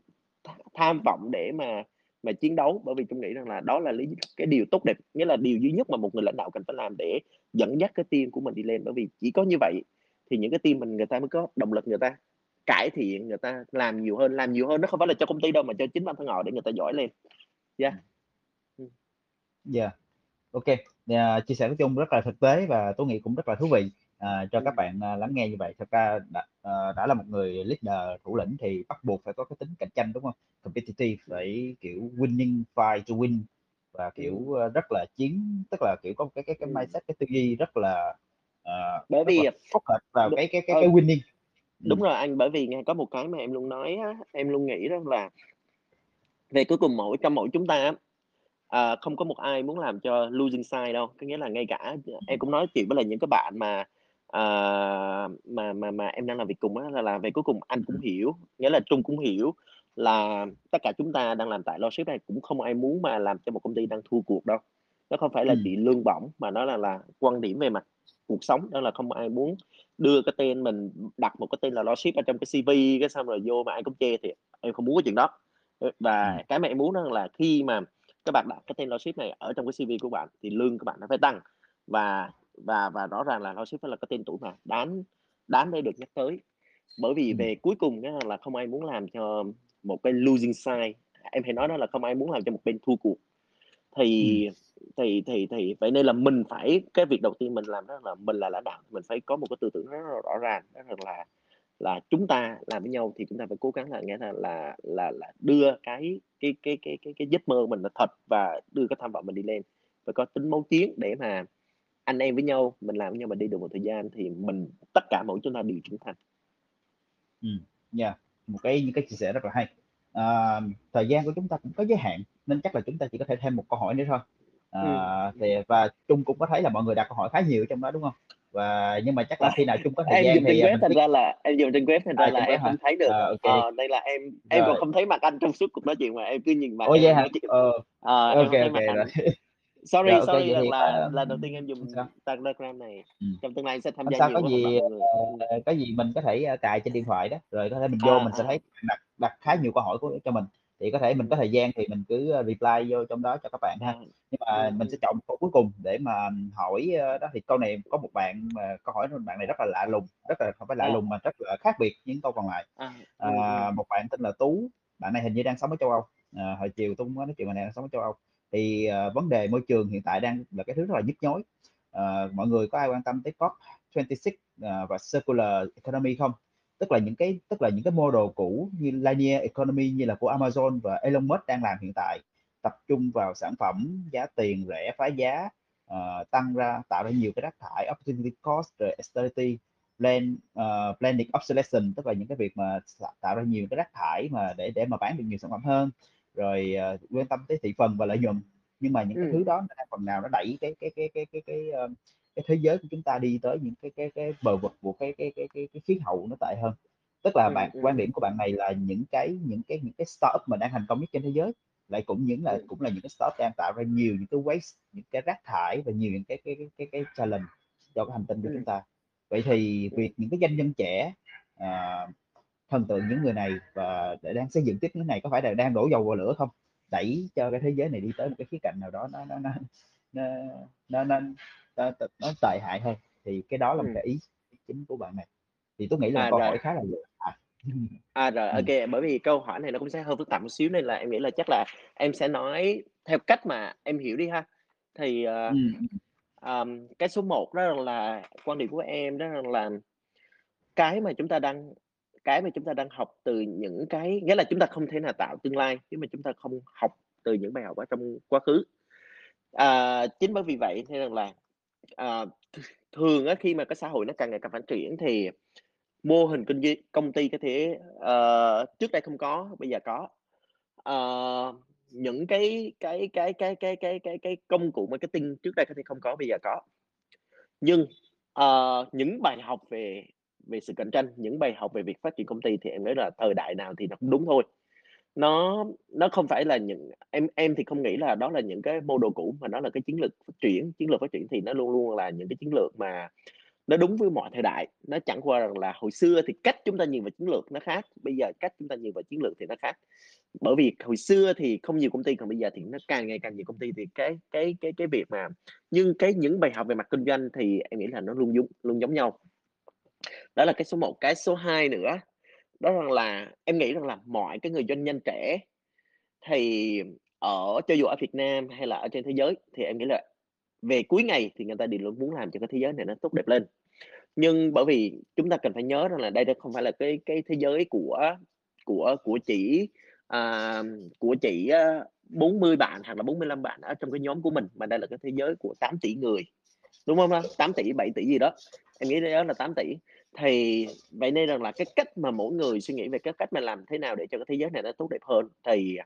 tham vọng để mà mà chiến đấu, bởi vì chúng nghĩ rằng là đó là lý cái điều tốt đẹp, nghĩa là điều duy nhất mà một người lãnh đạo cần phải làm để dẫn dắt cái team của mình đi lên. Bởi vì chỉ có như vậy thì những cái team mình người ta mới có động lực người ta cải thiện, người ta làm nhiều hơn, làm nhiều hơn nó không phải là cho công ty đâu mà cho chính bản thân họ để người ta giỏi lên. Yeah. Dạ. Yeah. OK, yeah, chia sẻ với chung rất là thực tế và tôi nghĩ cũng rất là thú vị, à, cho các bạn, à, lắng nghe như vậy. Thật ra đã ờ, đã là một người leader, thủ lĩnh thì bắt buộc phải có cái tính cạnh tranh, đúng hông? Competitive, phải, kiểu, winning fight to win và, kiểu, ơ, rất là chiến tức là, kiểu, có một cái cái cái mindset, cái tư duy rất là, ờ, Bởi là vì, à focus vào đ cái cái cái ờ, cái winning. đúng Ừm. rồi anh, bởi vì nghe có một cái mà em luôn nói á, em luôn nghĩ rằng là về cuối cùng mỗi trong mỗi chúng ta á, ờ, không có một ai muốn làm cho losing side đâu. Có nghĩa là ngay cả em cũng nói chuyện với lại những cái bạn mà, ờ, mà mà mà em đang làm việc cùng á, là là về cuối cùng anh cũng hiểu, nghĩa là Trung cũng hiểu là tất cả chúng ta đang làm tại Logic này cũng không ai muốn mà làm cho một công ty đang thua cuộc đâu. Nó không phải là Ừm. chỉ lương bổng mà nó là là quan điểm về mặt cuộc sống, đó là không ai muốn đưa cái tên mình, đặt một cái tên là Logic ở trong cái CV cái xong rồi vô mà ai cũng chê thì em không muốn cái chuyện đó. Ừm. và cái mà em muốn đó là khi mà các bạn đặt cái tên Logic này ở trong cái CV của bạn thì lương của bạn nó phải tăng và và và rõ ràng là Logic phải là cái tên tuổi mà đáng đáng để được nhắc tới. Bởi vì về cuối cùng á là không ai muốn làm cho một cái losing side, em hay nói đó là không ai muốn làm cho một bên thua cuộc. Thì thì thì thì vậy nên là mình phải cái việc đầu tiên mình làm đó là mình là lãnh đạo, mình phải có một cái tư tưởng rất là rõ ràng, đó là là chúng ta làm với nhau thì chúng ta phải cố gắng là nghĩa là là là là đưa cái cái cái cái cái cái giấc mơ mình là thật và đưa cái tham vọng mình đi lên. Phải có tính máu chiến để mà anh em với nhau, mình làm với nhau mình đi được một thời gian thì mình tất cả mỗi chúng ta đều trưởng thành. Ừm, yeah, một cái những cái chia sẻ rất là hay. Ờ, thời gian của chúng ta cũng có giới hạn, nên chắc là chúng ta chỉ có thể thêm một câu hỏi nữa thôi. Ừm. Ờ, thì và Trung cũng có thấy là mọi người đặt câu hỏi khá nhiều trong đó, đúng hông? Và nhưng mà chắc là khi nào Trung có thời em gian dùng thì, à, web thành ra là em dùng trên web thành ra à, là em hả? không thấy được, Ờ, ô kê. ờ, nên là em em còn Rồi. không thấy mặt anh trong suốt cuộc nói chuyện mà em cứ nhìn mặt Ủa, em vậy hả? chuyện. Ờ, không ô mặt kê, rồi. Sorry, ô kê, sorry thì, là ờm, lần đầu tiên em dùng. Telegram này, Ừm. trong tương lai sẽ tham gia sao, có nhiều động gì. Ừm. ờ, có gì mình có thể, cài trên điện thoại đó, rồi có thể mình vô À, mình sẽ thấy à. đặt đặt khá nhiều câu hỏi của cho mình, thì có thể mình có thời gian thì mình cứ, reply vô trong đó cho các bạn ha. À, Nhưng mà ừm, mình sẽ ừm. chọn câu cuối cùng để mà hỏi, đó thì câu này có một bạn mà câu hỏi của bạn này rất là lạ lùng, rất là không phải lạ À. lùng mà rất là khác biệt những câu còn lại. À, Ờ, ừm, ừm. một bạn tên là Tú, bạn này hình như đang sống ở châu Âu, ờ, hồi chiều tôi cũng có nói chuyện bạn này đang sống ở châu Âu. Thì, uh, vấn đề môi trường hiện tại đang là cái thứ rất là nhức nhối. uh, mọi người có ai quan tâm tới COP26, uh, ờ, và circular economy không? Tức là những cái tức là những cái model cũ như linear economy như là của Amazon và Elon Musk đang làm hiện tại, tập trung vào sản phẩm giá tiền rẻ, phá giá, uh, tăng ra tạo ra nhiều cái rác thải, opportunity cost, rồi austerity plan uh, planning obsolescence, tức là những cái việc mà tạo ra nhiều cái rác thải mà để để mà bán được nhiều sản phẩm hơn, rồi, ờ, quan tâm tới thị phần và lợi nhuận. Nhưng mà những cái Ừm. thứ đó nó phần nào nó đẩy cái cái cái cái cái cái, cái thế giới của chúng ta đi tới những cái cái cái bờ vực của cái cái cái cái cái khí hậu nó tệ hơn. Tức là Ừm, bạn ừm, quan điểm của bạn này là những cái những cái những cái startup mà đang thành công nhất trên thế giới, lại cũng những là cũng là những cái startup đang tạo ra nhiều những cái waste, những cái rác thải và nhiều những cái cái cái cái cái challenge cho cái hành tinh của chúng Ừm. ta. Vậy thì việc những cái doanh nhân trẻ, ờ, thần tượng những người này và để đang xây dựng tiếp những này có phải là đang đổ dầu vào lửa không? Đẩy cho cái thế giới này đi tới một cái khía cạnh nào đó nó nó nó nó nó nó nó nó tệ hại hơn, thì cái đó là một Ừm. cái ý chính của bạn này. Thì tôi nghĩ là À, câu rồi. hỏi khá là dễ à. À, rồi, Ừm. kê, bởi vì câu hỏi này nó cũng sẽ hơi phức tạp một xíu nên là em nghĩ là chắc là em sẽ nói theo cách mà em hiểu đi ha. Thì, Ừm, ừm. ờm, cái số 1 đó là quan điểm của em đó là cái mà chúng ta đang cái mà chúng ta đang học từ những cái nghĩa là chúng ta không thể nào tạo tương lai nếu mà chúng ta không học từ những bài học ở trong quá khứ. À, chính bởi vì vậy nên rằng là, à, thường á khi mà cái xã hội nó càng ngày càng phát triển thì mô hình kinh doanh công ty có thể, uh, trước đây không có, bây giờ có. uh, những cái cái cái cái cái cái cái cái công cụ marketing trước đây có thể không có, bây giờ có. Nhưng, uh, những bài học về về sự cạnh tranh, những bài học về việc phát triển công ty thì em nghĩ là thời đại nào thì nó cũng đúng thôi. Nó nó không phải là những em em thì không nghĩ là đó là những cái mô đồ cũ mà nó là cái chiến lược phát triển. Chiến lược phát triển thì nó luôn luôn là những cái chiến lược mà nó đúng với mọi thời đại, nó chẳng qua rằng là hồi xưa thì cách chúng ta nhìn vào chiến lược nó khác, bây giờ cách chúng ta nhìn vào chiến lược thì nó khác. Bởi vì hồi xưa thì không nhiều công ty, còn bây giờ thì nó càng ngày càng nhiều công ty thì cái cái cái cái việc mà nhưng cái những bài học về mặt kinh doanh thì em nghĩ là nó luôn giống luôn giống nhau. Đó là cái số 1, cái số 2 nữa, đó rằng là em nghĩ rằng là mọi cái người doanh nhân trẻ thì ở cho dù ở Việt Nam hay là ở trên thế giới thì em nghĩ là về cuối ngày thì người ta đều luôn muốn làm cho cái thế giới này nó tốt đẹp lên. Nhưng bởi vì chúng ta cần phải nhớ rằng là đây không phải là cái cái thế giới của của của chỉ, à, của chỉ, à, 40 bạn hoặc là 45 bạn ở trong cái nhóm của mình, mà đây là cái thế giới của 8 tỷ người, đúng không ta? 8 tỷ 7 tỷ gì đó, em nghĩ đó là 8 tỷ thì vậy nên rằng là cái cách mà mỗi người suy nghĩ về cái cách mà làm thế nào để cho cái thế giới này nó tốt đẹp hơn thì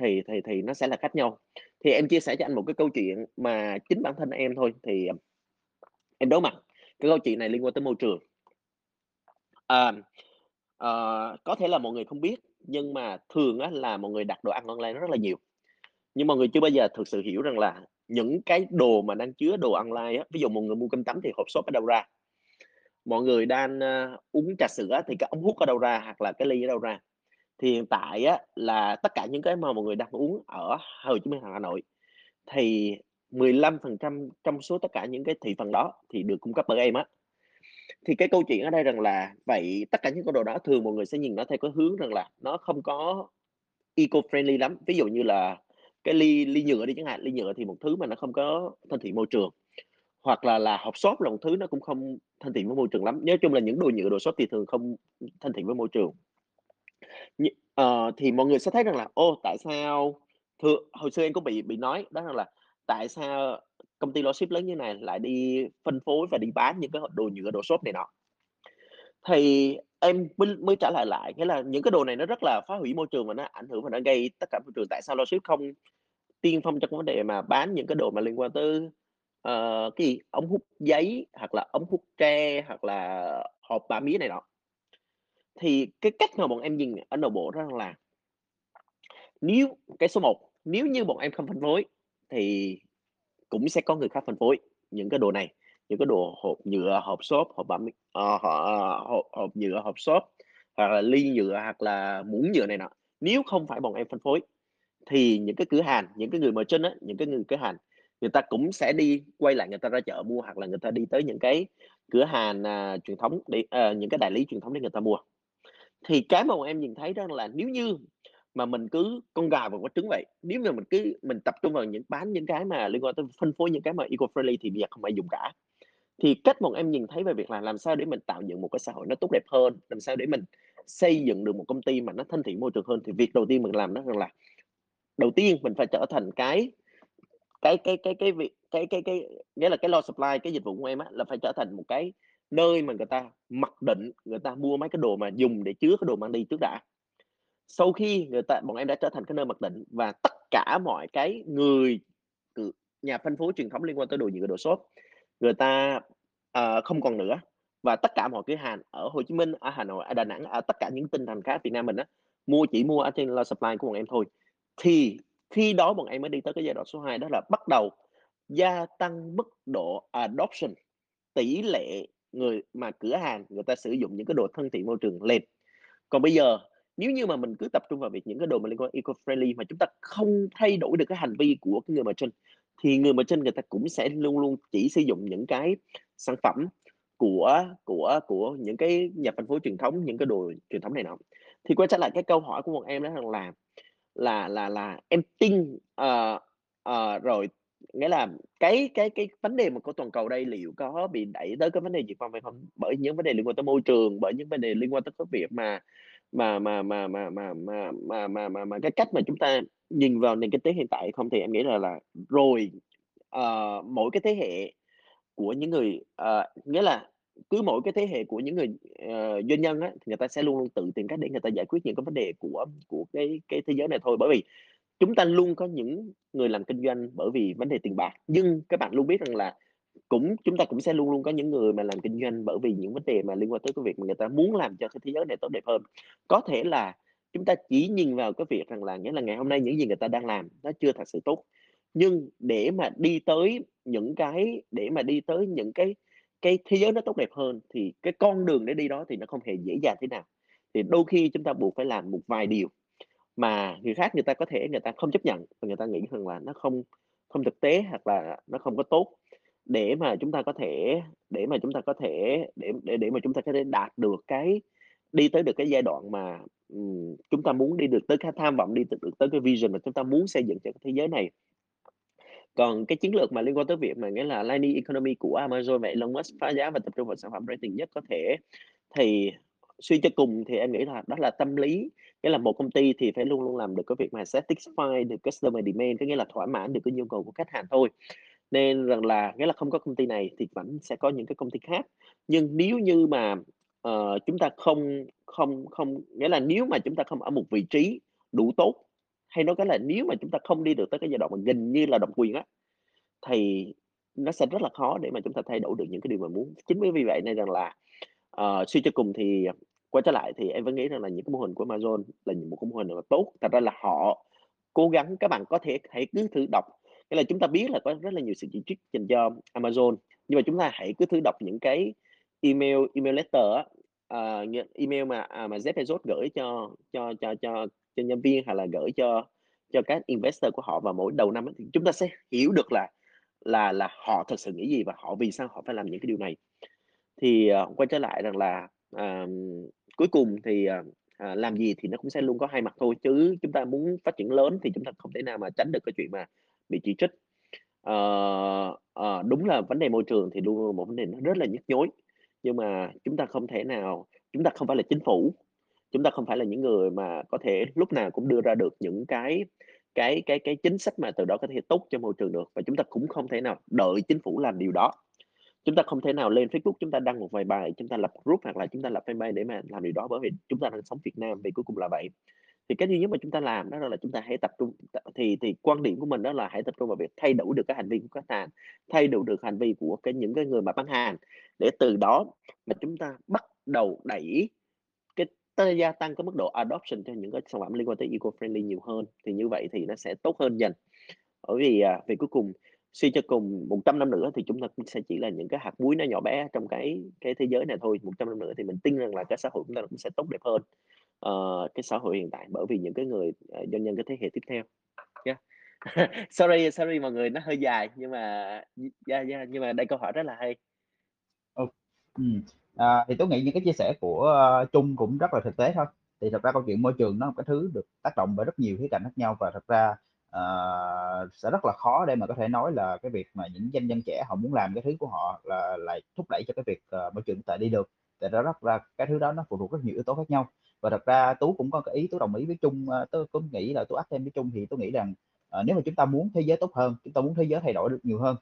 thì thì thì nó sẽ là khác nhau. Thì em chia sẻ cho anh một cái câu chuyện mà chính bản thân em thôi, thì, ờ, em đối mặt, cái câu chuyện này liên quan tới môi trường. À, à, có thể là mọi người không biết, nhưng mà thường á là mọi người đặt đồ ăn online rất là nhiều, nhưng mọi người chưa bao giờ thực sự hiểu rằng là những cái đồ mà đang chứa đồ online á, ví dụ một người mua kem tắm thì hộp xốp ở đâu ra? Mọi người đang, uh, uống trà sữa thì cái ống hút ở đâu ra, hoặc là cái ly ở đâu ra? Thì hiện tại á là tất cả những cái mà mọi người đang uống ở Hồ Chí Minh Hà Nội thì 15% trong số tất cả những cái thị phần đó thì được cung cấp bởi em á. Thì cái câu chuyện ở đây rằng là vậy tất cả những cái đồ đó thường mọi người sẽ nhìn nó theo cái hướng rằng là nó không có eco-friendly lắm. Ví dụ như là cái ly ly nhựa đi chẳng hạn, ly nhựa thì một thứ mà nó không có thân thiện môi trường, hoặc là là hộp xốp là một thứ nó cũng không thân thiện với môi trường lắm. Nói chung là những đồ nhựa, đồ xốp thì thường không thân thiện với môi trường. Nh ờ, thì mọi người sẽ thấy rằng là, ô, tại sao thường hồi xưa em có bị bị nói đó rằng là tại sao công ty logistics lớn như này lại đi phân phối và đi bán những cái đồ nhựa, đồ xốp này nọ. Thì em mới mới trả lời lại, nghĩa là những cái đồ này nó rất là phá hủy môi trường và nó ảnh hưởng và nó gây tất cả môi trường. Tại sao logistics không tiên phong trong cái vấn đề mà bán những cái đồ mà liên quan tới, ờ, cái gì, ống hút giấy, hoặc là ống hút tre, hoặc là hộp ba mía này nọ. Thì cái cách mà bọn em nhìn ở nội bộ đó là nếu cái số 1, nếu như bọn em không phân phối thì cũng sẽ có người khác phân phối những cái đồ này, những cái đồ hộp nhựa, hộp xốp, hộp bã mía ờ, họ hộp hộp nhựa, hộp xốp, hoặc là ly nhựa, hoặc là muỗng nhựa này nọ. Nếu không phải bọn em phân phối thì những cái cửa hàng, những cái người merchant á, những cái người cửa hàng, người ta cũng sẽ đi quay lại người ta ra chợ mua, hoặc là người ta đi tới những cái cửa hàng, à, truyền thống để ờ, những cái đại lý truyền thống để người ta mua. Thì cái mà em nhìn thấy đó là nếu như mà mình cứ con gà và quả trứng vậy, nếu như mình cứ mình tập trung vào những bán những cái mà liên quan tới phân phối những cái mà eco-friendly thì bây giờ không ai dùng cả. Thì cách bọn em nhìn thấy về việc là làm sao để mình tạo dựng một cái xã hội nó tốt đẹp hơn, làm sao để mình xây dựng được một công ty mà nó thân thiện môi trường hơn, thì việc đầu tiên mình làm đó là đầu tiên mình phải trở thành cái cái cái cái cái việc cái cái cái nghĩa là cái lo supply, cái dịch vụ của em á, là phải trở thành một cái nơi mà người ta mặc định, người ta mua mấy cái đồ mà dùng để chứa cái đồ mang đi trước đã. Sau khi người ta bọn em đã trở thành cái nơi mặc định và tất cả mọi cái người nhà phân phối truyền thống liên quan tới đồ nhựa, đồ xốp, người ta, uh, không còn nữa. Và tất cả mọi cửa hàng ở Hồ Chí Minh, ở Hà Nội, ở Đà Nẵng, ở tất cả những tỉnh thành khác Việt Nam mình á, mua chỉ mua ở trên lo supply của bọn em thôi. Thì khi đó bọn em mới đi tới cái giai đoạn số 2 đó là bắt đầu gia tăng mức độ adoption, tỷ lệ người mà cửa hàng người ta sử dụng những cái đồ thân thiện môi trường lên. Còn bây giờ nếu như mà mình cứ tập trung vào việc những cái đồ mà liên quan eco-friendly mà chúng ta không thay đổi được cái hành vi của cái người mà trên thì người mà trên người ta cũng sẽ luôn luôn chỉ sử dụng những cái sản phẩm của của của những cái nhà phân phối truyền thống, những cái đồ truyền thống này nọ. Thì quay trở lại cái câu hỏi của bọn em đó là là là là em tin, ờ, ờ, rồi nghĩa là cái cái cái vấn đề mà của toàn cầu đây liệu có bị đẩy tới cái vấn đề diệt vong hay không? Bởi những vấn đề liên quan tới môi trường, bởi những vấn đề liên quan tới cái việc mà mà mà mà mà mà mà mà mà mà mà cái cách mà chúng ta nhìn vào nền kinh tế hiện tại không? Thì em nghĩ là là rồi, ờ, mỗi cái thế hệ của những người ờ, nghĩa là cứ mỗi cái thế hệ của những người, ờ, doanh nhân á, thì người ta sẽ luôn luôn tự tìm cách để người ta giải quyết những cái vấn đề của của cái cái thế giới này thôi. Bởi vì chúng ta luôn có những người làm kinh doanh bởi vì vấn đề tiền bạc, nhưng các bạn luôn biết rằng là cũng chúng ta cũng sẽ luôn luôn có những người mà làm kinh doanh bởi vì những vấn đề mà liên quan tới cái việc mà người ta muốn làm cho cái thế giới này tốt đẹp hơn. Có thể là chúng ta chỉ nhìn vào cái việc rằng là nghĩa là ngày hôm nay những gì người ta đang làm nó chưa thật sự tốt, nhưng để mà đi tới những cái để mà đi tới những cái cái thế giới nó tốt đẹp hơn thì cái con đường để đi đó thì nó không hề dễ dàng thế nào. Thì đôi khi chúng ta buộc phải làm một vài điều mà người khác người ta có thể người ta không chấp nhận và người ta nghĩ rằng là nó không không thực tế hoặc là nó không có tốt để mà chúng ta có thể để mà chúng ta có thể để để để mà chúng ta có thể đạt được cái đi tới được cái giai đoạn mà, um, chúng ta muốn đi được tới cái tham vọng đi được được tới cái vision mà chúng ta muốn xây dựng cho cái thế giới này. Còn cái chiến lược mà liên quan tới việc mà nghĩa là Lightning Economy của Amazon và Elon Musk phá giá và tập trung vào sản phẩm rating nhất có thể, thì suy cho cùng thì em nghĩ là đó là tâm lý. Nghĩa là một công ty thì phải luôn luôn làm được cái việc mà satisfy được customer demand, có nghĩa là thỏa mãn được cái nhu cầu của khách hàng thôi. Nên rằng là nghĩa là không có công ty này thì vẫn sẽ có những cái công ty khác. Nhưng nếu như mà, uh, chúng ta không không không nghĩa là nếu mà chúng ta không ở một vị trí đủ tốt, hay nói cách là nếu mà chúng ta không đi được tới cái giai đoạn mà gần như là độc quyền á, thì nó sẽ rất là khó để mà chúng ta thay đổi được những cái điều mà muốn. Chính vì vậy nên rằng là, uh, suy cho cùng thì quay trở lại thì em vẫn nghĩ rằng là những cái mô hình của Amazon là những một cái mô hình rất là tốt. Thật ra là họ cố gắng các bạn có thể hãy cứ thử đọc, nghĩa là chúng ta biết là có rất là nhiều sự chỉ trích dành cho Amazon, nhưng mà chúng ta hãy cứ thử đọc những cái email email letter á, ờ, email mà, à, mà Jeff Bezos gửi cho cho cho cho cho nhân viên hay là gửi cho cho các investor của họ vào mỗi đầu năm thì chúng ta sẽ hiểu được là là là họ thực sự nghĩ gì và họ vì sao họ phải làm những cái điều này. Thì, uh, quay trở lại rằng là, uh, cuối cùng thì, uh, à, làm gì thì nó cũng sẽ luôn có hai mặt thôi, chứ chúng ta muốn phát triển lớn thì chúng ta không thể nào mà tránh được cái chuyện mà bị chỉ trích. Ờ, ờ, đúng là vấn đề môi trường thì luôn một vấn đề nó rất là nhức nhối, nhưng mà chúng ta không thể nào chúng ta không phải là chính phủ, chúng ta không phải là những người mà có thể lúc nào cũng đưa ra được những cái cái cái cái chính sách mà từ đó có thể tốt cho môi trường được, và chúng ta cũng không thể nào đợi chính phủ làm điều đó. Chúng ta không thể nào lên Facebook chúng ta đăng một vài bài, chúng ta lập group hoặc là chúng ta lập fanpage để mà làm điều đó, bởi vì chúng ta đang sống Việt Nam vì cuối cùng là vậy. Thì cái duy nhất mà chúng ta làm đó là chúng ta hãy tập trung thì thì quan điểm của mình đó là hãy tập trung vào việc thay đổi được cái hành vi của khách hàng, thay đổi được hành vi của cái những cái người mà bán hàng, để từ đó mà chúng ta bắt đầu đẩy ta gia tăng cái mức độ adoption cho những cái sản phẩm liên quan tới eco-friendly nhiều hơn, thì như vậy thì nó sẽ tốt hơn dần. Bởi vì, à, vì cuối cùng suy cho cùng 100 năm nữa thì chúng ta cũng sẽ chỉ là những cái hạt muối nó nhỏ bé trong cái cái thế giới này thôi. 100 năm nữa thì mình tin rằng là cái xã hội chúng ta cũng sẽ tốt đẹp hơn, uh, cái xã hội hiện tại bởi vì những cái người, uh, doanh nhân cái thế hệ tiếp theo. Yeah. Sorry, sorry mọi người, nó hơi dài nhưng mà yeah, yeah, nhưng mà đây câu hỏi rất là hay. Ô à, thì tôi nghĩ những cái chia sẻ của, ơ, Trung cũng rất là thực tế thôi. Thì thật ra câu chuyện môi trường nó là một cái thứ được tác động bởi rất nhiều khía cạnh khác nhau và thật ra, uh, sẽ rất là khó để mà có thể nói là cái việc mà những doanh nhân trẻ họ muốn làm cái thứ của họ là lại thúc đẩy cho cái việc, uh, môi trường tại đi được. Tại đó rất là cái thứ đó nó phụ thuộc rất nhiều yếu tố khác nhau. Và thật ra Tú cũng có cái ý Tú đồng ý với Trung, tôi cũng nghĩ là Tú add thêm với Trung thì tôi nghĩ rằng, uh, nếu mà chúng ta muốn thế giới tốt hơn, chúng ta muốn thế giới thay đổi được nhiều hơn,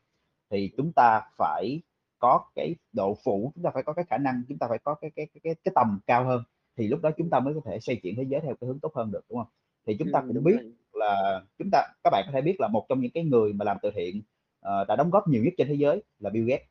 thì chúng ta phải có cái độ phủ, chúng ta phải có cái khả năng, chúng ta phải có cái cái cái cái cái tầm cao hơn, thì lúc đó chúng ta mới có thể xoay chuyển thế giới theo cái hướng tốt hơn được, đúng hông? Thì chúng ta Ừm, cũng biết rồi. là chúng ta các bạn có thể biết là một trong những cái người mà làm từ thiện, ờ, đã đóng góp nhiều nhất trên thế giới là Bill Gates,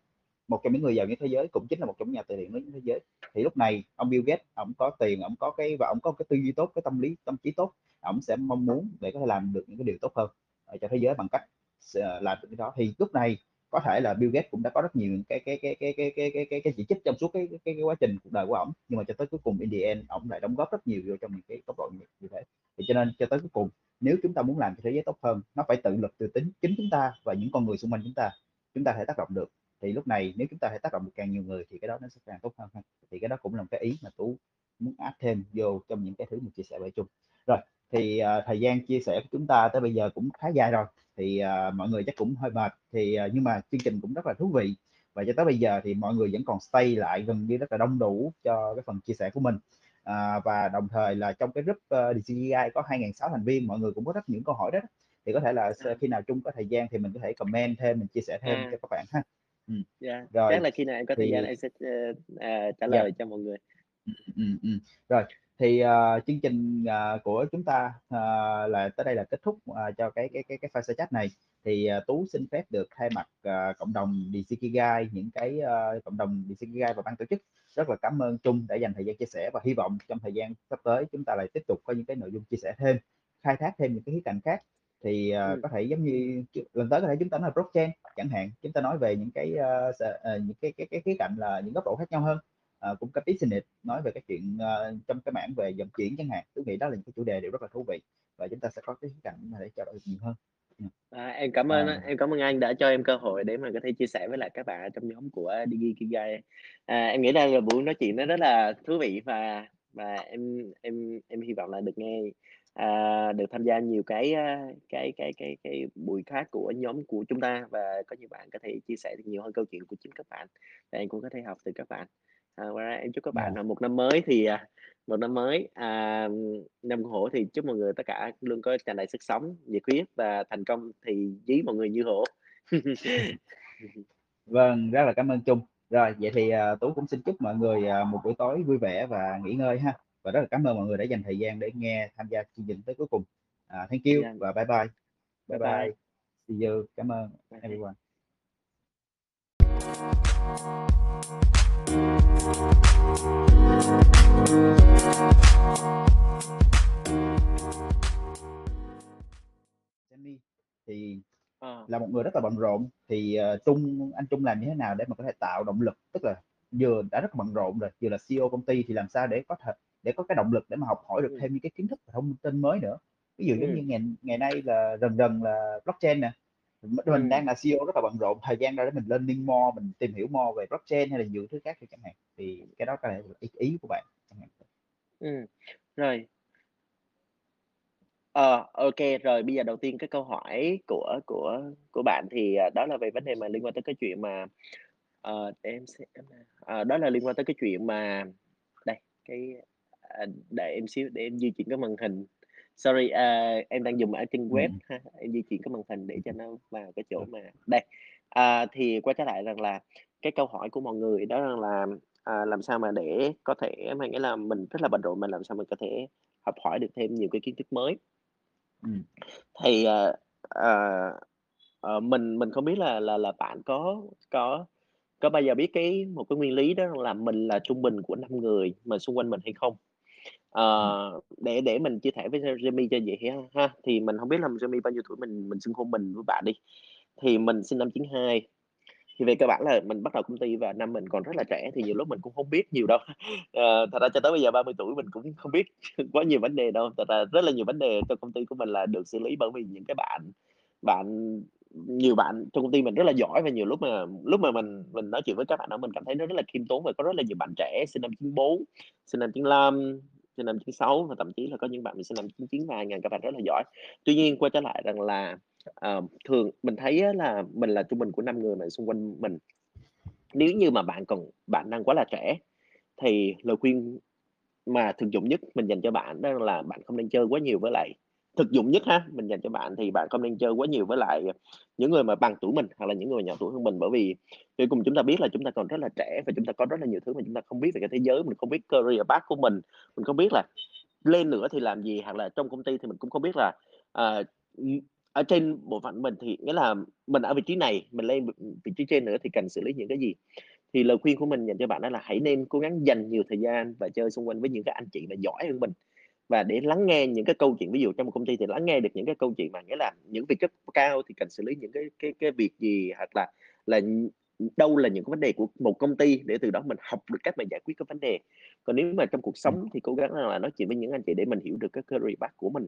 một trong những người giàu nhất thế giới, cũng chính là một trong những nhà từ thiện lớn nhất thế giới. Thì lúc này ông Bill Gates ổng có tiền, ổng có cái và ổng có cái tư duy tốt, cái tâm lý tâm trí tốt, ổng sẽ mong muốn để có thể làm được những cái điều tốt hơn, ờ, cho thế giới bằng cách s làm được cái đó. Thì lúc này có thể là Bill Gates cũng đã có rất nhiều cái cái cái cái cái cái cái cái cái chỉ trích trong suốt cái cái cái quá trình cuộc đời của ổng, nhưng mà cho tới cuối cùng in the end ổng lại đóng góp rất nhiều vô trong những cái góc độ như như thế. Thì cho nên cho tới cuối cùng, nếu chúng ta muốn làm cho thế giới tốt hơn, nó phải tự lực từ tính chính chúng ta và những con người xung quanh chúng ta, chúng ta thể tác động được. Thì lúc này nếu chúng ta thể tác động được càng nhiều người thì cái đó nó sẽ càng tốt hơn. Thì cái đó cũng là một cái ý mà Tú muốn add thêm vô trong những cái thứ mình chia sẻ với chung Rồi, thì, ờ, thời gian chia sẻ của chúng ta tới bây giờ cũng khá dài rồi, thì, ờ, mọi người chắc cũng hơi mệt, thì, ờ, nhưng mà chương trình cũng rất là thú vị. Và cho tới bây giờ thì mọi người vẫn còn stay lại gần như rất là đông đủ cho cái phần chia sẻ của mình. À, và đồng thời là trong cái group, ơ, DCGI có 2.600 thành viên, mọi người cũng có rất những câu hỏi đó thì có thể là À. khi nào Trung có thời gian thì mình có thể comment thêm, mình chia sẻ thêm À. cho các bạn ha. Ừm, Yeah, rồi, chắc là khi nào em có thời gian thì em sẽ, ơ, à, trả Yeah. lời cho mọi người. Ừm, ừm, ừm. Rồi, thì, ờ, chương trình, ờ, của chúng ta, ờ, là tới đây là kết thúc, ờ, cho cái cái cái cái fireside chat này. Thì, ờ, Tú xin phép được thay mặt, ờ, cộng đồng DCGI, những cái, ơ, cộng đồng DCGI và ban tổ chức rất là cảm ơn Trung đã dành thời gian chia sẻ và hy vọng trong thời gian sắp tới chúng ta lại tiếp tục có những cái nội dung chia sẻ thêm, khai thác thêm những cái khía cạnh khác. thì ờ, Ừm. có thể giống như lần tới có thể chúng ta nói blockchain chẳng hạn chúng ta nói về những cái uh, uh, những cái cái cái khía cạnh là những góc độ khác nhau hơn uh, cũng có business nói về cái chuyện uh, trong cái mảng về dòng chuyển chẳng hạn tôi nghĩ đó là những cái chủ đề đều rất là thú vị và chúng ta sẽ có cái cạnh để trao đổi nhiều hơn À, em cảm ơn uh, em cảm ơn anh đã cho em cơ hội để mà có thể chia sẻ với lại các bạn trong nhóm của DigiKigai. À, em nghĩ đây là buổi nói chuyện nó rất là thú vị và và em em em hy vọng là được nghe à, được tham gia nhiều cái cái cái cái cái buổi khác của nhóm của chúng ta và có nhiều bạn có thể chia sẻ được nhiều hơn câu chuyện của chính các bạn và em cũng có thể học từ các bạn. À, ngoài ra em chúc các bạn yeah. một năm mới thì một năm mới à, năm hổ thì chúc mọi người tất cả luôn có tràn đầy sức sống nhiệt huyết và thành công thì dí mọi người như hổ vâng rất là cảm ơn Trung rồi vậy thì uh, Tú cũng xin chúc mọi người uh, một buổi tối vui vẻ và nghỉ ngơi ha và rất là cảm ơn mọi người đã dành thời gian để nghe tham gia chương trình tới cuối cùng uh, thank you yeah. và bye bye bye bye, bye. bye. see you cảm ơn bye. everyone Jenny thì à. là một người rất là bận rộn. Thì uh, Trung anh Trung làm như thế nào để mà có thể tạo động lực? Tức là vừa đã rất bận rộn rồi vừa là CEO công ty thì làm sao để có thể để có cái động lực để mà học hỏi được thêm những cái kiến thức và thông tin mới nữa? Ví dụ giống như ngày ngày nay là dần dần là blockchain nè mình ừ. đang là CEO rất là bận rộn thời gian ra để mình lên learning mo mình tìm hiểu mo về blockchain hay là nhiều thứ khác chẳng hạn thì cái đó có thể là ý, ý của bạn chẳng hạn. Ừ. rồi Ờ, OK, rồi bây giờ đầu tiên cái câu hỏi của của của bạn thì, à, đó là về vấn đề mà liên quan tới cái chuyện mà, ờ, để em sẽ nào, đó là liên quan tới cái chuyện mà đây, cái, à, để em xíu để em di chuyển cái màn hình. Sorry, à, em đang dùng ở trên web Ừm. ha, em di chuyển cái màn hình để cho nó vào cái chỗ mà đây, à, thì quay trở lại rằng là cái câu hỏi của mọi người đó rằng là, à, làm sao mà để có thể mà nghĩa là mình rất là bận rộn, mà làm sao mình có thể học hỏi được thêm nhiều cái kiến thức mới. Ừm. Thì, ờ, ờ, ờ, mình mình không biết là là là bạn có có có bao giờ biết cái một cái nguyên lý đó là mình là trung bình của 5 người mà xung quanh mình hay không? Ờ, để để mình chia sẻ với Jamie cho dễ hiểu ha, thì mình hông biết là Jamie bao nhiêu tuổi, mình mình xưng hô mình với bạn đi. Thì mình sinh năm 92, thì về cơ bản là mình bắt đầu công ty và năm mình còn rất là trẻ thì nhiều lúc mình cũng hông biết nhiều đâu. Ờ, thật ra cho tới bây giờ 30 tuổi mình cũng không biết quá nhiều vấn đề đâu, thật ra rất là nhiều vấn đề trong công ty của mình là được xử lý bởi vì những cái bạn bạn nhiều bạn trong công ty mình rất là giỏi và nhiều lúc mà lúc mà mình mình nói chuyện với các bạn đó mình cảm thấy nó rất là khiêm tốn và có rất là nhiều bạn trẻ. Sinh năm 94, sinh năm 95, sinh năm 96 và thậm chí là có những bạn mình sinh năm 99 vài ngàn, các bạn rất là giỏi. Tuy nhiên quay trở lại rằng là, uh, thường mình thấy là mình là trung bình của năm người mà xung quanh mình. Nếu như mà bạn còn bạn đang quá là trẻ thì lời khuyên mà thực dụng nhất mình dành cho bạn đó là bạn không nên chơi quá nhiều với lại thực dụng nhất ha, mình dành cho bạn thì bạn không nên chơi quá nhiều với lại những người mà bằng tuổi mình hoặc là những người nhỏ tuổi hơn mình. Bởi vì cuối cùng chúng ta biết là chúng ta còn rất là trẻ và chúng ta có rất là nhiều thứ mà chúng ta không biết về cái thế giới, mình không biết career path của mình, mình không biết là lên nữa thì làm gì, hoặc là trong công ty thì mình cũng không biết là, uh, ở trên bộ phận mình thì nghĩa là mình ở vị trí này, mình lên vị vị trí trên nữa thì cần xử lý những cái gì. Thì lời khuyên của mình dành cho bạn đó là hãy nên cố gắng dành nhiều thời gian và chơi xung quanh với những cái anh chị mà giỏi hơn mình. Và để lắng nghe những cái câu chuyện, ví dụ trong một công ty thì lắng nghe được những cái câu chuyện mà nghĩa là những vị cấp cao thì cần xử lý những cái cái cái việc gì, hoặc là là, đâu là những cái vấn đề của một công ty để từ đó mình học được cách mà giải quyết cái vấn đề. Còn nếu mà trong cuộc sống thì cố gắng là nói chuyện với những anh chị để mình hiểu được cái career path của mình.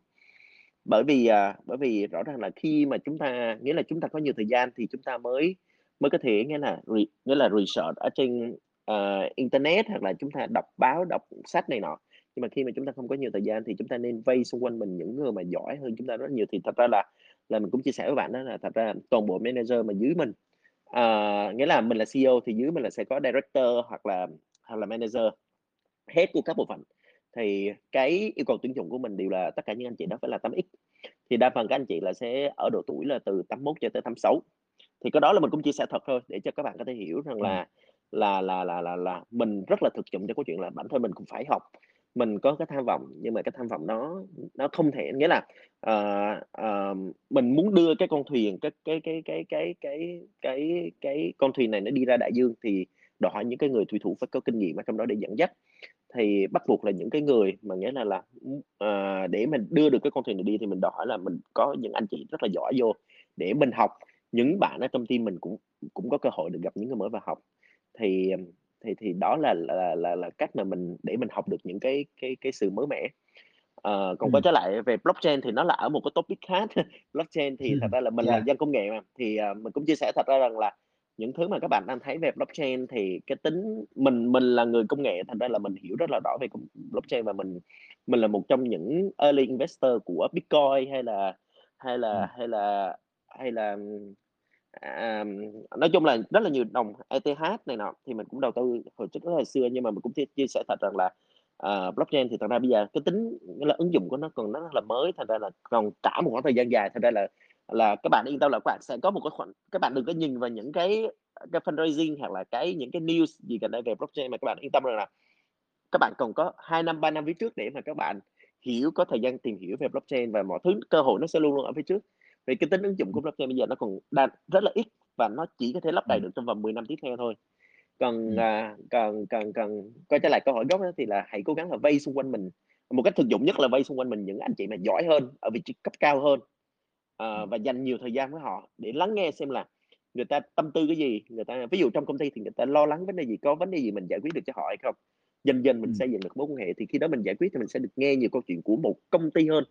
Bởi vì, à, bởi vì rõ ràng là khi mà chúng ta nghĩa là chúng ta có nhiều thời gian thì chúng ta mới mới có thể nghĩa là nghĩa là research ở trên, ờ, internet hoặc là chúng ta đọc báo, đọc sách này nọ. Nhưng mà khi mà chúng ta không có nhiều thời gian thì chúng ta nên vây xung quanh mình những người mà giỏi hơn chúng ta rất nhiều. Thì thật ra là là mình cũng chia sẻ với bạn đó là thật ra toàn bộ manager mà dưới mình, ờ, nghĩa là mình là CEO thì dưới mình là sẽ có director hoặc là hoặc là manager, head của các bộ phận. Thì cái yêu cầu tuyển dụng của mình đều là tất cả những anh chị đó phải là 8X, thì đa phần các anh chị là sẽ ở độ tuổi là từ 81 cho tới 86. Thì cái đó là mình cũng chia sẻ thật thôi để cho các bạn có thể hiểu rằng là là là là là là mình rất là thực dụng cho cái chuyện là bản thân mình cũng phải học. Mình có cái tham vọng nhưng mà cái tham vọng đó nó không thể nghĩa là, uh, uh, mình muốn đưa cái con thuyền, cái cái cái cái cái cái cái cái con thuyền này nó đi ra đại dương thì đòi hỏi những cái người thủy thủ phải có kinh nghiệm ở trong đó để dẫn dắt. thì bắt buộc là những cái người mà nghĩa là là, uh, để mình đưa được cái con thuyền này đi thì mình đòi hỏi là mình có những anh chị rất là giỏi vô để mình học. Những bạn ở trong team mình cũng cũng có cơ hội được gặp những người mới và học. Thì, thì thì đó là là là là cách mà mình để mình học được những cái cái cái sự mới mẻ. Ờ, còn quay Ừm. trở lại về blockchain thì nó là ở một cái topic khác. Blockchain thì thật ra là mình là Yeah. dân công nghệ mà, thì, ờ, mình cũng chia sẻ thật ra rằng là những thứ mà các bạn đang thấy về blockchain thì cái tính mình mình là người công nghệ, thành ra là mình hiểu rất là rõ về blockchain và mình mình là một trong những early investor của Bitcoin hay là hay là Ừm. hay là hay là, à, nói chung là rất là nhiều đồng ETH này nọ, thì mình cũng đầu tư hồi trước rất là xưa. Nhưng mà mình cũng chia chia sẻ thật rằng là, uh, blockchain thì thật ra bây giờ cái tính là ứng dụng của nó còn nó rất là mới, thành ra là còn cả một khoảng thời gian dài, thành ra là là các bạn yên tâm là các bạn sẽ có một cái khoản các bạn đừng có nhìn vào những cái, cái fundraising hoặc là cái những cái news gì gần đây về blockchain, mà các bạn yên tâm rằng là các bạn còn có 2 năm, 3 năm phía trước để mà các bạn hiểu, có thời gian tìm hiểu về blockchain và mọi thứ cơ hội nó sẽ luôn luôn ở phía trước. Vì cái tính ứng dụng của Ừm. blockchain bây giờ nó còn đang rất là ít và nó chỉ có thể lấp đầy Ừm. được trong vòng 10 năm tiếp theo thôi. Còn, Ừm. à, còn còn còn quay trở lại câu hỏi gốc á, thì là hãy cố gắng là vây xung quanh mình một cách thực dụng nhất là vây xung quanh mình những anh chị mà giỏi hơn, ở vị trí cấp cao hơn, ờ, Ừm. và dành nhiều thời gian với họ để lắng nghe xem là người ta tâm tư cái gì, người ta ví dụ trong công ty thì người ta lo lắng vấn đề gì, có vấn đề gì mình giải quyết được cho họ hay không. Dần dần mình Ừm. xây dựng được mối quan hệ, thì khi đó mình giải quyết thì mình sẽ được nghe nhiều câu chuyện của một công ty hơn.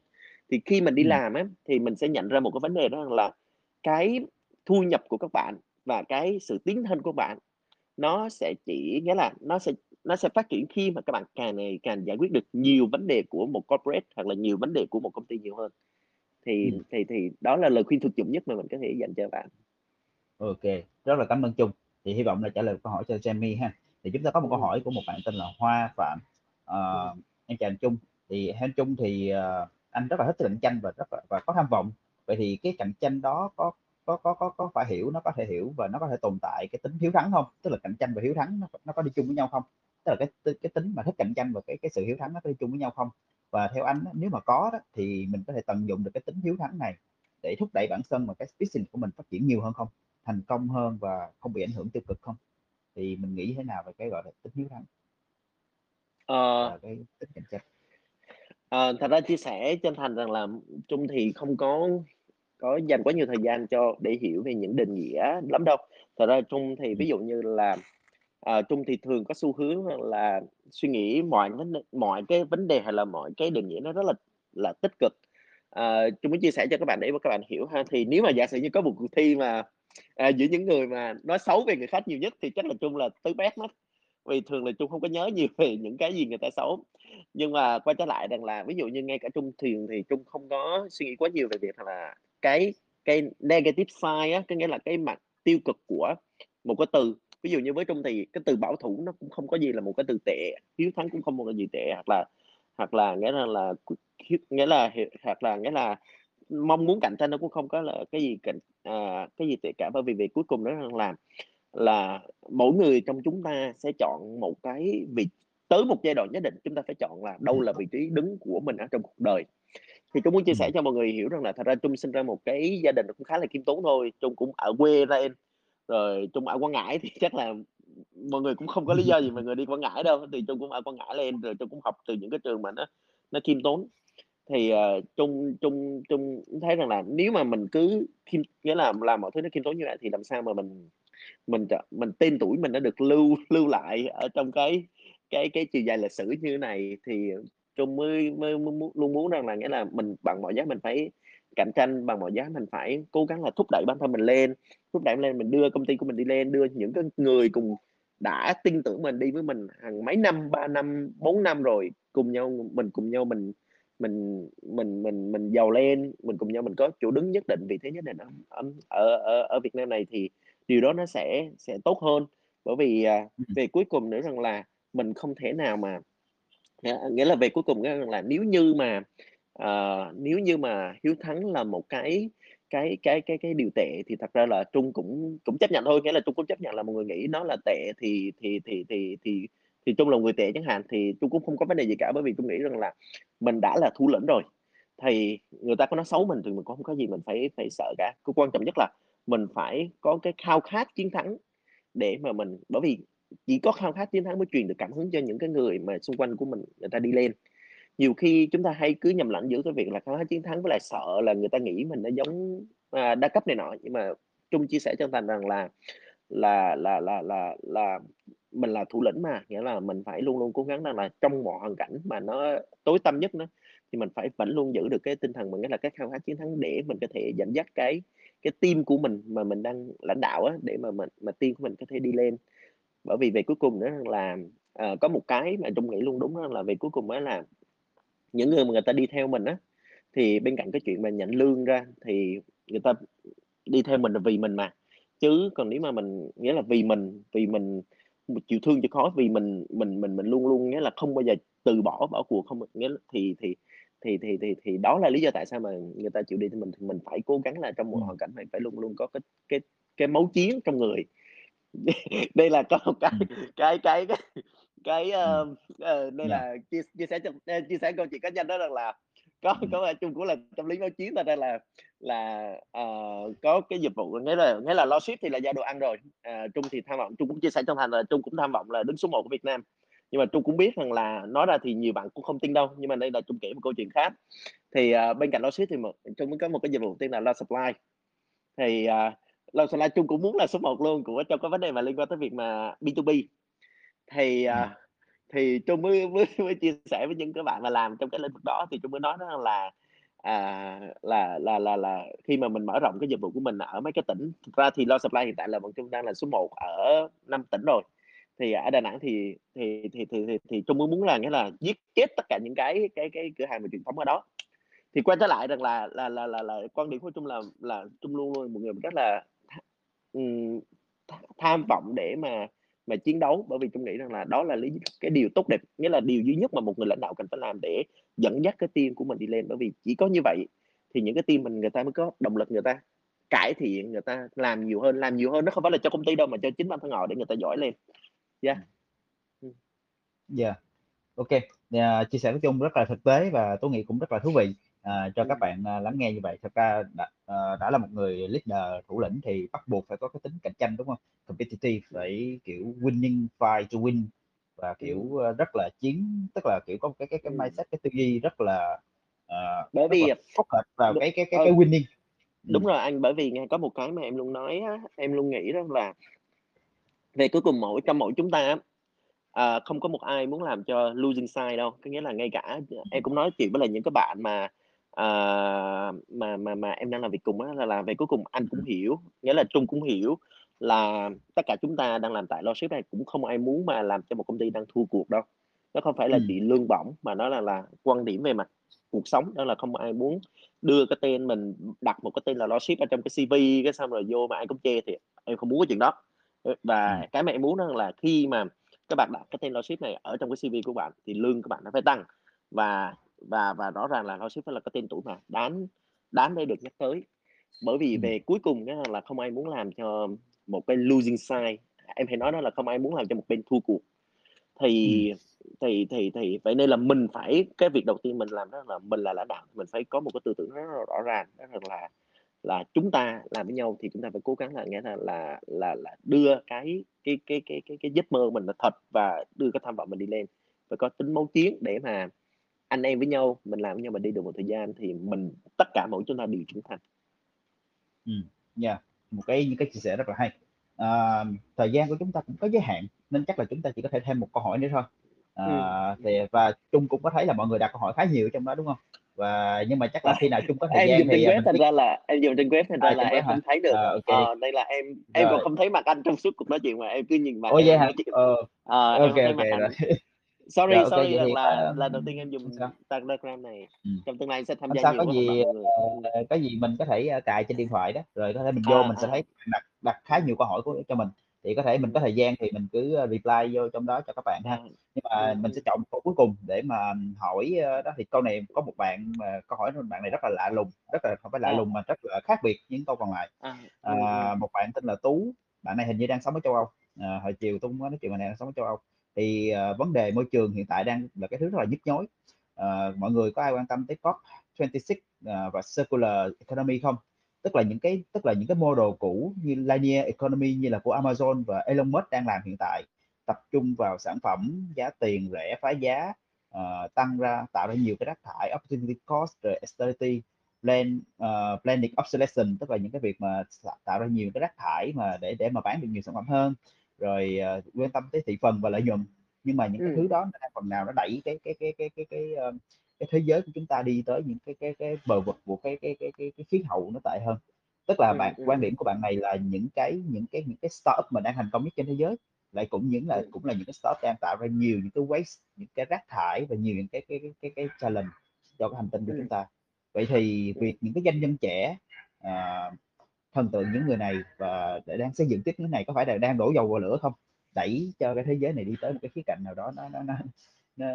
Thì khi mình đi làm á, thì mình sẽ nhận ra một cái vấn đề đó là cái thu nhập của các bạn và cái sự tiến thân của bạn nó sẽ chỉ nghĩa là nó sẽ nó sẽ phát triển khi mà các bạn càng ngày càng giải quyết được nhiều vấn đề của một corporate hoặc là nhiều vấn đề của một công ty nhiều hơn. Thì Ừm. thì thì đó là lời khuyên thực dụng nhất mà mình có thể dành cho bạn. OK, rất là cảm ơn Trung. Thì hy vọng là trả lời câu hỏi cho Jamie ha. Thì chúng ta có một câu hỏi của một bạn tên là Hoa Phạm. Ờ, em chào anh Trung, thì anh Trung thì, ờ, anh rất là thích cạnh tranh và rất là và có tham vọng. Vậy thì cái cạnh tranh đó có có có có có phải hiểu nó có thể hiểu và nó có thể tồn tại cái tính hiếu thắng hông? Tức là cạnh tranh và hiếu thắng nó nó có đi chung với nhau không? Tức là cái cái tính mà thích cạnh tranh và cái cái sự hiếu thắng nó có đi chung với nhau không? Và theo anh nếu mà có đó thì mình có thể tận dụng được cái tính hiếu thắng này để thúc đẩy bản thân và cái business của mình phát triển nhiều hơn không? Thành công hơn và không bị ảnh hưởng tiêu cực không? Thì mình nghĩ thế nào về cái, gọi là, tính hiếu thắng? Ờ. Cái tính cạnh tranh. Ờ, thật ra chia sẻ chân thành rằng là Trung thì không có có dành quá nhiều thời gian cho để hiểu về những định nghĩa lắm đâu. Thật ra Trung thì Ừm. ví dụ như là, ờ, Trung thì thường có xu hướng rằng là suy nghĩ mọi vấn đề mọi cái vấn đề hay là mọi cái định nghĩa nó rất là là tích cực. Ờ, Trung muốn chia sẻ cho các bạn để mà các bạn hiểu ha. Thì nếu mà giả sử như có một cuộc thi mà, à, giữa những người mà nói xấu về người khác nhiều nhất thì chắc là Trung là tới bét mất. Vì thường là Trung không có nhớ nhiều về những cái gì người ta xấu. Nhưng mà quay trở lại rằng là ví dụ như ngay cả Trung thiền thì Trung không có suy nghĩ quá nhiều về việc là cái cái negative side á, có nghĩa là cái mặt tiêu cực của một cái từ. Ví dụ như với Trung thì cái từ bảo thủ nó cũng không có gì là một cái từ tệ, hiếu thắng cũng không một cái gì tệ, hoặc là hoặc là nghĩa là là nghĩa là hoặc là nghĩa là mong muốn cạnh tranh nó cũng không có là cái gì cạnh à, cái gì tệ cả. Bởi vì về cuối cùng nó đang làm là mỗi người trong chúng ta sẽ chọn một cái vị tới một giai đoạn nhất định, chúng ta phải chọn là đâu là vị trí đứng của mình ở trong cuộc đời. Thì Trung muốn chia sẻ cho mọi người hiểu rằng là thật ra Trung sinh ra một cái gia đình cũng khá là khiêm tốn thôi. Trung cũng ở quê lên, rồi Trung ở Quảng Ngãi thì chắc là mọi người cũng không có lý do gì mọi người đi Quảng Ngãi đâu. Thì Trung cũng ở Quảng Ngãi lên, rồi Trung cũng học từ những cái trường mà nó nó khiêm tốn. Thì, ờ, Trung Trung Trung cũng thấy rằng là nếu mà mình cứ khiêm nghĩa là làm mọi thứ nó khiêm tốn như vậy thì làm sao mà mình mình mình tên tuổi mình đã được lưu lưu lại ở trong cái cái cái chiều dài lịch sử như thế này. Thì Trung mới mới mới muốn luôn muốn rằng là nghĩa là mình bằng mọi giá mình phải cạnh tranh, bằng mọi giá mình phải cố gắng là thúc đẩy bản thân mình lên, thúc đẩy lên, mình đưa công ty của mình đi lên, đưa những cái người cùng đã tin tưởng mình đi với mình hàng mấy năm, ba năm, bốn năm rồi, cùng nhau mình cùng nhau mình mình mình mình mình giàu lên, mình cùng nhau mình có chỗ đứng nhất định, vị thế nhất định ở ở ở ở ở Việt Nam này thì điều đó nó sẽ sẽ tốt hơn. Bởi vì, à, Ừm. về cuối cùng nữa rằng là mình không thể nào mà nghĩa là về cuối cùng rằng là nếu như mà, ờ, nếu như mà hiếu thắng là một cái cái cái cái cái điều tệ thì thật ra là Trung cũng cũng chấp nhận thôi. Nghĩa là Trung cũng chấp nhận là mọi người nghĩ nó là tệ thì thì thì thì thì thì Trung là người tệ chẳng hạn, thì Trung cũng không có vấn đề gì cả. Bởi vì Trung nghĩ rằng là mình đã là thủ lĩnh rồi, thì người ta có nói xấu mình thì mình cũng không có gì mình phải phải sợ cả. Cái quan trọng nhất là mình phải có cái khao khát chiến thắng để mà mình bởi vì chỉ có khao khát chiến thắng mới truyền được cảm hứng cho những cái người mà xung quanh của mình người ta đi lên. Nhiều khi chúng ta hay cứ nhầm lẫn giữa cái việc là khao khát chiến thắng với lại sợ là người ta nghĩ mình nó giống à, đa cấp này nọ. Nhưng mà trung chia sẻ chân thành rằng là là là là là là mình là thủ lĩnh mà nghĩa là mình phải luôn luôn cố gắng rằng là trong mọi hoàn cảnh mà nó tối tâm nhất đó thì mình phải vẫn luôn giữ được cái tinh thần mình nghĩa là cái khao khát chiến thắng để mình có thể dẫn dắt cái cái team của mình mà mình đang lãnh đạo á để mà mình mà team của mình có thể đi lên. Bởi vì về cuối cùng nữa là uh, có một cái mà trung nghĩ luôn đúng đó là về cuối cùng đó là những người mà người ta đi theo mình á thì bên cạnh cái chuyện mà nhận lương ra thì người ta đi theo mình là vì mình mà. Chứ còn nếu mà mình nghĩa là vì mình vì mình chịu thương chịu khó vì mình mình mình mình luôn luôn nghĩa là không bao giờ từ bỏ bỏ cuộc không nghĩa là thì thì thì thì thì thì đó là lý do tại sao mà người ta chịu đi thì mình thì mình phải cố gắng là trong một hoàn cảnh này phải luôn luôn có cái cái cái máu chiến trong người. Đây là có một cái cái cái cái cái uh, uh, đây là chia, chia sẻ uh, chia sẻ câu chuyện cá nhân đó rằng là có có chung cũng là tâm lý máu chiến ta đây là là uh, có cái dịch vụ nghĩa là nghĩa là lo ship thì là giao đồ ăn rồi. Uh, trung thì tham vọng trung cũng chia sẻ trong thành là trung cũng tham vọng là đứng số 1 của việt nam nhưng mà trung cũng biết rằng là nói ra thì nhiều bạn cũng không tin đâu nhưng mà đây là trung kể một câu chuyện khác. Thì uh, bên cạnh lo ship thì một, trung cũng có một cái dịch vụ tên là lo supply. Thì uh, lo supply trung cũng muốn là số 1 luôn của trong cái vấn đề mà liên quan tới việc mà b2b thì uh, thì trung mới, mới mới chia sẻ với những cái bạn mà làm trong cái lĩnh vực đó thì trung mới nói đó là à, là là là là khi mà mình mở rộng cái dịch vụ của mình ở mấy cái tỉnh thực ra thì lo supply hiện tại là bọn trung đang là số 1 ở năm tỉnh rồi thì ở Đà Nẵng thì thì thì thì thì, thì Trung muốn là nghĩa là giết chết tất cả những cái cái cái cửa hàng về truyền thống ở đó. Thì quay trở lại rằng là là là là, là quan điểm của Trung là là Trung luôn luôn một người rất là tham vọng để mà mà chiến đấu. Bởi vì Trung nghĩ rằng là đó là lý cái điều tốt đẹp nghĩa là điều duy nhất mà một người lãnh đạo cần phải làm để dẫn dắt cái team của mình đi lên. Bởi vì chỉ có như vậy thì những cái team mình người ta mới có động lực người ta cải thiện người ta làm nhiều hơn. Làm nhiều hơn nó không phải là cho công ty đâu mà cho chính bản thân họ để người ta giỏi lên yeah ừ. yeah ok. Yeah, chia sẻ với chung rất là thực tế và tôi nghĩ cũng rất là thú vị à, cho các bạn uh, lắng nghe như vậy. Thật ra đã, uh, đã là một người leader thủ lĩnh thì bắt buộc phải có cái tính cạnh tranh đúng không? Competitive phải kiểu winning fight to win và kiểu uh, rất là chiến tức là kiểu có cái cái cái mindset cái tư duy rất là uh, bởi vì phức hợp vào cái cái cái cái winning. Đúng ừ. rồi anh bởi vì nghe có một cái mà em luôn nói á, em luôn nghĩ rằng là về cuối cùng mỗi trong mỗi chúng ta à, không có một ai muốn làm cho losing side đâu. Có nghĩa là ngay cả em cũng nói chuyện với là những cái bạn mà à, mà mà mà em đang làm việc cùng á là, là về cuối cùng anh cũng hiểu nghĩa là trung cũng hiểu là tất cả chúng ta đang làm tại Logic này cũng không ai muốn mà làm cho một công ty đang thua cuộc đâu. Nó không phải là ừ. chỉ lương bổng mà nó là là quan điểm về mặt cuộc sống đó là không ai muốn đưa cái tên mình đặt một cái tên là Logic ở trong cái CV cái xong rồi vô mà ai cũng chê thì em không muốn cái chuyện đó và ừ. cái em muốn đó là khi mà các bạn đặt cái tên Logic này ở trong cái CV của bạn thì lương của bạn nó phải tăng. Và và và rõ ràng là Logic phải là cái tên tuổi mà đáng đáng để được nhắc tới. Bởi vì về cuối cùng đó là không ai muốn làm cho một cái losing side em hay nói đó là không ai muốn làm cho một bên thua cuộc. Thì ừ. thì thì thì vậy nên là mình phải cái việc đầu tiên mình làm đó là mình là lãnh đạo mình phải có một cái tư tưởng rất là rõ ràng đó là là chúng ta làm với nhau thì chúng ta phải cố gắng là nghĩa là là là, là đưa cái cái cái cái cái cái giấc mơ mình là thật và đưa cái tham vọng mình đi lên phải có tính máu chiến để mà anh em với nhau mình làm với nhau mình đi được một thời gian thì mình tất cả mỗi chúng ta đều trưởng thành. Ừ, yeah. một cái những cái chia sẻ rất là hay. À, thời gian của chúng ta cũng có giới hạn nên chắc là chúng ta chỉ có thể thêm một câu hỏi nữa thôi. À, ừ. thì và chung cũng có thấy là mọi người đặt câu hỏi khá nhiều trong đó đúng không? Và nhưng mà chắc là khi nào chung có thời em gian dùng thì trên web thành ra là em dùng trên web thành ra à, là em không thấy được. À, okay. à, đây là em em rồi. còn không thấy mặt anh trong suốt cuộc nói chuyện mà em cứ nhìn mặt Ồ, vậy hả? Ờ, à, ok ok rồi. Sorry rồi, sorry okay, là là, là đầu tiên em dùng Telegram này. Ừ. trong tương lai sẽ tham gia sao nhiều có gì uh, có gì mình có thể cài trên điện thoại đó. Rồi có thể mình vô à, mình sẽ thấy đặt đặt khá nhiều câu hỏi của cho mình thì có thể mình có thời gian thì mình cứ reply vô trong đó cho các bạn ha. Nhưng mà mình sẽ chọn một câu cuối cùng để mà hỏi đó. Thì câu này có một bạn mà câu hỏi bạn này rất là lạ lùng rất là không phải lạ lùng mà rất là khác biệt những câu còn lại. À, một bạn tên là tú bạn này hình như đang sống ở châu âu. À, hồi chiều tôi có nói chuyện bạn này đang sống ở châu âu. Thì uh, vấn đề môi trường hiện tại đang là cái thứ rất là nhức nhối. Uh, mọi người có ai quan tâm tới COP 26 uh, và circular economy không tức là những cái tức là những cái model cũ như linear economy như là của Amazon và Elon Musk đang làm hiện tại tập trung vào sản phẩm giá tiền rẻ, phá giá, ờ, tăng ra tạo ra nhiều cái rác thải, opportunity cost, rồi externality, plan ờ, planning obsolescence, tức là những cái việc mà tạo ra nhiều cái rác thải mà để để mà bán được nhiều sản phẩm hơn. Rồi, ờ, quan tâm tới thị phần và lợi nhuận. Nhưng mà những cái Ừm. thứ đó phần nào nó đẩy cái cái cái cái cái cái, ơ, cái thế giới của chúng ta đi tới những cái cái cái bờ vực của cái cái cái cái cái khí hậu nó tệ hơn. Tức là Ừm, bạn ừm, quan điểm của bạn này là những cái những cái những cái startup mà đang thành công nhất trên thế giới lại cũng những là Ừm. cũng là những cái startup đang tạo ra nhiều những cái waste, những cái rác thải và nhiều những cái cái cái cái cái challenge cho cái hành tinh của chúng Ừm. ta. Vậy thì Ừm. việc những cái doanh nhân trẻ, ờ, thần tượng những người này và để đang xây dựng tiếp cái này có phải là đang đổ dầu vào lửa không? Đẩy cho cái thế giới này đi tới một cái khía cạnh nào đó nó nó nó nó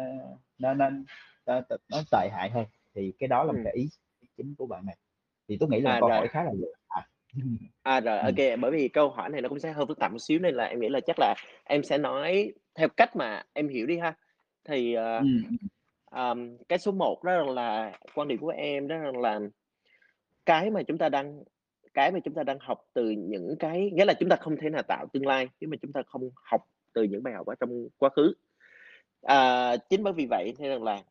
nó nó nó nó tệ hại hơn, thì cái đó là một Ừm. cái ý chính của bạn này. Thì tôi nghĩ là À, câu rồi. hỏi khá là dễ à. À, rồi, Ừm. kê, bởi vì câu hỏi này nó cũng sẽ hơi phức tạp một xíu nên là em nghĩ là chắc là em sẽ nói theo cách mà em hiểu đi ha. Thì, Ừm, ừm. ờm, cái số 1 đó là quan điểm của em đó là cái mà chúng ta đang cái mà chúng ta đang học từ những cái nghĩa là chúng ta không thể nào tạo tương lai nếu mà chúng ta không học từ những bài học ở trong quá khứ. À, chính bởi vì vậy nên là,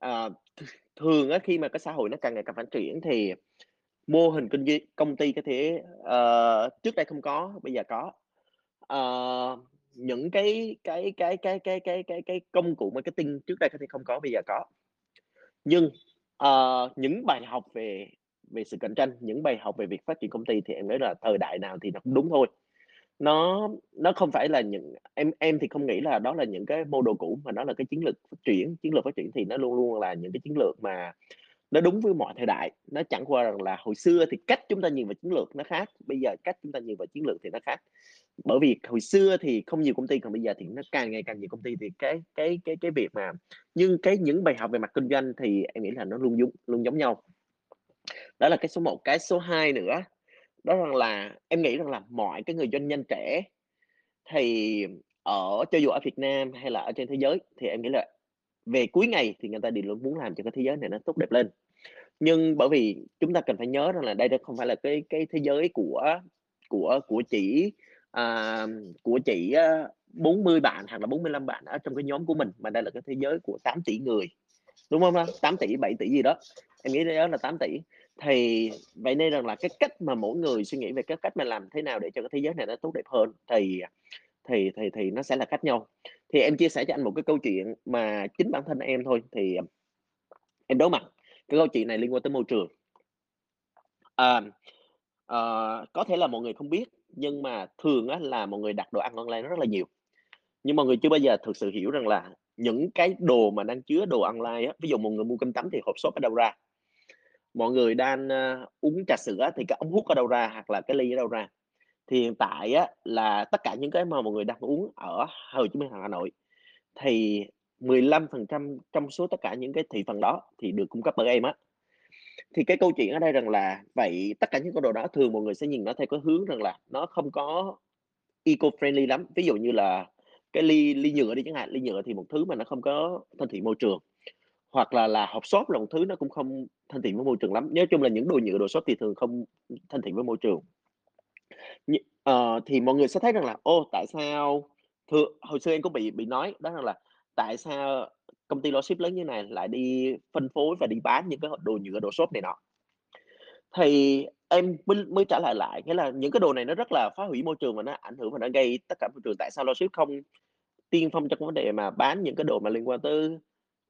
ờ, th thường á khi mà cái xã hội nó càng ngày càng phát triển thì mô hình kinh doanh công ty có thể, ờ, trước đây không có, bây giờ có. Ờ, những cái cái cái cái cái cái cái cái công cụ marketing trước đây có thể không có, bây giờ có. Nhưng, ờ, những bài học về về sự cạnh tranh, những bài học về việc phát triển công ty thì em nghĩ là thời đại nào thì nó cũng đúng thôi. Nó nó không phải là những em em thì không nghĩ là đó là những cái mô đồ cũ, mà nó là cái chiến lược phát triển. Chiến lược phát triển thì nó luôn luôn là những cái chiến lược mà nó đúng với mọi thời đại, nó chẳng qua rằng là hồi xưa thì cách chúng ta nhìn vào chiến lược nó khác, bây giờ cách chúng ta nhìn vào chiến lược thì nó khác. Bởi vì hồi xưa thì không nhiều công ty, còn bây giờ thì nó càng ngày càng nhiều công ty thì cái cái cái cái việc mà nhưng cái những bài học về mặt kinh doanh thì em nghĩ là nó luôn giống luôn giống nhau. Đó là cái số 1. Cái số 2 nữa, đó rằng là em nghĩ rằng là mọi cái người doanh nhân trẻ thì ở cho dù ở Việt Nam hay là ở trên thế giới thì em nghĩ là về cuối ngày thì người ta đều luôn muốn làm cho cái thế giới này nó tốt đẹp lên. Nhưng bởi vì chúng ta cần phải nhớ rằng là đây không phải là cái cái thế giới của của của chỉ, à, của chỉ, à, á, 40 bạn hoặc là 45 bạn ở trong cái nhóm của mình, mà đây là cái thế giới của 8 tỷ người, đúng không đó? 8 tỷ 7 tỷ gì đó, em nghĩ đó là 8 tỷ. Thì vậy nên rằng là cái cách mà mỗi người suy nghĩ về cái cách mà làm thế nào để cho cái thế giới này nó tốt đẹp hơn thì, thì thì thì nó sẽ là khác nhau. Thì em chia sẻ cho anh một cái câu chuyện mà chính bản thân em thôi, thì, à, em đối mặt, cái câu chuyện này liên quan tới môi trường. À, à, có thể là mọi người không biết, nhưng mà thường á là mọi người đặt đồ ăn online rất là nhiều. Nhưng mọi người chưa bao giờ thực sự hiểu rằng là những cái đồ mà đang chứa đồ online á, ví dụ một người mua cơm tắm thì hộp xốp ở đâu ra? Mọi người đang, uh, uống trà sữa thì cái ống hút ở đâu ra, hoặc là cái ly ở đâu ra? Thì hiện tại á là tất cả những cái mà mọi người đang uống ở Hồ Chí Minh hoặc Hà Nội thì 15% trong số tất cả những cái thị phần đó thì được cung cấp bởi em á. Thì cái câu chuyện ở đây rằng là vậy tất cả những cái đồ đó thường mọi người sẽ nhìn nó theo cái hướng rằng là nó không có eco-friendly lắm. Ví dụ như là cái ly ly nhựa đi chẳng hạn, ly nhựa thì một thứ mà nó không có thân thiện môi trường, hoặc là là hộp xốp là một thứ nó cũng không thân thiện với môi trường lắm. Nói chung là những đồ nhựa, đồ xốp thì thường không thân thiện với môi trường. Nh ờ, thì mọi người sẽ thấy rằng là, ô, tại sao thường hồi xưa em cũng bị bị nói đó rằng là tại sao công ty logistics lớn như này lại đi phân phối và đi bán những cái đồ nhựa, đồ xốp này nọ. Thì em mới mới trả lời lại, nghĩa là những cái đồ này nó rất là phá hủy môi trường và nó ảnh hưởng và nó gây tất cả môi trường, tại sao logistics không tiên phong trong vấn đề mà bán những cái đồ mà liên quan tới,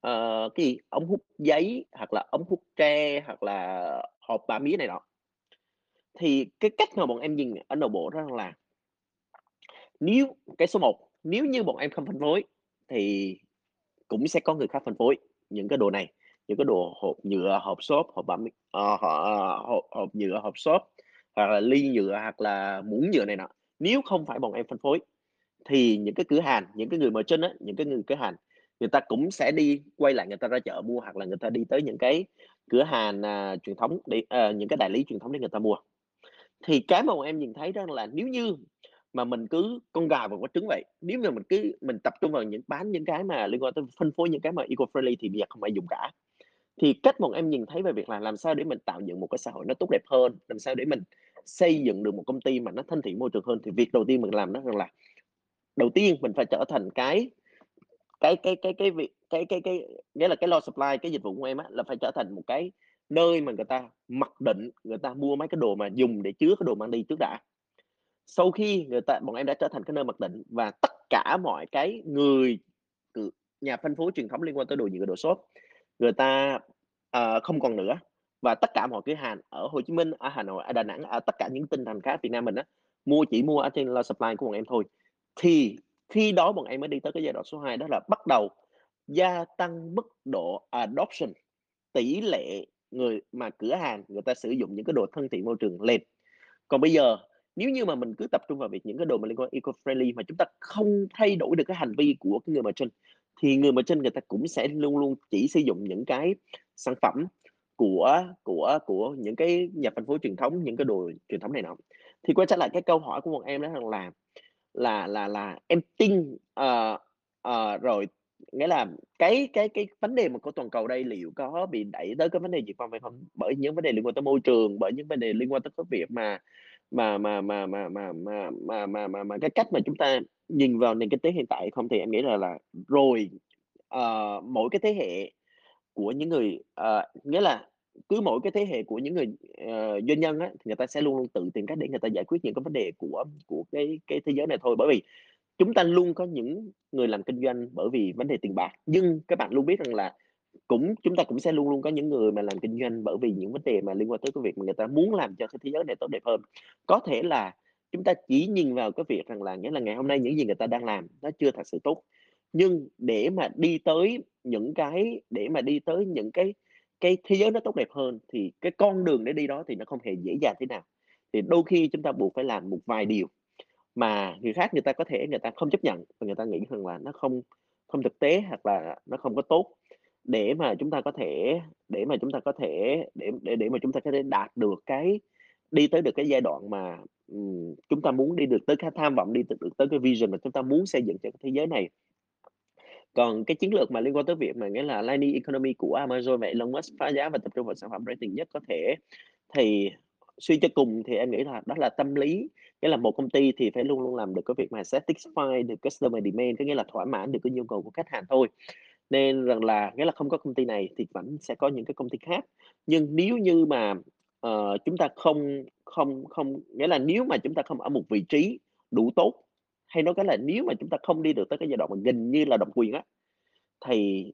ờ, cái gì, ống hút giấy, hoặc là ống hút tre, hoặc là hộp ba mía này nọ. Thì cái cách mà bọn em nhìn ở nội bộ đó là nếu cái số 1, nếu như bọn em không phân phối thì cũng sẽ có người khác phân phối những cái đồ này, những cái đồ hộp nhựa, hộp xốp, hộp bã uh, họ hộp hộp nhựa, hộp xốp, hoặc là ly nhựa, hoặc là muỗng nhựa này nọ. Nếu không phải bọn em phân phối thì những cái cửa hàng, những cái người merchant á, những cái người cửa hàng, người ta cũng sẽ đi quay lại người ta ra chợ mua, hoặc là người ta đi tới những cái cửa hàng, à, truyền thống để ờ, những cái đại lý truyền thống để người ta mua. Thì cái mà em nhìn thấy đó là nếu như mà mình cứ con gà và quả trứng vậy, nếu mà mình cứ mình tập trung vào những bán những cái mà liên quan tới phân phối những cái mà eco-friendly thì bây giờ không ai dùng cả. Thì cách mà em nhìn thấy về việc là làm sao để mình tạo dựng một cái xã hội nó tốt đẹp hơn, làm sao để mình xây dựng được một công ty mà nó thân thiện môi trường hơn, thì việc đầu tiên mình làm đó là đầu tiên mình phải trở thành cái cái cái cái cái việc cái cái cái nghĩa là cái lo supply cái dịch vụ của em á, là phải trở thành một cái nơi mà người ta mặc định, người ta mua mấy cái đồ mà dùng để chứa cái đồ mang đi trước đã. Sau khi người ta bọn em đã trở thành cái nơi mặc định và tất cả mọi cái người nhà phân phối truyền thống liên quan tới đồ nhựa, đồ xốp, người ta, uh, không còn nữa và tất cả mọi cửa hàng ở Hồ Chí Minh, ở Hà Nội, ở Đà Nẵng, ở tất cả những tỉnh thành khác Việt Nam mình á, mua chỉ mua ở trên lo supply của bọn em thôi. Thì khi đó bọn em mới đi tới cái giai đoạn số 2 đó là bắt đầu gia tăng mức độ adoption, tỷ lệ người mà cửa hàng người ta sử dụng những cái đồ thân thiện môi trường lên. Còn bây giờ nếu như mà mình cứ tập trung vào việc những cái đồ mà liên quan eco-friendly mà chúng ta không thay đổi được cái hành vi của cái người mà trên thì người mà trên người ta cũng sẽ luôn luôn chỉ sử dụng những cái sản phẩm của của của những cái nhà phân phối truyền thống, những cái đồ truyền thống này nọ. Thì quay trở lại cái câu hỏi của bọn em đó là là là là em tin, ờ, ờ, rồi nghĩa là cái cái cái vấn đề mà của toàn cầu đây liệu có bị đẩy tới cái vấn đề diệt vong hay không? Bởi những vấn đề liên quan tới môi trường, bởi những vấn đề liên quan tới cái việc mà mà mà mà mà mà mà mà mà mà mà cái cách mà chúng ta nhìn vào nền kinh tế hiện tại không? Thì em nghĩ là là rồi, ờ, mỗi cái thế hệ của những người ờ, nghĩa là cứ mỗi cái thế hệ của những người, ờ, doanh nhân á, thì người ta sẽ luôn luôn tự tìm cách để người ta giải quyết những cái vấn đề của của cái cái thế giới này thôi. Bởi vì chúng ta luôn có những người làm kinh doanh bởi vì vấn đề tiền bạc, nhưng các bạn luôn biết rằng là cũng chúng ta cũng sẽ luôn luôn có những người mà làm kinh doanh bởi vì những vấn đề mà liên quan tới cái việc mà người ta muốn làm cho cái thế giới này tốt đẹp hơn. Có thể là chúng ta chỉ nhìn vào cái việc rằng là nghĩa là ngày hôm nay những gì người ta đang làm nó chưa thật sự tốt, nhưng để mà đi tới những cái để mà đi tới những cái cái thế giới nó tốt đẹp hơn thì cái con đường để đi đó thì nó không hề dễ dàng thế nào. Thì đôi khi chúng ta buộc phải làm một vài điều mà người khác người ta có thể người ta không chấp nhận và người ta nghĩ rằng là nó không không thực tế hoặc là nó không có tốt để mà chúng ta có thể để mà chúng ta có thể để để để mà chúng ta có thể đạt được cái đi tới được cái giai đoạn mà, um, chúng ta muốn đi được tới cái tham vọng đi được được tới cái vision mà chúng ta muốn xây dựng cho cái thế giới này. Còn cái chiến lược mà liên quan tới việc mà nghĩa là line Economy của Amazon và Elon Musk phá giá và tập trung vào sản phẩm rating nhất có thể, thì suy cho cùng thì em nghĩ là đó là tâm lý. Nghĩa là một công ty thì phải luôn luôn làm được cái việc mà satisfy được customer demand, có nghĩa là thỏa mãn được cái nhu cầu của khách hàng thôi. Nên rằng là nghĩa là không có công ty này thì vẫn sẽ có những cái công ty khác. Nhưng nếu như mà, uh, chúng ta không không không nghĩa là nếu mà chúng ta không ở một vị trí đủ tốt, hay nói cách là nếu mà chúng ta không đi được tới cái giai đoạn mà gần như là độc quyền á, thì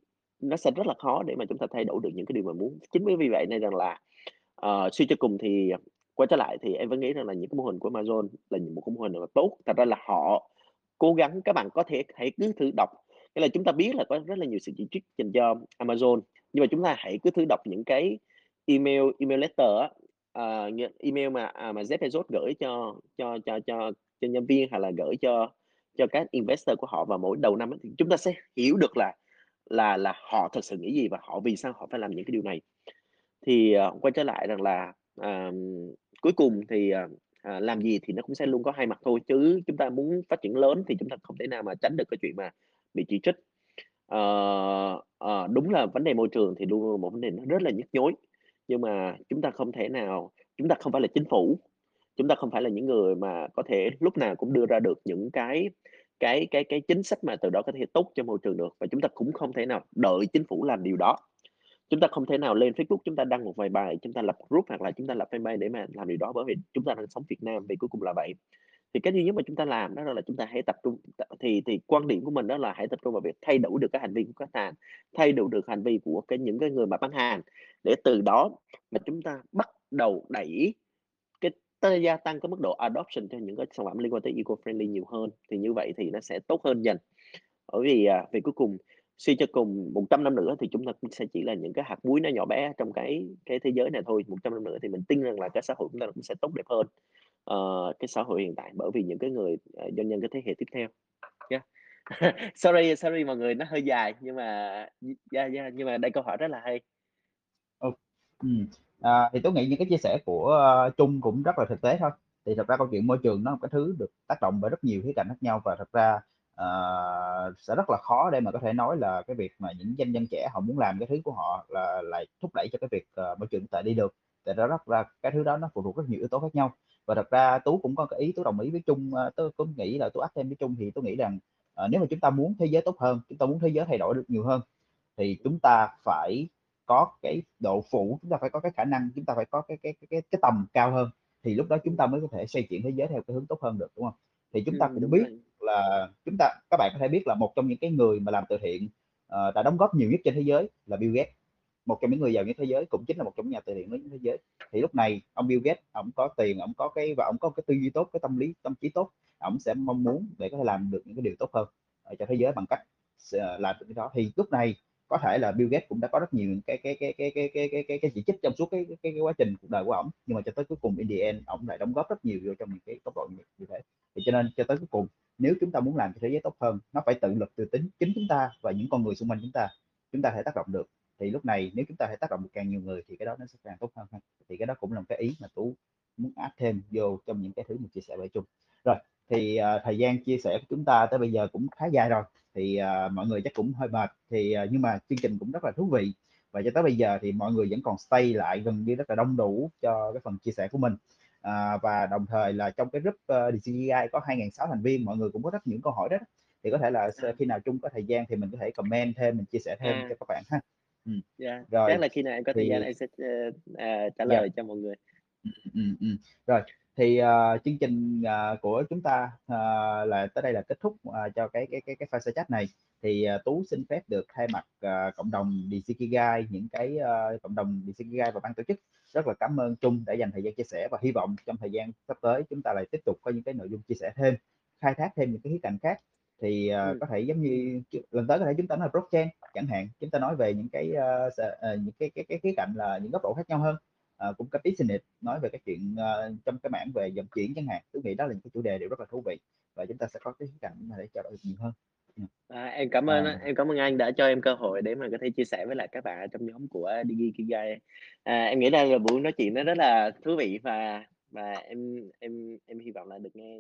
nó sẽ rất là khó để mà chúng ta thay đổi được những cái điều mà muốn. Chính bởi vì vậy nên rằng là, uh, suy cho cùng thì ờ, quay trở lại thì em vẫn nghĩ rằng là những cái mô hình của Amazon là những một cái mô hình rất là tốt. Thật ra là họ cố gắng các bạn có thể hãy cứ thử đọc, nghĩa là chúng ta biết là có rất là nhiều sự chỉ trích dành cho Amazon, nhưng mà chúng ta hãy cứ thử đọc những cái email email letter á, ờ, email mà, à, mà Jeff Bezos gửi cho cho cho cho cho nhân viên hoặc là gửi cho cho các investor của họ vào mỗi đầu năm thì chúng ta sẽ hiểu được là là là họ thực sự nghĩ gì và họ vì sao họ phải làm những cái điều này. Thì, uh, quay trở lại rằng là, uh, cuối cùng thì, uh, làm gì thì nó cũng sẽ luôn có hai mặt thôi, chứ chúng ta muốn phát triển lớn thì chúng ta không thể nào mà tránh được cái chuyện mà bị chỉ trích. Ờ, ờ, đúng là vấn đề môi trường thì luôn một vấn đề nó rất là nhức nhối, nhưng mà chúng ta không thể nào chúng ta không phải là chính phủ, chúng ta không phải là những người mà có thể lúc nào cũng đưa ra được những cái cái cái cái chính sách mà từ đó có thể tốt cho môi trường được, và chúng ta cũng không thể nào đợi chính phủ làm điều đó. Chúng ta không thể nào lên Facebook chúng ta đăng một vài bài, chúng ta lập group hoặc là chúng ta lập fanpage để mà làm điều đó, bởi vì chúng ta đang sống Việt Nam vì cuối cùng là vậy. Thì cái duy nhất mà chúng ta làm đó là chúng ta hãy tập trung thì thì quan điểm của mình đó là hãy tập trung vào việc thay đổi được cái hành vi của khách hàng, thay đổi được hành vi của cái những cái người mà bán hàng, để từ đó mà chúng ta bắt đầu đẩy Tức là gia tăng cái mức độ adoption cho những cái sản phẩm liên quan tới eco-friendly nhiều hơn, thì như vậy thì nó sẽ tốt hơn dần. Bởi vì, à, vì cuối cùng suy cho cùng 100 năm nữa thì chúng ta cũng sẽ chỉ là những cái hạt muối nó nhỏ bé trong cái cái thế giới này thôi. 100 năm nữa thì mình tin rằng là cái xã hội chúng ta cũng sẽ tốt đẹp hơn, uh, cái xã hội hiện tại bởi vì những cái người, à, uh, doanh nhân cái thế hệ tiếp theo. Yeah. Sorry, sorry mọi người, nó hơi dài nhưng mà yeah, yeah, nhưng mà đây câu hỏi rất là hay. Ừ, à, thì tôi nghĩ những cái chia sẻ của, ơ, Trung cũng rất là thực tế thôi. Thì thật ra câu chuyện môi trường nó là một cái thứ được tác động bởi rất nhiều khía cạnh khác nhau và thật ra, uh, sẽ rất là khó để mà có thể nói là cái việc mà những doanh nhân trẻ họ muốn làm cái thứ của họ là lại thúc đẩy cho cái việc, uh, môi trường tại đi được. Tại đó rất là cái thứ đó nó phụ thuộc rất nhiều yếu tố khác nhau. Và thật ra Tú cũng có cái ý Tú đồng ý với Trung, tôi cũng nghĩ là Tú áp thêm với Trung thì tôi nghĩ rằng, uh, nếu mà chúng ta muốn thế giới tốt hơn, chúng ta muốn thế giới thay đổi được nhiều hơn thì chúng ta phải có cái độ phủ, chúng ta phải có cái khả năng, chúng ta phải có cái cái cái cái cái tầm cao hơn, thì lúc đó chúng ta mới có thể xoay chuyển thế giới theo cái hướng tốt hơn được, đúng hông? Thì chúng ta Ừm, cũng biết rồi. là chúng ta các bạn có thể biết là một trong những cái người mà làm từ thiện, ờ, đã đóng góp nhiều nhất trên thế giới là Bill Gates, một trong những người giàu nhất thế giới, cũng chính là một trong những nhà từ thiện lớn nhất thế giới. Thì lúc này ông Bill Gates ổng có tiền, ổng có cái và ổng có cái tư duy tốt, cái tâm lý tâm trí tốt, ổng sẽ mong muốn để có thể làm được những cái điều tốt hơn, ờ, cho thế giới bằng cách s làm được cái đó. Thì lúc này có thể là Bill Gates cũng đã có rất nhiều cái cái cái cái cái cái cái cái cái chỉ trích trong suốt cái cái cái quá trình cuộc đời của ổng, nhưng mà cho tới cuối cùng in the end ổng lại đóng góp rất nhiều vô trong những cái tốc độ như thế. Thì cho nên cho tới cuối cùng, nếu chúng ta muốn làm cho thế giới tốt hơn, nó phải tự lực, từ tính chính chúng ta và những con người xung quanh chúng ta, chúng ta thể tác động được. Thì lúc này nếu chúng ta thể tác động được càng nhiều người thì cái đó nó sẽ càng tốt hơn. Thì cái đó cũng là một cái ý mà Tú muốn add thêm vô trong những cái thứ mình chia sẻ với Trung. Rồi, thì, ờ, thời gian chia sẻ của chúng ta tới bây giờ cũng khá dài rồi, thì, ờ, mọi người chắc cũng hơi mệt, thì, ờ, nhưng mà chương trình cũng rất là thú vị và cho tới bây giờ thì mọi người vẫn còn stay lại gần như rất là đông đủ cho cái phần chia sẻ của mình. À, và đồng thời là trong cái group, ơ, DCGI có 2.600 thành viên, mọi người cũng có rất những câu hỏi đó thì có thể là khi nào Trung có thời gian thì mình có thể comment thêm, mình chia sẻ thêm À. cho các bạn ha. Ừm, Yeah, chắc rồi, là khi nào em có thời thì gian em sẽ, ơ, à, trả Yeah. lời cho mọi người. Ừm, ừm, ừm. Rồi, thì, ờ, chương trình, ờ, của chúng ta, ờ, là tới đây là kết thúc, ờ, cho cái cái cái cái fireside chat này. Thì, ờ, Tú xin phép được thay mặt, ờ, cộng đồng DCGI, những cái, ơ, cộng đồng DCGI và ban tổ chức rất là cảm ơn Trung đã dành thời gian chia sẻ và hy vọng trong thời gian sắp tới chúng ta lại tiếp tục có những cái nội dung chia sẻ thêm, khai thác thêm những cái khía cạnh khác. Thì, ờ, Ừm. có thể giống như ch lần tới có thể chúng ta nói về blockchain chẳng hạn, chúng ta nói về những cái, ơ, s ờ, những cái cái cái khía cạnh là những góc độ khác nhau hơn, ờ, cũng có business, nói về cái chuyện, ờ, trong cái mảng về vận chuyển chẳng hạn. Tú nghĩ đó là những cái chủ đề đều rất là thú vị và chúng ta sẽ có cái khía cạnh để trao đổi được nhiều hơn. Ừm. À, em cảm ơn À. em cảm ơn anh đã cho em cơ hội để mà có thể chia sẻ với lại các bạn trong nhóm của DCGI. À, em nghĩ đây là buổi nói chuyện nó rất là thú vị và và em em em hy vọng là được nghe